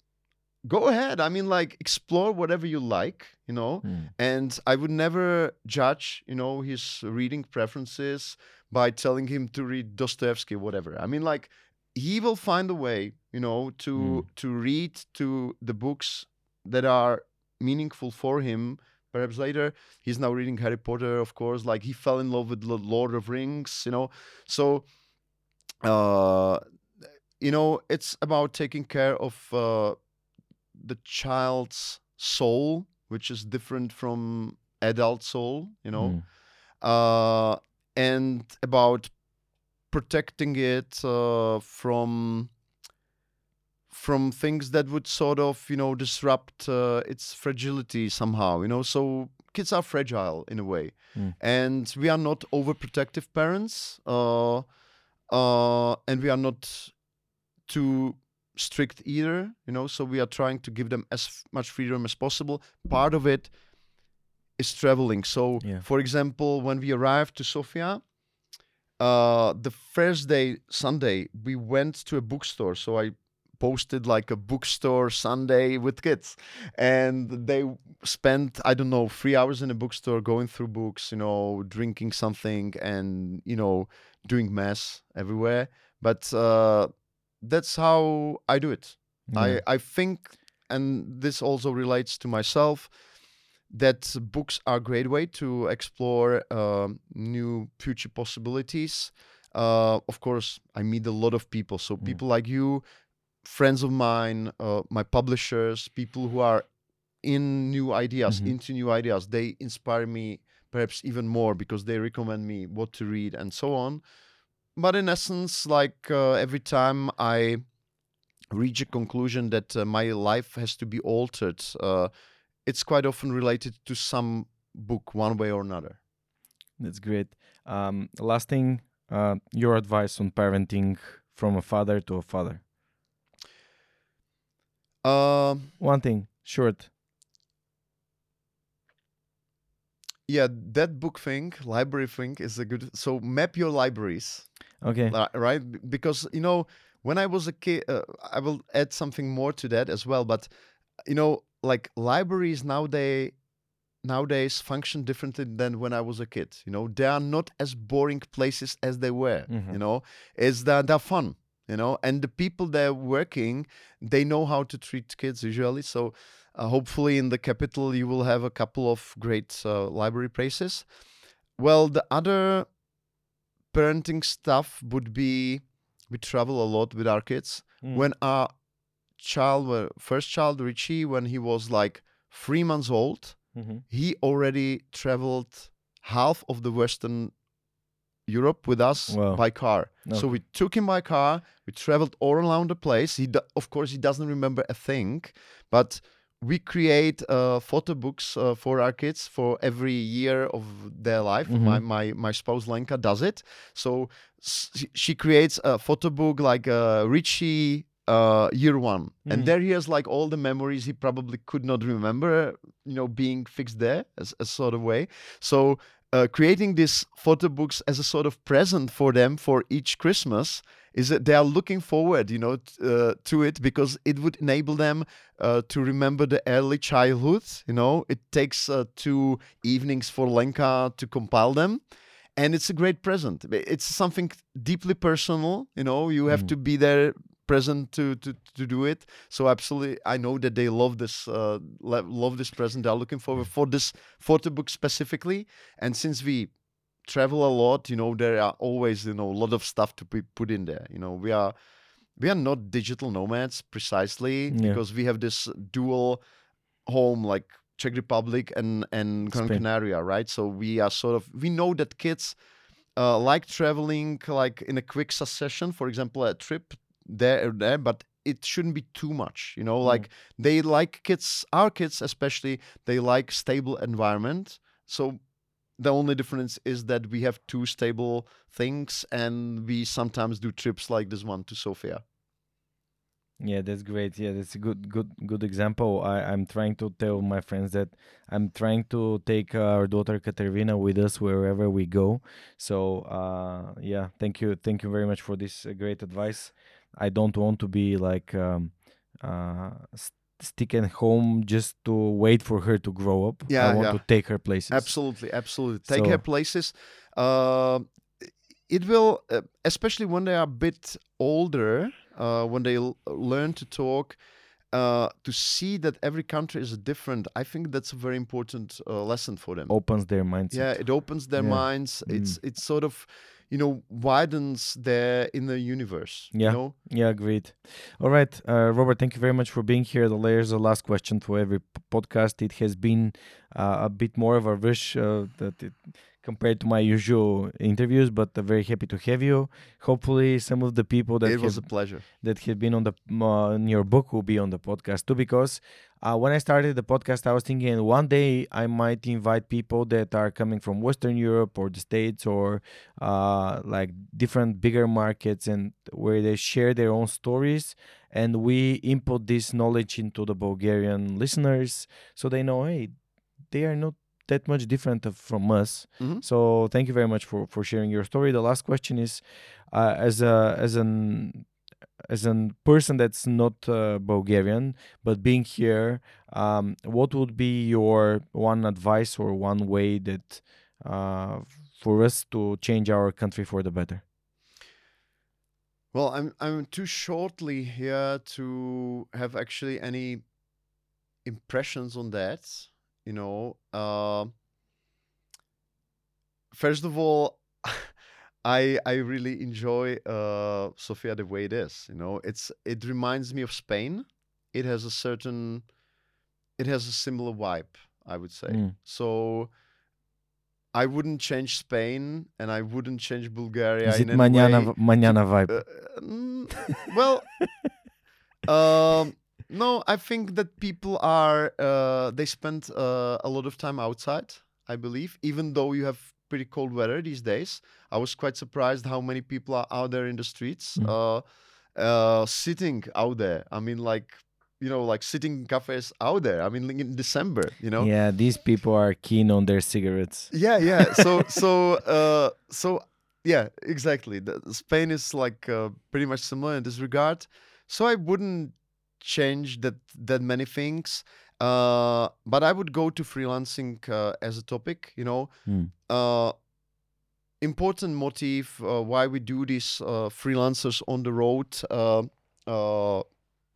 go ahead. I mean, like explore whatever you like. You know, Mm. and I would never judge, you know, his reading preferences by telling him to read Dostoevsky, whatever. I mean, like he will find a way, you know, to Mm. to read to the books that are meaningful for him. Perhaps later, he's now reading Harry Potter, of course. Like he fell in love with the Lord of Rings, you know. So, uh, you know, it's about taking care of uh, the child's soul, which is different from adult soul, you know, Mm. uh, and about protecting it uh, from from things that would sort of you know disrupt uh, its fragility somehow you know? So kids are fragile in a way. Mm. and we are not overprotective parents uh, uh, and we are not too strict either you know? So we are trying to give them as much freedom as possible. Part of it is traveling. So Yeah. for example when we arrived to sofia uh, the first day sunday we went to a bookstore. So i posted like a bookstore sunday with kids. And they spent i don't know three hours in a bookstore going through books you know drinking something and you know doing mass everywhere. But uh, that's how I do it. I I think, and this also relates to myself, that books are a great way to explore um, new future possibilities. Uh, of course, I meet a lot of people. So Mm. people like you, friends of mine, uh, my publishers, people who are in new ideas, Mhm. into new ideas, they inspire me perhaps even more because they recommend me what to read and so on. But in essence, like uh, every time I reach a conclusion that uh, my life has to be altered, uh, it's quite often related to some book, one way or another. That's great. Um, last thing, uh, your advice on parenting from a father to a father. Um, One thing, short. yeah, that book thing, library thing, is a good. So map your libraries. Okay. Right because you know when i was a kid uh, i will add something more to that as well but you know like libraries nowadays nowadays function differently than when i was a kid you know? They are not as boring places as they were Mhm. you know? Is that they're fun you know? And the people they're working they know how to treat kids usually so uh, hopefully in the capital you will have a couple of great uh, library places. Well the other parenting stuff would be we travel a lot with our kids. Mm. when our child first child richie when he was like three months old Mhm. he already traveled half of the western europe with us Wow. by car so we took him by car we traveled all around the place he do- of course he doesn't remember a thing but we create uh, photo books uh, for our kids for every year of their life. My, Mhm. my my spouse Lenka does it. So she creates a photo book like uh, Richie uh, year one, Mhm. and there he has like all the memories he probably could not remember, you know, being fixed there as a sort of way. So uh, creating these photo books as a sort of present for them for each Christmas is that they are looking forward, you know, t- uh, to it because it would enable them uh, to remember the early childhood. You know, it takes uh, two evenings for Lenka to compile them. And it's a great present. It's something deeply personal. You know, you have Mm. to be there present to, to to do it. So absolutely, I know that they love this uh, love this present. They're looking forward for this photo book specifically. And since we travel a lot, you know, there are always you know a lot of stuff to be put in there. You know, we are we are not digital nomads precisely Yeah. because we have this dual home like Czech Republic and and Gran Canaria, right? So we are sort of we know that kids uh, like traveling like in a quick succession. For example, a trip there or there, but it shouldn't be too much. You know, Mm. like they like kids, our kids especially, they like stable environment. So the only difference is that we have two stable things, and we sometimes do trips like this one to Sofia. Yeah, that's great. Yeah, that's a good, good, good example. I, I'm trying to tell my friends that I'm trying to take our daughter Katerina with us wherever we go. So, uh, yeah, thank you, thank you very much for this uh, great advice. I don't want to be like um, uh, s- stick at home just to wait for her to grow up. Yeah, I want yeah. to take her places. Absolutely, absolutely. Take her places. Uh, it will, uh, especially when they are a bit older, uh, when they l- learn to talk, uh, to see that every country is different. I think that's a very important uh, lesson for them. Opens their minds. Yeah, it opens their Yeah. minds. It's it's sort of, you know, widens their inner universe. Yeah. You know? Yeah, great. All right, uh, Robert, thank you very much for being here. The There's the last question for every podcast. It has been uh, a bit more of a rush uh, that it, compared to my usual interviews, but uh, very happy to have you. Hopefully, some of the people that It was a have, pleasure. that have been on the uh, on your book will be on the podcast too. Because uh, when I started the podcast, I was thinking one day I might invite people that are coming from Western Europe or the States or uh, like different bigger markets and where they share their own stories. And we input this knowledge into the Bulgarian listeners so they know hey they are not that much different from us. Mhm. so thank you very much for for sharing your story. The last question is uh, as a as an as a person that's not uh, Bulgarian but being here um, what would be your one advice or one way that uh, for us to change our country for the better Well, I'm I'm too shortly here to have actually any impressions on that. You know, uh, first of all, I I really enjoy uh, Sofia the way it is. You know, it's it reminds me of Spain. It has a certain, it has a similar vibe. I would say Mm. so. I wouldn't change Spain, and I wouldn't change Bulgaria Is it in any manana, way. manana vibe? Uh, mm, well, um, no, I think that people are uh, they spend uh, a lot of time outside. I believe, even though you have pretty cold weather these days, I was quite surprised how many people are out there in the streets, Mm. uh, uh, sitting out there. I mean, like you know, like sitting in cafes out there. I mean, like in December, you know. Yeah, these people are keen on their cigarettes. Yeah, yeah. So, so, uh, so, yeah, exactly. The, Spain is like uh, pretty much similar in this regard. So I wouldn't change that that many things, uh, but I would go to freelancing uh, as a topic. You know, Mm. uh, important motive uh, why we do this uh, freelancers on the road uh, uh,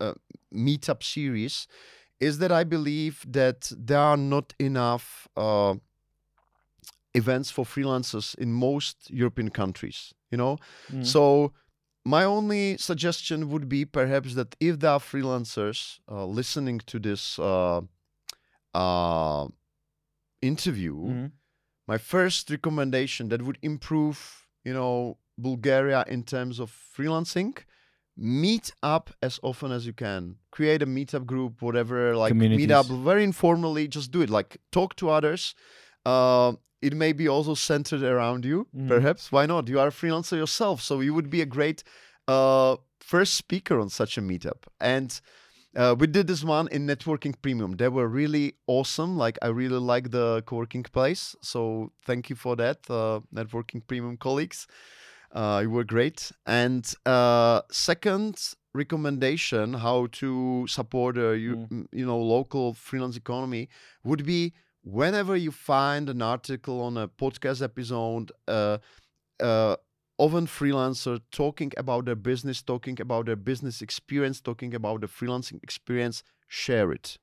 uh, meetup series is that I believe that there are not enough uh, events for freelancers in most European countries. You know, Mm. so my only suggestion would be perhaps that if there are freelancers uh, listening to this uh, uh, interview, Mhm. my first recommendation that would improve, you know, Bulgaria in terms of freelancing, meet up as often as you can. Create a meetup group, whatever, like meet up very informally. Just do it. Like talk to others. Uh, it may be also centered around you, Mhm. perhaps. Why not? You are a freelancer yourself, so you would be a great uh, first speaker on such a meetup. And uh, we did this one in Networking Premium. They were really awesome. Like I really like the co-working place. So thank you for that, uh, Networking Premium colleagues. Uh, you were great. And uh, second recommendation, how to support a you, Mm. you know local freelance economy, would be whenever you find an article on a podcast episode. Uh, uh, of a freelancer talking about their business, talking about their business experience, talking about the freelancing experience, share it.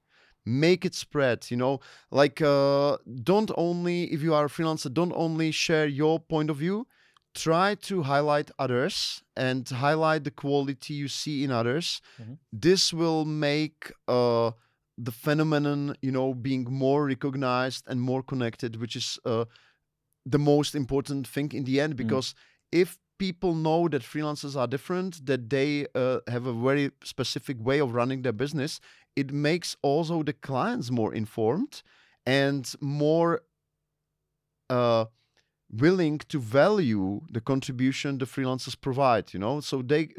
Make it spread, you know, like uh, don't only, if you are a freelancer, don't only share your point of view, try to highlight others and highlight the quality you see in others. Mhm. This will make uh, the phenomenon, you know, being more recognized and more connected, which is uh, the most important thing in the end because if people know that freelancers are different that they uh, have a very specific way of running their business it makes also the clients more informed and more uh, willing to value the contribution the freelancers provide you know so they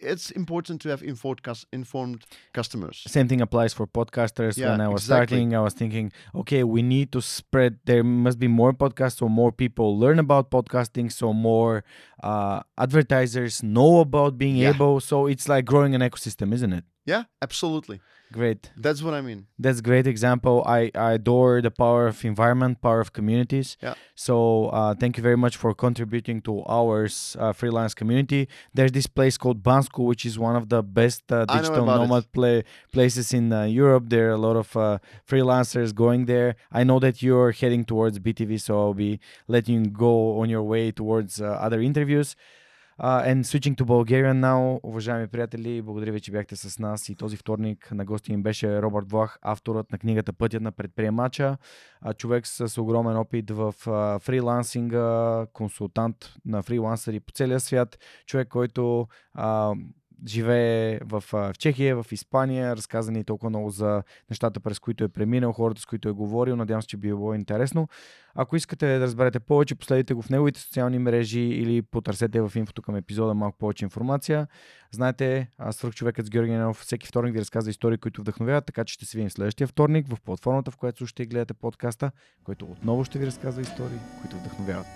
it's important to have informed informed customers Same thing applies for podcasters. Yeah, when I was exactly. starting, I was thinking, okay, we need to spread. There must be more podcasts, so more people learn about podcasting, so more uh, advertisers know about being Yeah. able. So it's like growing an ecosystem, isn't it? yeah absolutely Great. that's what i mean That's great example. I, I adore the power of environment, power of communities. Yeah. So uh, thank you very much for contributing to ours uh, freelance community. There's this place called Bansko, which is one of the best uh, digital nomad play, places in uh, Europe. There are a lot of uh, freelancers going there. I know that you're heading towards BTV, so I'll be letting you go on your way towards uh, other interviews. Uh, and switching to Bulgarian now, уважаеми приятели, благодаря ви, че бяхте с нас и този вторник на гости им беше Робърт Влах, авторът на книгата Пътят на предприемача, а, човек с огромен опит в а, фрилансинга, консултант на фрилансъри по целия свят, човек, който а, живее в, в Чехия, в Испания, разказа ни толкова много за нещата, през които е преминал, хората, с които е говорил. Надявам се, че би било интересно. Ако искате да разберете повече, последите го в неговите социални мрежи или потърсете в инфото към епизода малко повече информация. Знаете, аз свърх човекът с Георги Ненов всеки вторник ви разказва истории, които вдъхновяват, така че ще се видим следващия вторник в платформата, в която и гледате подкаста, който отново ще ви разказва истории, които вдъхновяват.